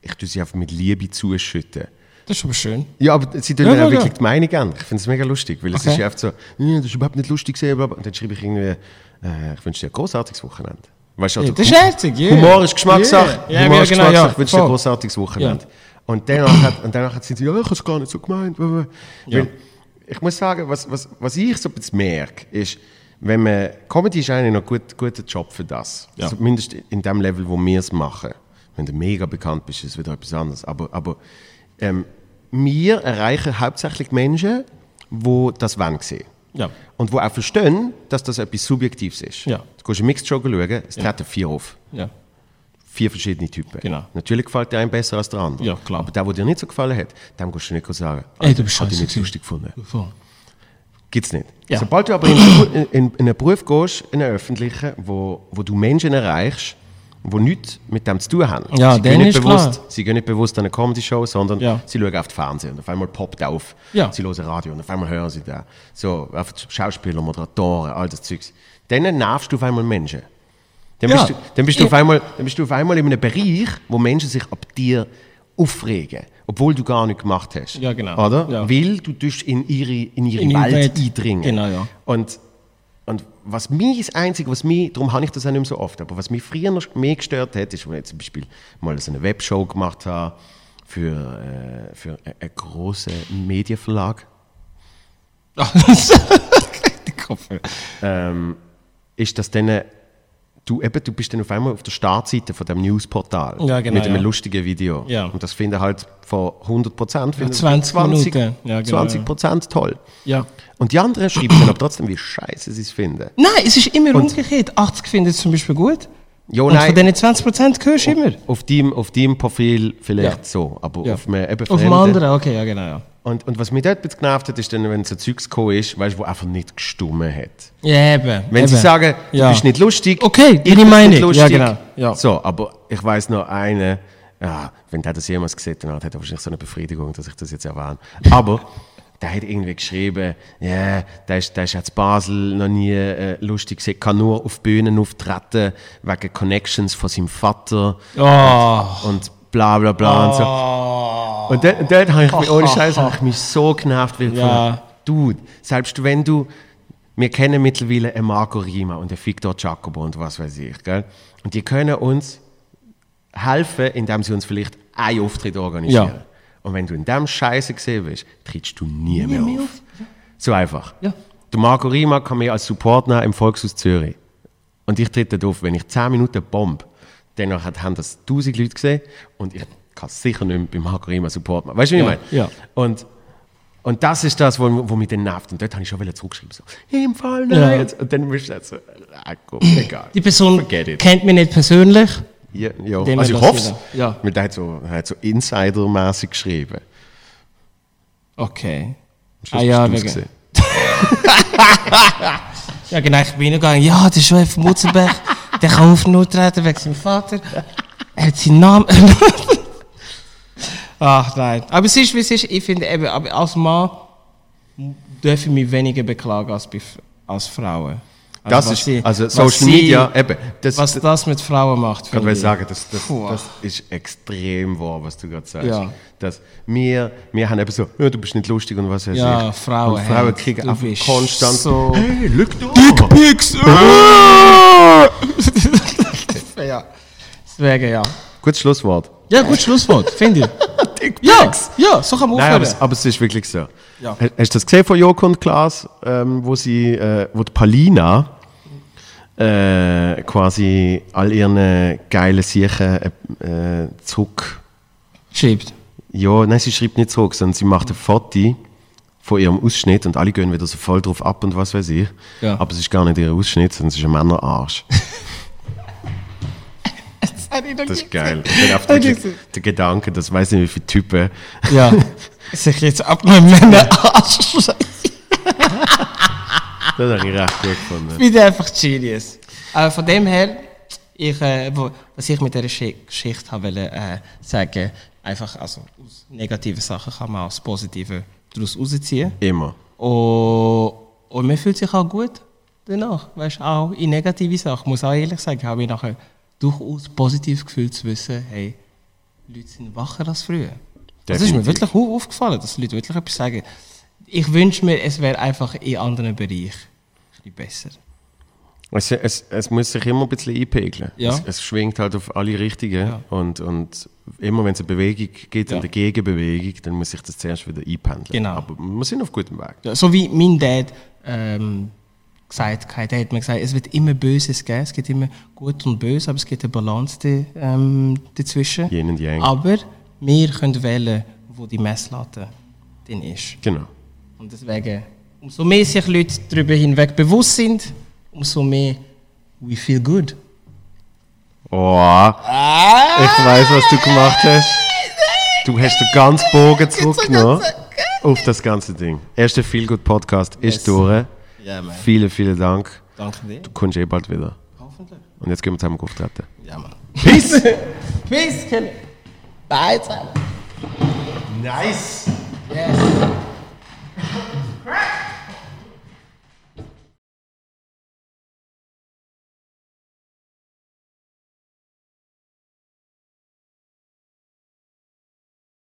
ich tue sie einfach mit Liebe zuschütten. Das ist aber schön. Ja, aber sie tun Ja, mir ja, auch wirklich ja. die Meinung an. Ich finde es mega lustig, weil es Okay. ist ja oft so, «Ja, das ist überhaupt nicht lustig gesehen, bla, bla.» und dann schreibe ich irgendwie, äh, ich wünsche dir ein großartiges Wochenende. Weißt du, Ja, also das ist herzig, ja. Humor ist Geschmackssache, Ja, ja, Humor ja, ist genau, Geschmackssache, ja, ich wünsche dir ein großartiges Wochenende. Ja. Und danach hat, und danach sind sie, ja, ich habe es gar nicht so gemeint. Ja. Weil, ich muss sagen, was, was, was ich so ein bisschen merke, ist, wenn man, Comedy ist eigentlich noch ein gut, guter Job für das. Ja. Zumindest in dem Level, wo wir es machen. Wenn du mega bekannt bist, ist es wieder etwas anderes. Aber, aber ähm, wir erreichen hauptsächlich Menschen, die das wollen sehen. Ja. Und die auch verstehen, dass das etwas Subjektives ist. Ja. Du gehst eine Mixed Show schauen, es treten vier auf. Ja. Vier verschiedene Typen. Genau. Natürlich gefällt dir ein besser als der andere. Ja, klar. Aber der, der dir nicht so gefallen hat, dem kannst du nicht sagen, Ey, du bist hab ich scheiße nicht gewesen. lustig gefunden. Voll. Gibt's nicht. Ja. Sobald du aber in, in, in, in einen Beruf gehst, in einen öffentlichen, wo, wo du Menschen erreichst, die nichts mit dem zu tun haben. Ja, sie, gehen nicht bewusst, klar. sie gehen nicht bewusst an eine Comedy-Show, sondern Ja. sie schauen auf den Fernseher und auf einmal poppt auf. Ja. Sie hören Radio und auf einmal hören sie da. So, auf Schauspieler, Moderatoren, all das Zeugs. Dann nervst du auf einmal Menschen. Dann bist, du, dann, bist du auf einmal, dann bist du auf einmal in einem Bereich, wo Menschen sich ab dir aufregen, obwohl du gar nichts gemacht hast. Ja, genau. Oder? Weil du in ihre, in ihre In Welt, eindringen. Genau, ja. Und was mich das Einzige, was mich, darum habe ich das auch nicht mehr so oft, aber was mich früher noch mehr gestört hat, ist, wenn ich zum Beispiel mal so eine Webshow gemacht habe für, äh, für einen, einen grossen Medienverlag, ähm, ist, dass dann du eben, du bist dann auf einmal auf der Startseite von dem Newsportal Ja, genau, mit einem ja. lustigen Video. Ja. Und das finden halt von 100 Prozent, 20 Minuten. Ja, genau, 20 Prozent toll. Ja. Und die anderen schreiben dann aber trotzdem, wie scheiße sie es finden. Nein, es ist immer umgekehrt. 80 finden es zum Beispiel gut. Ja, und von diesen 20% hörst du immer. Auf deinem, auf deinem Profil vielleicht Ja. so, aber Ja. auf einem eben Auf dem Fremden. anderen, okay, ja genau. Ja, Und, und was mich dort bisschen genervt hat, ist dann, wenn so Zeugs gekommen ist, weißt, wo einfach nicht gestummen hat. ja eben. Wenn eben. sie sagen, Ja. du bist nicht lustig, Okay, ich bin Meinung. nicht lustig. Ja, genau. Ja. So, aber ich weiß noch einen, ja, wenn der das jemals gesehen hat, hat er wahrscheinlich so eine Befriedigung, dass ich das jetzt erwähne. Aber der hat irgendwie geschrieben, ja, der ist, der ist jetzt Basel noch nie äh, lustig gesehen, kann nur auf Bühnen auftreten, wegen Connections von seinem Vater Oh. und bla bla bla und so. Und dort, und dort habe ich mich, ohne Scheiß, habe ich mich so genervt. Weil Ja. Dude, selbst wenn du, wir kennen mittlerweile einen Marco Rima und einen Victor Jacobo und was weiß ich, gell? Und die können uns helfen, indem sie uns vielleicht einen Auftritt organisieren. Ja. Und wenn du in dem Scheiße gesehen bist, trittst du nie, mehr, mehr auf. So einfach. Ja. Der Marco Rima kann mir als Support nehmen im Volkshaus Zürich. Und ich trete dort auf, wenn ich 10 Minuten bomb, dann hat- haben das 1000 Leute gesehen und ich kann sicher nicht beim Marco Rima Support machen. Weißt du, wie Ja, ich meine? ja. Und, und das ist das, wo, wo mich dann nervt. Und dort habe ich schon wieder zurückgeschrieben, so, im Fall Ja. nein. Und dann bist du so, ah, komm, egal. Die Person kennt mich nicht persönlich. Ja, ja. Also ich hoffe es. ja. Weil Der hat so, er hat so Insider-mäßig geschrieben. Okay. Ah ja, wegen-. Ja, genau, ich bin reingegangen. Ja, der von Mutzenberg, der kann auf Null treten wegen seinem Vater. Er hat seinen Namen. Ach nein. Aber es ist, wie es ist. Ich finde eben, aber als Mann darf ich mich weniger beklagen als, als Frauen. Das was ist, also Social sie- Media, eben, das, Was das mit Frauen macht. Ich ich. sagen, das, das, das ist extrem wahr, was du gerade sagst. Ja. Dass wir, wir haben eben so, ja, du bist nicht lustig und was weiß Ja, ich. Frauen Und Frauen kriegen du einfach konstant so- hey, schau da! Pix! ja. Deswegen, ja. Gutes Schlusswort. Ja, gut Schlusswort, finde ich. Ja, ja, so kann man Nein, aufhören. aber, es- aber es ist wirklich so. Ja. Ha- Hast du das gesehen von Joko und Klaas, ähm, wo sie, äh, wo die Palina äh, quasi all ihren geilen Sachen äh, äh, zurück Schreibt. Ja, nein, sie schreibt nicht zurück, sondern sie macht ein Foto von ihrem Ausschnitt und alle gehen wieder so voll drauf ab und was weiß ich. Ja. Aber es ist gar nicht ihr Ausschnitt, sondern es ist ein Männerarsch. Das ist geil. Ich der Gedanke, das weiß nicht wie viele Typen. Ja. Sich jetzt abnehmen, Männer Arsch. Das habe ich recht gut gefunden. Ich bin einfach genius. Aber von dem her, ich, äh, wo, was ich mit dieser Schi- Geschichte habe wollte, äh, sagen, einfach, also aus negativen Sachen kann man auch das Positive daraus rausziehen. Immer. Und, und man fühlt sich auch gut danach. Weißt, auch in negative Sachen. Ich muss auch ehrlich sagen, habe ich nachher durchaus positiv gefühlt zu wissen, hey, Leute sind wacher als früher. Das ist mir wirklich au- aufgefallen, dass Leute wirklich etwas sagen. Ich wünsche mir, es wäre einfach in anderen Bereichen ein bisschen besser. Es, es, es muss sich immer ein bisschen einpegeln. Ja. Es, es schwingt halt auf alle Richtigen. Ja. Und, und immer wenn es eine Bewegung gibt, Ja. eine Gegenbewegung, dann muss sich das zuerst wieder einpendeln. Genau. Aber wir sind auf gutem Weg. So wie mein Dad ähm, gesagt hat, der hat mir gesagt, es wird immer Böses geben, es gibt immer Gut und Böse, aber es gibt eine Balance ähm, dazwischen. Yin und Yang. Aber wir können wählen, wo die Messlatte drin ist. Genau. Und deswegen, umso mehr sich Leute darüber hinweg bewusst sind, umso mehr we feel good. Oh, ich weiß, was du gemacht hast. Du hast den ganzen Bogen zurückgenommen auf das ganze Ding. Erster Feel Good Podcast ist Yes. durch. Ja, Mann. Vielen, vielen Dank. Danke dir. Du kommst eh bald wieder. Hoffentlich. Und jetzt gehen wir zusammen auftreten. Ja, Mann. Peace! Peace, Kelly. Bye zusammen. Nice. Yes. Crack.